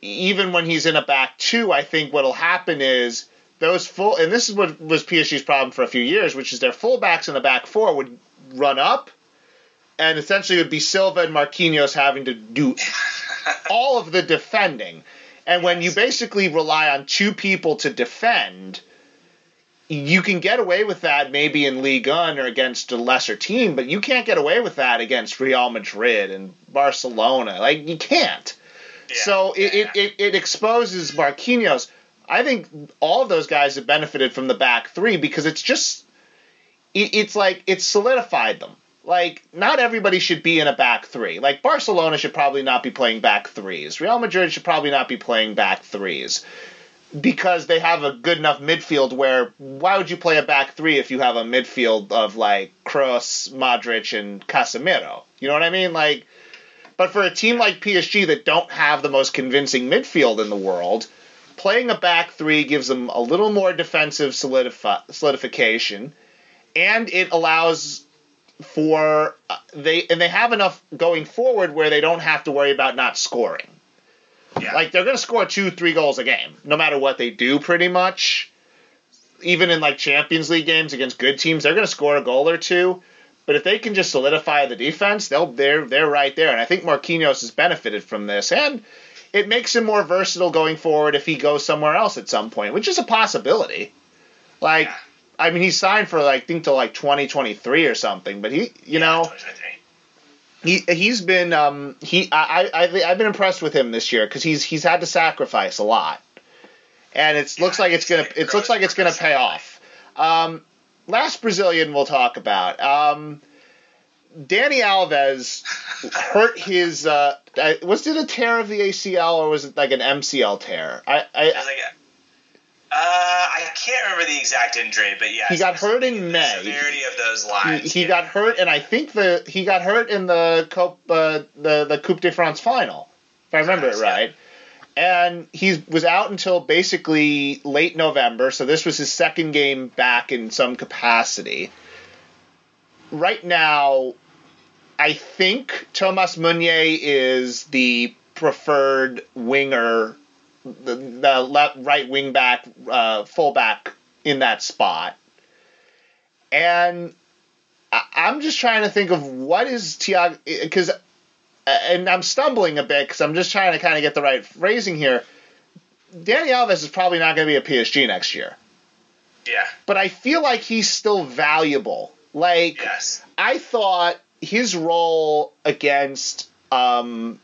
Speaker 1: even when he's in a back two, I think what'll happen is those full and this is what was PSG's problem for a few years, which is their fullbacks in the back four would run up and essentially it would be Silva and Marquinhos having to do all of the defending. And when you basically rely on two people to defend, you can get away with that maybe in League 1 or against a lesser team, but you can't get away with that against Real Madrid and Barcelona. Like you can't.
Speaker 5: Yeah.
Speaker 1: So it,
Speaker 5: Yeah,
Speaker 1: it, it, it exposes Marquinhos. I think all of those guys have benefited from the back three because it's just it, it's like it's solidified them. Like not everybody should be in a back three. Like Barcelona should probably not be playing back threes. Real Madrid should probably not be playing back threes. Because they have a good enough midfield where why would you play a back three if you have a midfield of like Kroos, Modric, and Casemiro? You know what I mean? Like, but for a team like PSG that don't have the most convincing midfield in the world, playing a back three gives them a little more defensive solidifi- solidification, and it allows for uh, they and they have enough going forward where they don't have to worry about not scoring.
Speaker 5: Yeah.
Speaker 1: Like they're going to score two, three goals a game, no matter what they do, pretty much. Even in like Champions League games against good teams, they're going to score a goal or two. But if they can just solidify the defense, they'll they're they're right there. And I think Marquinhos has benefited from this, and it makes him more versatile going forward if he goes somewhere else at some point, which is a possibility. Like,
Speaker 5: Yeah.
Speaker 1: I mean, he's signed for like I think till like 2023 or something. But he, you know,
Speaker 5: 2023.
Speaker 1: He he's been um he I I I- I've been impressed with him this year because he's he's had to sacrifice a lot, and it looks like it's gonna it looks like it's gonna pay off. Um, last Brazilian we'll talk about. Um, Dani Alves hurt his uh was it a tear of the ACL or was it like an MCL tear? I
Speaker 5: It was
Speaker 1: I
Speaker 5: like I can't remember the exact injury, but yeah,
Speaker 1: He got hurt in May.
Speaker 5: Severity of those
Speaker 1: he,
Speaker 5: lines.
Speaker 1: he
Speaker 5: yeah.
Speaker 1: got hurt and I think the he got hurt in the Coupe uh, the the Coupe de France final if I remember it
Speaker 5: Correct, yeah.
Speaker 1: right. And he was out until basically late November, so this was his second game back in some capacity. Right now, I think Thomas Meunier is the preferred winger, the, the left, right wing back, uh, fullback in that spot. And I, I'm just trying to think of what is Tiago, because, and I'm stumbling a bit because I'm just trying to kind of get the right phrasing here. Dani Alves is probably not going to be a PSG next year,
Speaker 5: Yeah.
Speaker 1: but I feel like he's still valuable. Like,
Speaker 5: Yes.
Speaker 1: I thought his role against um,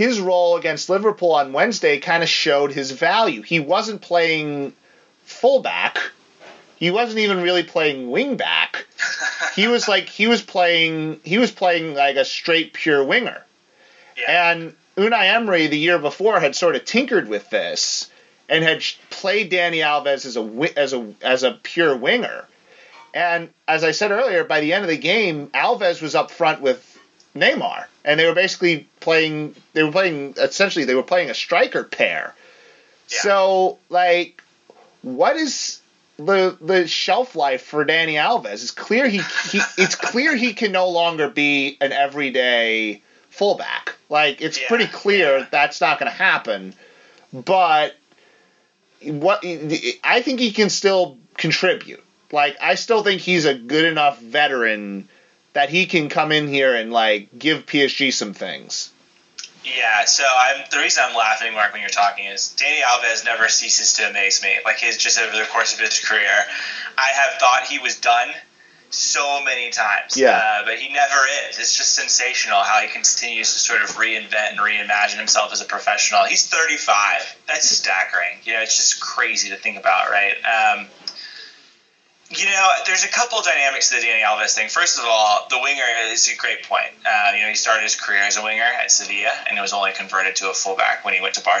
Speaker 1: his role against Liverpool on Wednesday kind of showed his value. He wasn't playing fullback. He wasn't even really playing wingback. He was like he was playing he was playing like a straight pure winger.
Speaker 5: Yeah.
Speaker 1: And Unai Emery the year before had sort of tinkered with this and had played Dani Alves as a as a as a pure winger. And as I said earlier, by the end of the game, Alves was up front with Neymar, and they were basically playing. They were playing essentially. They were playing a striker pair.
Speaker 5: Yeah.
Speaker 1: So, like, what is the the shelf life for Dani Alves? It's clear he, he it's clear he can no longer be an everyday fullback. Like, it's
Speaker 5: Yeah,
Speaker 1: pretty clear
Speaker 5: yeah.
Speaker 1: that's not going to happen. But what I think he can still contribute. Like I still think he's a good enough veteran that he can come in here and like give PSG some things.
Speaker 5: Yeah, so I'm the reason I'm laughing, Mark, when you're talking is Dani Alves never ceases to amaze me. Like his just over the course of his career, I have thought he was done so many times.
Speaker 1: Yeah.
Speaker 5: Uh, but he never is. It's just sensational how he continues to sort of reinvent and reimagine himself as a professional. He's 35. That's staggering. You know, it's just crazy to think about, right? Um, you know, there's a couple dynamics to the Dani Alves thing. First of all, the winger is a great point. Uh, you know, he started his career as a winger at Sevilla and it was only converted to a fullback when he went to Barca.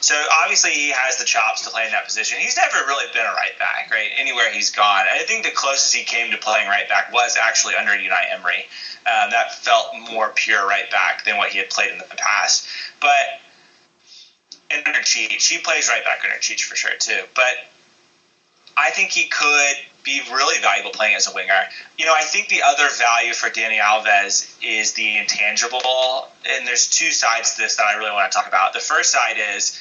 Speaker 5: So obviously he has the chops to play in that position. He's never really been a right back, right? Anywhere he's gone. I think the closest he came to playing right back was actually under Unai Emery. Um, that felt more pure right back than what he had played in the past. But under Cheech, he plays right back under Cheech for sure too. But I think he could be really valuable playing as a winger. You know, I think the other value for Dani Alves is the intangible, and there's two sides to this that I really want to talk about. The first side is,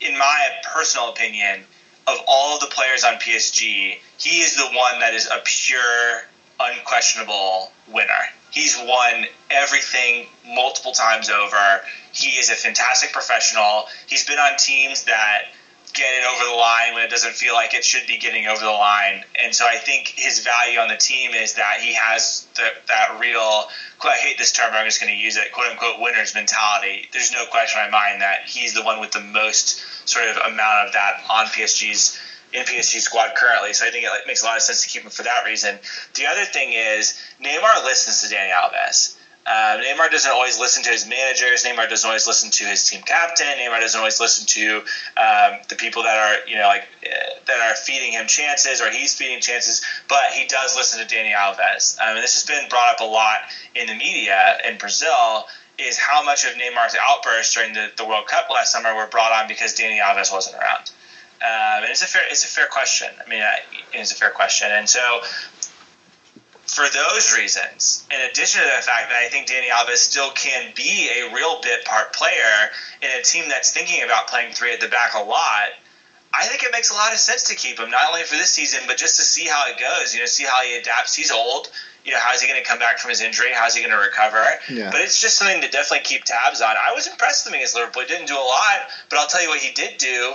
Speaker 5: in my personal opinion, of all the players on PSG, he is the one that is a pure, unquestionable winner. He's won everything multiple times over. He is a fantastic professional. He's been on teams that get it over the line when it doesn't feel like it should be getting over the line. And so I think his value on the team is that he has the, that real, I hate this term, but I'm just going to use it, quote unquote, winner's mentality. There's no question in my mind that he's the one with the most sort of amount of that on PSG's in PSG squad currently. So I think it makes a lot of sense to keep him for that reason. The other thing is Neymar listens to Dani Alves. Uh, Neymar doesn't always listen to his managers. Neymar doesn't always listen to his team captain. Neymar doesn't always listen to um, the people that are, you know, like uh, that are feeding him chances or he's feeding chances. But he does listen to Dani Alves. Um, and this has been brought up a lot in the media in Brazil. Is how much of Neymar's outbursts during the, the World Cup last summer were brought on because Dani Alves wasn't around. Um, and it's a fair it's a fair question. I mean, it's a fair question. And so for those reasons, in addition to the fact that I think Dani Alves still can be a real bit part player in a team that's thinking about playing three at the back a lot, I think it makes a lot of sense to keep him, not only for this season, but just to see how it goes, you know, see how he adapts. He's old. You know, how's he going to come back from his injury? How's he going to recover?
Speaker 1: Yeah.
Speaker 5: But it's just something to definitely keep tabs on. I was impressed with him against Liverpool. He didn't do a lot, but I'll tell you what he did do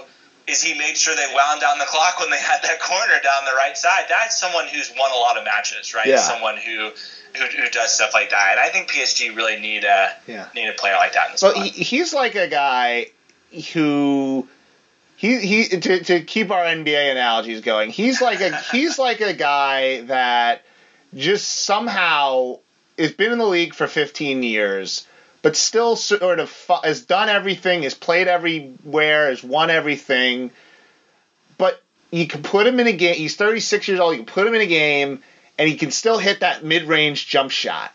Speaker 5: is he made sure they wound down the clock when they had that corner down the right side. That's someone who's won a lot of matches, right?
Speaker 1: Yeah.
Speaker 5: Someone who, who who does stuff like that. And I think PSG really need a
Speaker 1: Yeah.
Speaker 5: need a player like that in the
Speaker 1: Well, he, he's like a guy who he he to, to keep our NBA analogies going. He's like a he's like a guy that just somehow has been in the league for 15 years, but still sort of fu- has done everything, has played everywhere, has won everything. But you can put him in a game. He's 36 years old. You can put him in a game, and he can still hit that mid-range jump shot.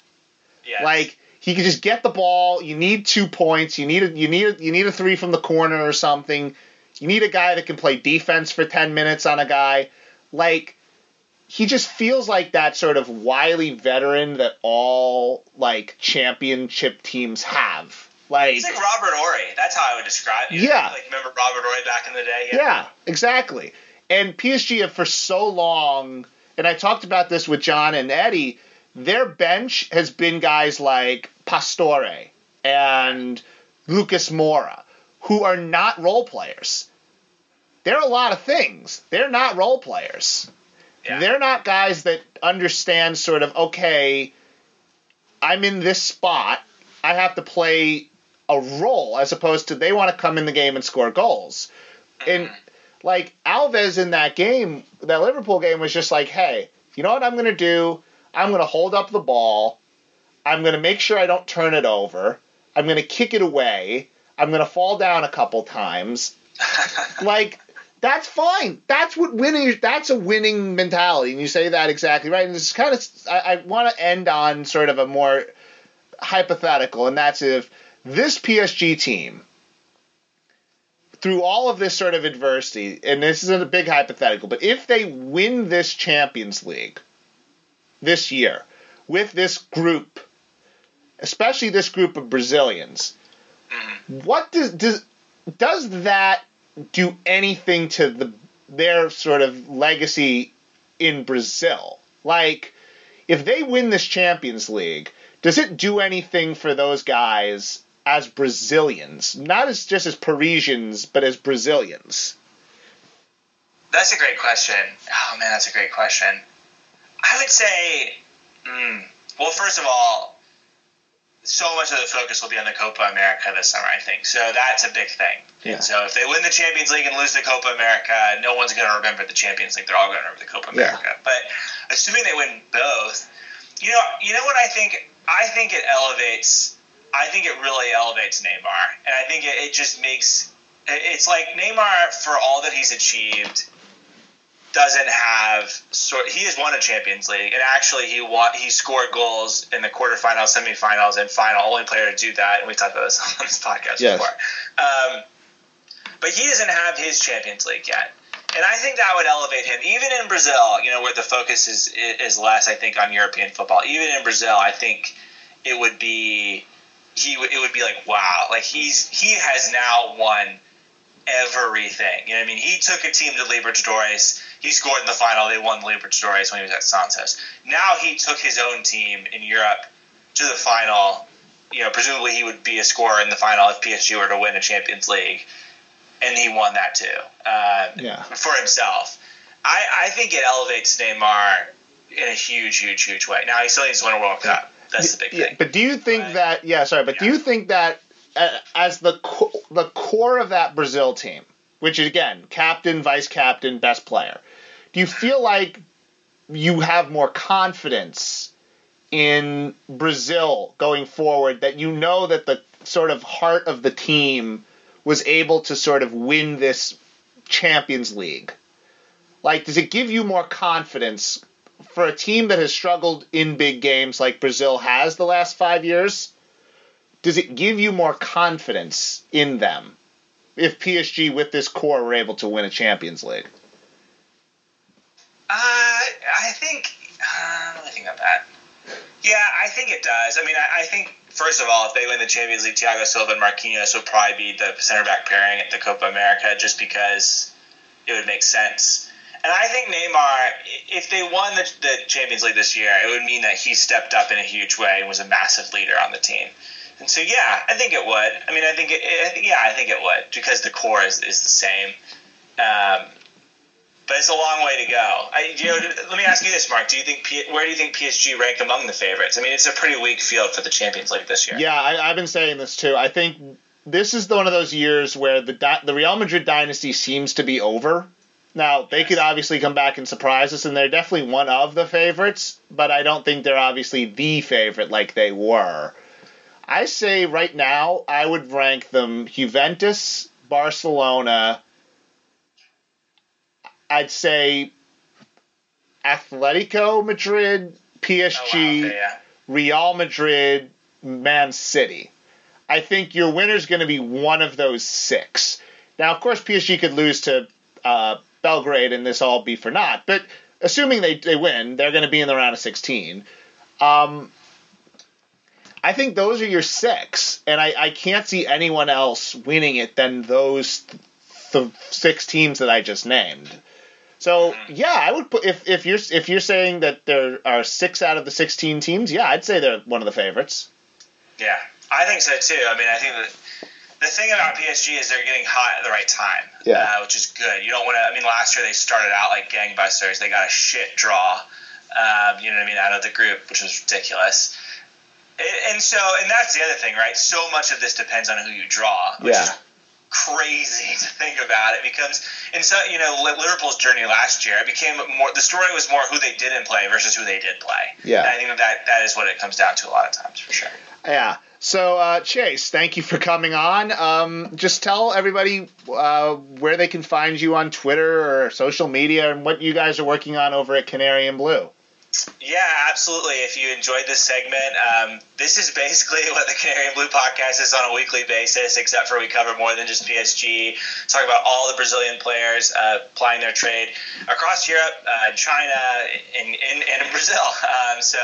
Speaker 5: Yes.
Speaker 1: Like he can just get the ball. You need two points. You need a, you need a, you need a three from the corner or something. You need a guy that can play defense for ten minutes on a guy. Like he just feels like that sort of wily veteran that all like championship teams have. Like
Speaker 5: He's like Robert Horry. That's how I would describe. You
Speaker 1: Yeah.
Speaker 5: Like remember Robert Horry back in the day?
Speaker 1: Yeah, exactly. And PSG have for so long, and I talked about this with John and Eddie, their bench has been guys like Pastore and Lucas Moura, who are not role players. They're a lot of things. They're not role players.
Speaker 5: Yeah.
Speaker 1: They're not guys that understand sort of, okay, I'm in this spot. I have to play a role as opposed to they want to come in the game and score goals. And mm-hmm. like Alves in that game, that Liverpool game was just like, hey, you know what I'm going to do? I'm going to hold up the ball. I'm going to make sure I don't turn it over. I'm going to kick it away. I'm going to fall down a couple times. like that's fine. That's what winning. That's a winning mentality, and you say that exactly right. And this is kind of. I, I want to end on sort of a more hypothetical, and that's if this PSG team, through all of this sort of adversity, and this isn't a big hypothetical, but if they win this Champions League this year with this group, especially this group of Brazilians, mm-hmm. what does does does that do anything to the their sort of legacy in Brazil? Like, if they win this Champions League, does it do anything for those guys as Brazilians, not as just as Parisians, but as Brazilians?
Speaker 5: That's a great question. Oh man, that's a great question. I would say, mm, well, first of all, so much of the focus will be on the Copa America this summer, I think. So that's a big thing.
Speaker 1: Yeah.
Speaker 5: So if they win the Champions League and lose the Copa America, no one's going to remember the Champions League. They're all going to remember the Copa America.
Speaker 1: Yeah.
Speaker 5: America. But assuming they win both, you know, you know what I think? I think it elevates. I think it really elevates Neymar, and I think it, it just makes. It's like Neymar, for all that he's achieved, doesn't have sort. He has won a Champions League, and actually he won. He scored goals in the quarterfinals, semifinals, and final. Only player to do that, and we talked about this on this podcast
Speaker 1: Yes.
Speaker 5: before. Um, but he doesn't have his Champions League yet. And I think that would elevate him, even in Brazil, you know, where the focus is is less, I think, on European football. Even in Brazil, I think it would be he it would be like wow, like he's he has now won everything. You know what I mean? He took a team to Libertadores. He scored in the final. They won the Libertadores when he was at Santos. Now he took his own team in Europe to the final. You know, presumably he would be a scorer in the final if PSG were to win a Champions League, and he won that too. Um,
Speaker 1: Yeah.
Speaker 5: For himself, I, I think it elevates Neymar in a huge, huge, huge way. Now he still needs to win a World Cup. That's the big
Speaker 1: Yeah,
Speaker 5: thing.
Speaker 1: But do you think
Speaker 5: Right.
Speaker 1: that? Yeah, sorry, but do you think that uh, as the co- the core of that Brazil team, which is again captain, vice captain, best player, do you feel like you have more confidence in Brazil going forward that you know that the sort of heart of the team was able to sort of win this Champions League? Like, does it give you more confidence for a team that has struggled in big games like Brazil has the last five years? Does it give you more confidence in them if PSG with this core were able to win a Champions League?
Speaker 5: Uh, I think. Uh, let me think about that. Yeah, I think it does. I mean, I, I think first of all, if they win the Champions League, Thiago Silva and Marquinhos would probably be the center back pairing at the Copa America, just because it would make sense. And I think Neymar, if they won the, the Champions League this year, it would mean that he stepped up in a huge way and was a massive leader on the team. And so, yeah, I think it would. I mean, I think, it, it yeah, I think it would because the core is, is the same. Um, but it's a long way to go. I, you know, let me ask you this, Mark. Do you think P, where do you think PSG rank among the favorites? I mean, it's a pretty weak field for the Champions League this year.
Speaker 1: Yeah, I, I've been saying this too. I think this is the, one of those years where the the Real Madrid dynasty seems to be over. Now they could obviously come back and surprise us, and they're definitely one of the favorites. But I don't think they're obviously the favorite like they were. I say right now, I would rank them Juventus, Barcelona. I'd say Atletico Madrid, PSG,
Speaker 5: Oh, wow. Okay, yeah.
Speaker 1: Real Madrid, Man City. I think your winner's going to be one of those six. Now, of course, PSG could lose to uh, Belgrade and this all be for naught, but assuming they, they win, they're going to be in the round of 16. Um, I think those are your six, and I, I can't see anyone else winning it than those th- the six teams that I just named. So yeah, I would put if, if you're if you're saying that there are six out of the sixteen teams, yeah, I'd say they're one of the favorites.
Speaker 5: Yeah, I think so too. I mean, I think that the thing about PSG is they're getting hot at the right time,
Speaker 1: Yeah.
Speaker 5: uh, which is good. You don't want to. I mean, last year they started out like gangbusters. They got a shit draw, um, you know what I mean, out of the group, which was ridiculous. And- And so, and that's the other thing, right? So much of this depends on who you draw, which
Speaker 1: Yeah.
Speaker 5: is crazy to think about. It becomes, and so you know, Liverpool's journey last year, it became more. The story was more who they didn't play versus who they did play.
Speaker 1: Yeah.
Speaker 5: And I think that that, that is what it comes down to a lot of times, for sure.
Speaker 1: Yeah. So uh, Chase, thank you for coming on. Um, just tell everybody uh, where they can find you on Twitter or social media, and what you guys are working on over at Canary and Blue.
Speaker 5: Yeah, absolutely. If you enjoyed this segment, um, this is basically what the Canary and Blue podcast is on a weekly basis, except for we cover more than just PSG. Talk about all the Brazilian players uh, plying their trade across Europe, uh, China, and, Brazil. Um, so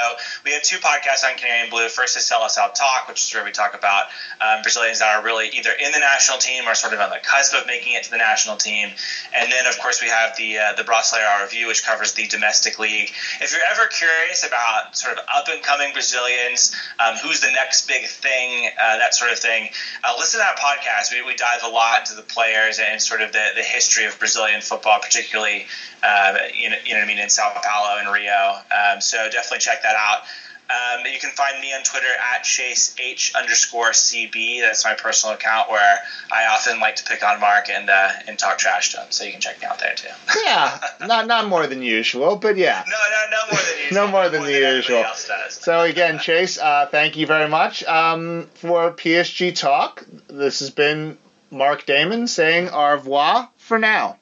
Speaker 5: we have two podcasts on Canary and Blue. First is Seleção Talk, which is where we talk about um, Brazilians that are really either in the national team or sort of on the cusp of making it to the national team. And then, of course, we have the uh, the Brasileirão Review, which covers the domestic league. If you're ever curious about sort of up and coming Brazilians, um, who's the next big thing, uh, that sort of thing, uh, listen to that podcast. We, we dive a lot into the players and sort of the, the history of Brazilian football, particularly uh, you, know, you know what I mean in Sao Paulo and Rio. Um, so definitely check that out. Um, you can find me on Twitter at Chase H underscore CB. That's my personal account where I often like to pick on Mark and uh, and talk trash to him. So you can check me out there too.
Speaker 1: Yeah, not not more than usual, but yeah.
Speaker 5: No, no, no more than usual.
Speaker 1: No more than the
Speaker 5: everybody
Speaker 1: usual. So again, Chase, uh, thank you very much um, for PSG talk. This has been Mark Damon saying au revoir for now.